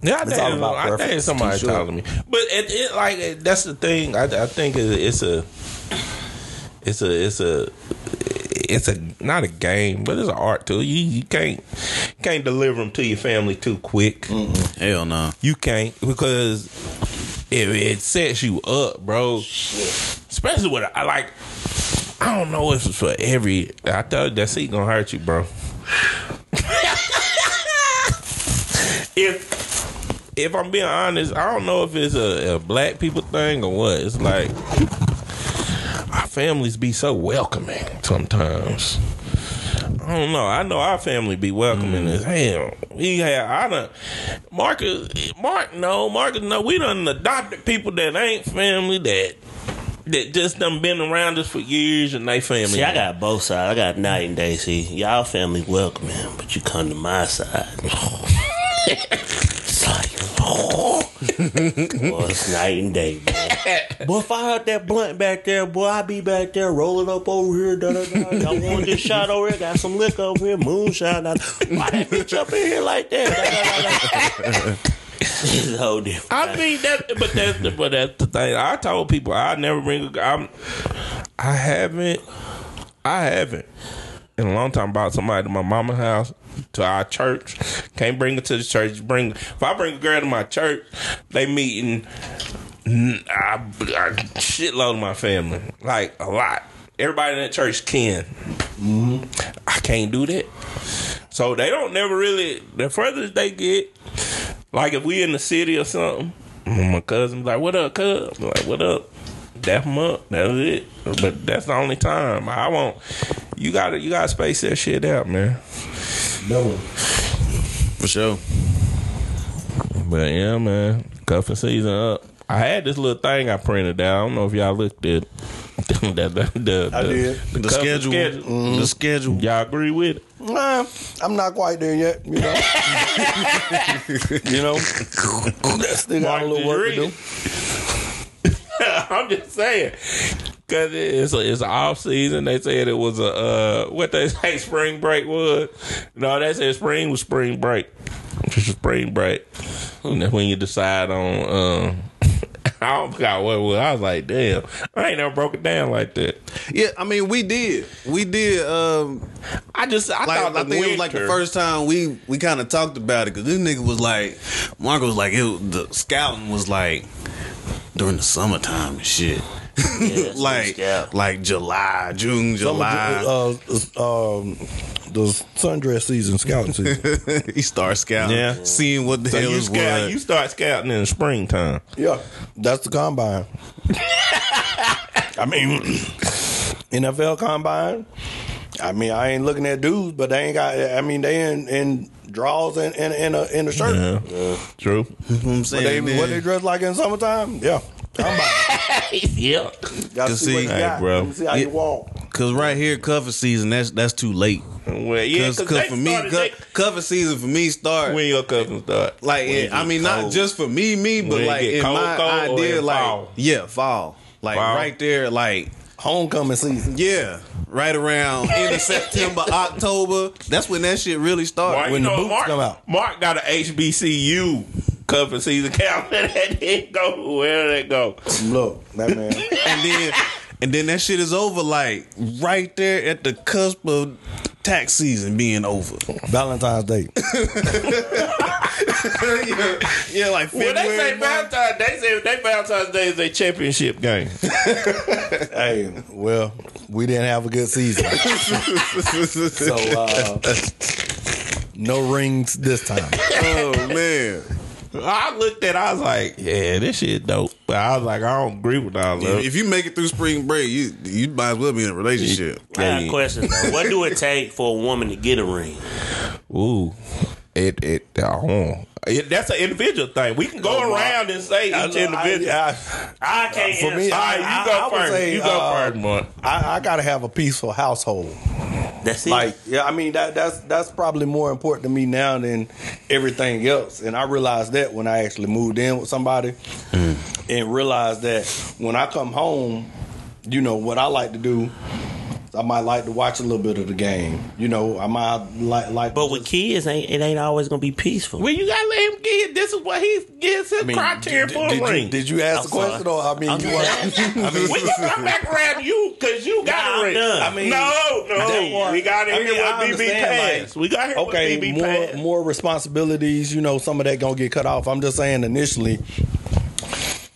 Yeah, I It's think, all about I think somebody too short. telling me, but it, it like it- that's the thing. I, I think it- it's a, it's a, it's a, it's a not a game, but it's an art too. You you can't can't deliver them to your family too quick. Hell no. You can't because it, it sets you up, bro. Especially with I like. I don't know if it's for every. I thought that seat gonna hurt you, bro. (laughs) if if I'm being honest, I don't know if it's a, a black people thing or what. It's like our families be so welcoming sometimes. I don't know. I know our family be welcoming mm. as hell. We have I done Marcus Mark no, Marcus no, we done adopted people that ain't family that that just done been around us for years and they family. See, I got both sides. I got night and day. See, y'all family welcoming, but you come to my side. (laughs) it's boy, it's night and day, boy. boy, if I had that blunt back there, boy, I'd be back there rolling up over here. Da, da, da. Y'all want this shot over here? Got some liquor over here, moonshine. Why that bitch up in here like that? Da. It's whole different. I mean that, but that's the, but that's the thing. I told people I never bring. A, I'm, I haven't, I haven't in a long time brought somebody to my mama's house to our church. Can't bring her to the church. Bring if I bring a girl to my church, they meeting. mm, I, shitload of my family, like a lot. Everybody in that church can. I can't do that. So they don't never really. The furthest they get, like if we in the city or something, my cousin's like, "What up, cuz?" Like, "What up?" Dap them up. That's it. But that's the only time I won't. You gotta, you gotta space that shit out, man. For sure. But yeah, man, cuffing season up. I had this little thing I printed out. I don't know if y'all looked at it. (laughs) the, the, the, I the- did. The, The cuffing schedule. Mm-hmm. The schedule. Y'all agree with it? Nah, I'm not quite there yet. You know, (laughs) you know, still got a little work to do. (laughs) I'm just saying. Cause it's a, it's off season. They said it was a uh, what they (laughs) say spring break was. No, they said spring was spring break. Just spring break. And that's when you decide on. Um, (laughs) I don't forgot what it was. I was like, damn, I ain't never broke it down like that. Yeah, I mean we did. We did um I just I like thought I think it was like the first time we we kind of talked about it because this nigga was like, Marco was like, it was, the scouting was like during the summertime and shit. Yeah, (laughs) like like July, June, July. of the, uh, um, the sundress season, scouting season. (laughs) he starts scouting, Yeah. seeing what the So hell you is scout, what. you start scouting in the springtime. yeah, that's the combine. (laughs) I mean, NFL combine. I mean, I ain't looking at dudes, but they ain't got. I mean, they in, in draws and in, in, a in a shirt. Yeah, true. You know what I'm But saying? they, what they dress like in summertime? Yeah, combine. (laughs) yeah. Gotta Cause see, what see- you Hey, got. bro. Let me see how Yeah. you walk. Cause right here, cuffing season. That's that's too late. Well, yeah, Cause, because 'cause for me, co- cuffing season for me start when your cousins start. like it I get mean not cold. just for me, me, but When it like get in cold, my cold, or idea, in like fall? yeah, fall, like Fall? right there, like Homecoming season. yeah, right around (laughs) end of September, October. That's when that shit really starts. Mark, when you the know, boots Mark, come out. Mark got a HBCU cuffing season calendar (laughs) that didn't go where did that go. Look, that man. (laughs) and then and then that shit is over, like right there at the cusp of tax season being over. Valentine's Day. (laughs) yeah, yeah, like Well, they say February. March. Valentine's. They say they Valentine's Day is a championship game. hey, well, we didn't have a good season. so, uh, no rings this time. oh man. I looked at. I was like, yeah, this shit dope. But I was like, I don't agree with all of it. If you make it through spring break, you you might as well be in a relationship. I got a question though. What do it take for a woman to get a ring? Ooh, it it. Oh. It, that's an individual thing. We can go around and say each individual. I, I can't For me, answer. All right, I- you go I would first. say, you go uh, first, Mark. I, I gotta have a peaceful household. That's it. Like, yeah, I mean that that's that's probably more important to me now than everything else. And I realized that when I actually moved in with somebody, and realized that when I come home, you know what I like to do. I might like to watch a little bit of the game. You know, I might like like. but with kids, ain't it ain't always gonna be peaceful. Well, you gotta let him get. This is what he gets his I mean, criteria did, for did, a you, ring. did you ask I'm the question sorry. or I mean I'm you? just (laughs) I mean, when you come back around, you because you got Nah, a I'm ring. done. I mean, no, that no, part- we got to I hear mean, I what BB understand, like, we got to hear okay, what BB more passed. more responsibilities. You know, some of that gonna get cut off. I'm just saying initially,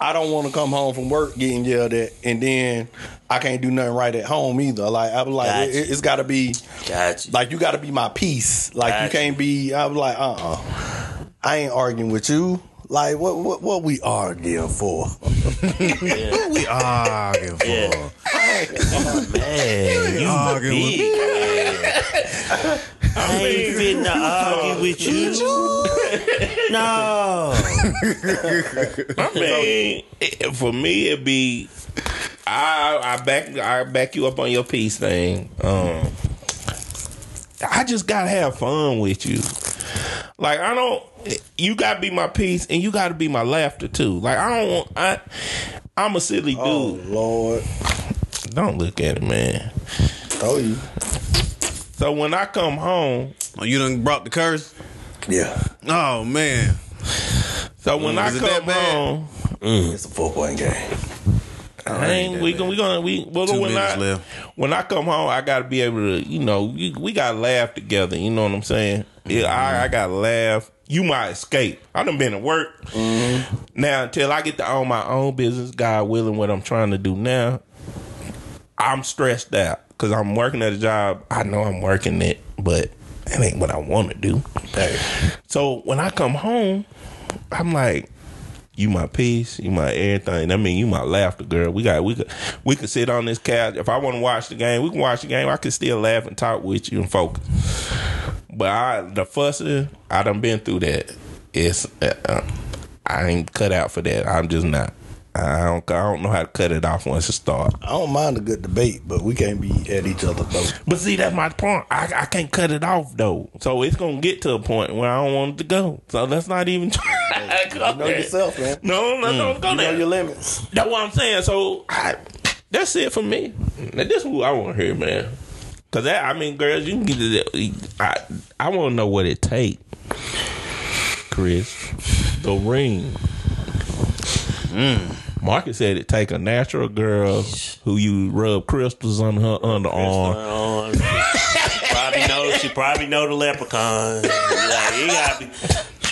I don't want to come home from work getting yelled at, and then I can't do nothing right at home either. Like I'm like, Gotcha. it, it's got to be Gotcha. like you got to be my peace. Like you can't be. I'm like, uh, uh I ain't arguing with you. Like what what what we arguing for? (laughs) Yeah. we arguing for? Yeah. Man, you arguing with big, man. I ain't finna argue with you. (laughs) No. I mean, it- for me, it'd be I I back I back you up on your piece thing. Um, I just gotta have fun with you. Like I don't. You gotta be my piece, and you gotta be my laughter too. Like I don't. want I I'm a silly dude. Oh Lord, Don't look at it, man. told you. So when I come home, Oh, you done brought the curse? Yeah, Oh man. so oh, when I is that come bad? home, mm. it's a four point game. I ain't, we gonna we gonna we well, Two when minutes I left. when I come home, I gotta be able to you know we, we gotta laugh together. You know what I'm saying? Yeah, mm-hmm. I, I gotta laugh. You might escape. I done been at work mm-hmm. now until I get to own my own business. God willing, what I'm trying to do now, I'm stressed out because I'm working at a job. I know I'm working it, but that ain't what I want to do. So when I come home, I'm like, you my peace, you my everything. I mean, you my laughter, girl. We got we could we could sit on this couch. If I want to watch the game, we can watch the game. I could still laugh and talk with you and focus. But I the fussing, I done been through that. It's uh, uh, I ain't cut out for that. I'm just not. I don't I don't know how to cut it off once it start. I don't mind a good debate, but we can't be at each other though. But see, that's my point. I, I can't cut it off though. So it's gonna get to a point where I don't want it to go. So let's not even try. to You know there. yourself, man. No, no, don't mm. go You know your limits. That's what I'm saying. So I, that's it for me. Now, this is who I want to hear, man. Cause that, I mean, girls, you can get it. I, I want to know what it take, Chris. The ring. Mm. Marcus said it take a natural girl who you rub crystals on her underarm. Probably know. She probably know the leprechaun. Like, you gotta be,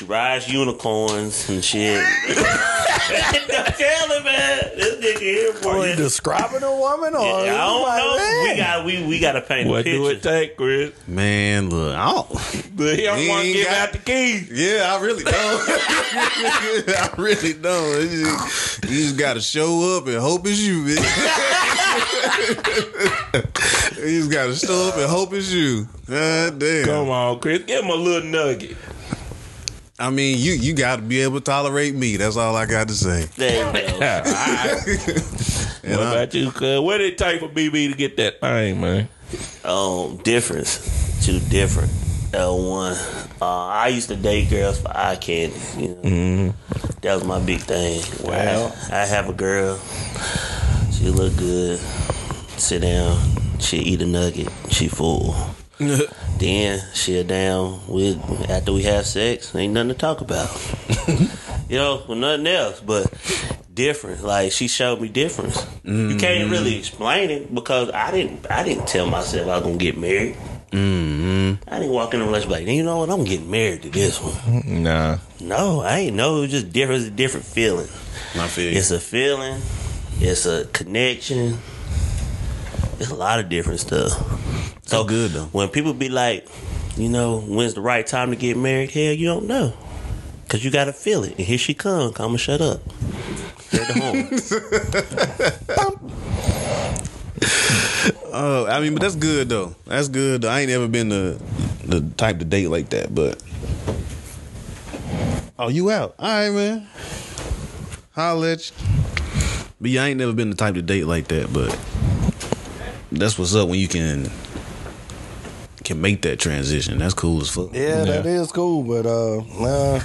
she rides unicorns and shit. (laughs) Tell him, man. This nigga here, Are you describing a woman or? I don't like, know. man? We got we we got to paint a What do it take, Chris? Man, look, I don't. But (laughs) he don't want to ain't give got- out the keys. Yeah, I really don't. (laughs) I really don't. It's just- you just got to show up and hope it's you, man. you just got to show up and hope it's you. God damn. Come on, Chris. Give him a little nugget. I mean, you you got to be able to tolerate me. That's all I got to say. There you go. (laughs) (laughs) And what I- about you, cuz? What did it take for BB to get that thing, man? Um, difference. Two different. Uh, one. Uh, I used to date girls for eye candy. You know, Mm-hmm. that was my big thing. Wow. I, I have a girl. She look good. Sit down. She eat a nugget. She full. (laughs) then she'll down with after we have sex. Ain't nothing to talk about. (laughs) you know, with nothing else, but different. Like she showed me difference. You can't really explain it because I didn't. I didn't tell myself I was gonna get married. Mm-hmm. I didn't walk in the relationship like, you know what? I'm getting married to this one. Nah. No, I ain't know. It was just different. It's a different feeling. I feel. It's a feeling. It's a connection. It's a lot of different stuff. So good, though. When people be like, you know, when's the right time to get married? Hell, you don't know. Cause you gotta feel it. And here she come. I'ma shut up. Hear the horn. (laughs) Oh, I mean, but that's good though. That's good. Though. I ain't ever been the the type to date like that. But oh, you out? All right, man. Holla at you. But yeah, I ain't never been the type to date like that. But that's what's up when you can can make that transition. That's cool as fuck. Yeah, that is cool, but uh, nah,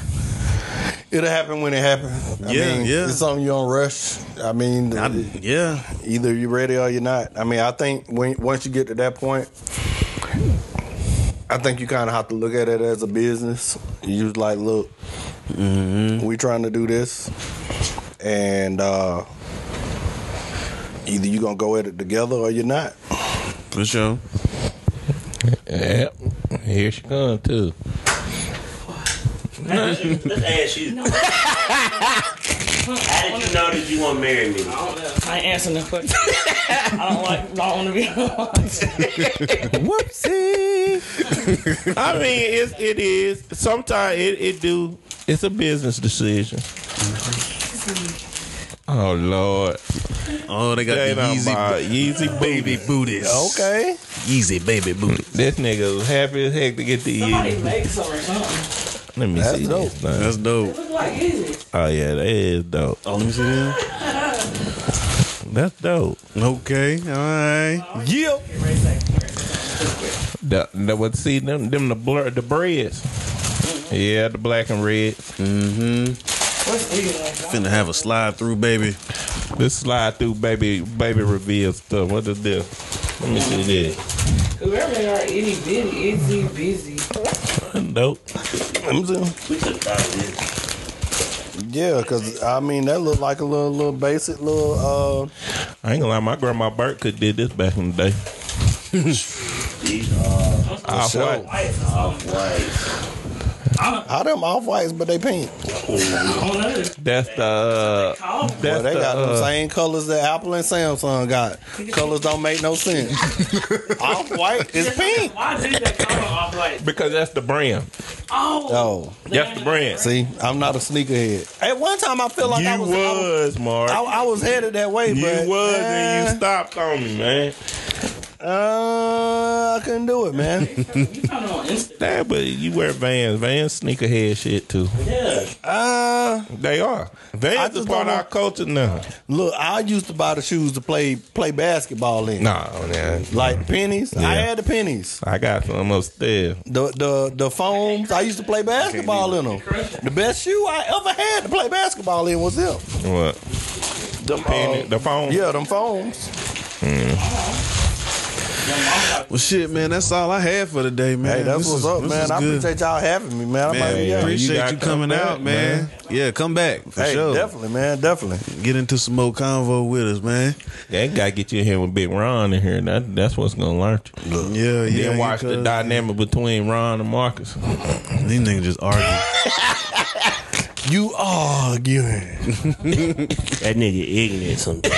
it'll happen when it happens. I Yeah, mean, yeah. It's something you don't rush. I mean, I, yeah, either you're ready or you're not. I mean, I think when once you get to that point, I think you kind of have to look at it as a business. You just like, look, we trying to do this, and uh, either you're gonna go at it together or you're not. for sure. Yeah. Here she come too. Let's ask you. How did you know that you want to marry me? I ain't answering that question. I don't like. I don't want to be. Whoopsie. I mean, it's, it is. Sometimes it, it do. It's a business decision. Oh Lord, Oh, they got they the Yeezy, Yeezy baby booties. Okay. Yeezy baby booties. This nigga was happy as heck to get the Somebody Yeezy. makes some or something. Let me That's see dope. this. thing. That's dope. Look like easy. Oh yeah, that is dope. Oh, let me see them. That's dope. Okay, all right. Yeah. The, the what see them them the blur the breads. Mm-hmm. Yeah, the black and red. What's easy like? Finna have a slide through, baby. This slide through baby baby reveal stuff. What is this? Let me see this. Whoever they are, itty bitty, itty busy. Nope. I'm saying. We could try this. Yeah, cause I mean that looked like a little little basic little uh I ain't gonna lie, my grandma Burt could did this back in the day. (laughs) These are Off white. White. off white. How them off whites but they pink. I don't know. That's the uh, Call. that's Well, they the, got them uh, same colors that Apple and Samsung got. Colors don't make no sense. (laughs) off white is pink. Why did they call off white? because that's the brand. Oh. Oh, That's the brand. see, I'm not a sneakerhead. At one time, I feel like you I was, was, I was, Mark. I, I was headed that way, you but you was, uh, and you stopped on me, man. Uh, I couldn't do it, man. You found it on Insta. Nah, but you wear Vans. Vans sneakerhead shit too. Yeah. Uh, They are. Vans is just part of our culture now. look, I used to buy the shoes to play play basketball in. Nah, man. Like the pennies, I had the pennies. I got some upstairs. The the the foams. I used to play basketball in them. The best shoe I ever had to play basketball in was them. What? Them Penny, uh, the phone? Yeah, them foams. Well, shit, man. That's all I had for today, man. Hey, that's This what's is- up, man. I good. appreciate y'all having me, man. I might Man, be Yeah, appreciate you you, coming come out, man. man. Yeah, come back for Hey, sure. definitely, man, definitely. Get into some more convo with us, man. That gotta get you in here with Big Ron in here. That that's what's gonna learn. You. Yeah, yeah. Then watch the because dynamic between Ron and Marcus. These niggas just argue. (laughs) You arguing? (laughs) That nigga ignorant sometimes.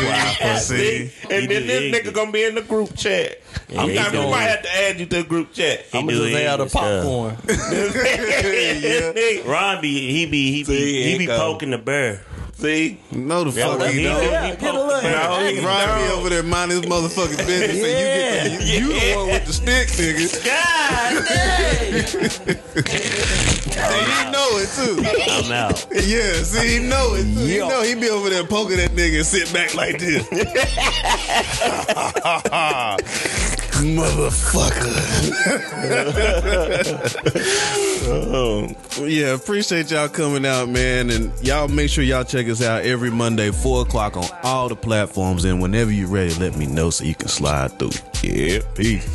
That's why I (laughs) fuck See? And He then this ignorant. nigga gonna be in the group chat. Yeah, I'm he not, we might have to add you to the group chat. He I'm gonna just have the ignorant popcorn. (laughs) (laughs) yeah. Ron be he be he be See, he here be poking the bear. See, No, the fuck Yeah, he he don't. do. Yeah, He get poke a little- the bear. no, he Ron be over there minding his motherfucking business. and you, get the, you the one with the stick, nigga. (laughs) God And he know it too. I'm out. Yeah, see, he know it too. He know he be over there poking that nigga and sit back like this. (laughs) Motherfucker. (laughs) Oh, yeah, appreciate y'all coming out, man. And y'all make sure y'all check us out every Monday, 4 o'clock on all the platforms. And whenever you're ready, let me know so you can slide through. Yeah, peace.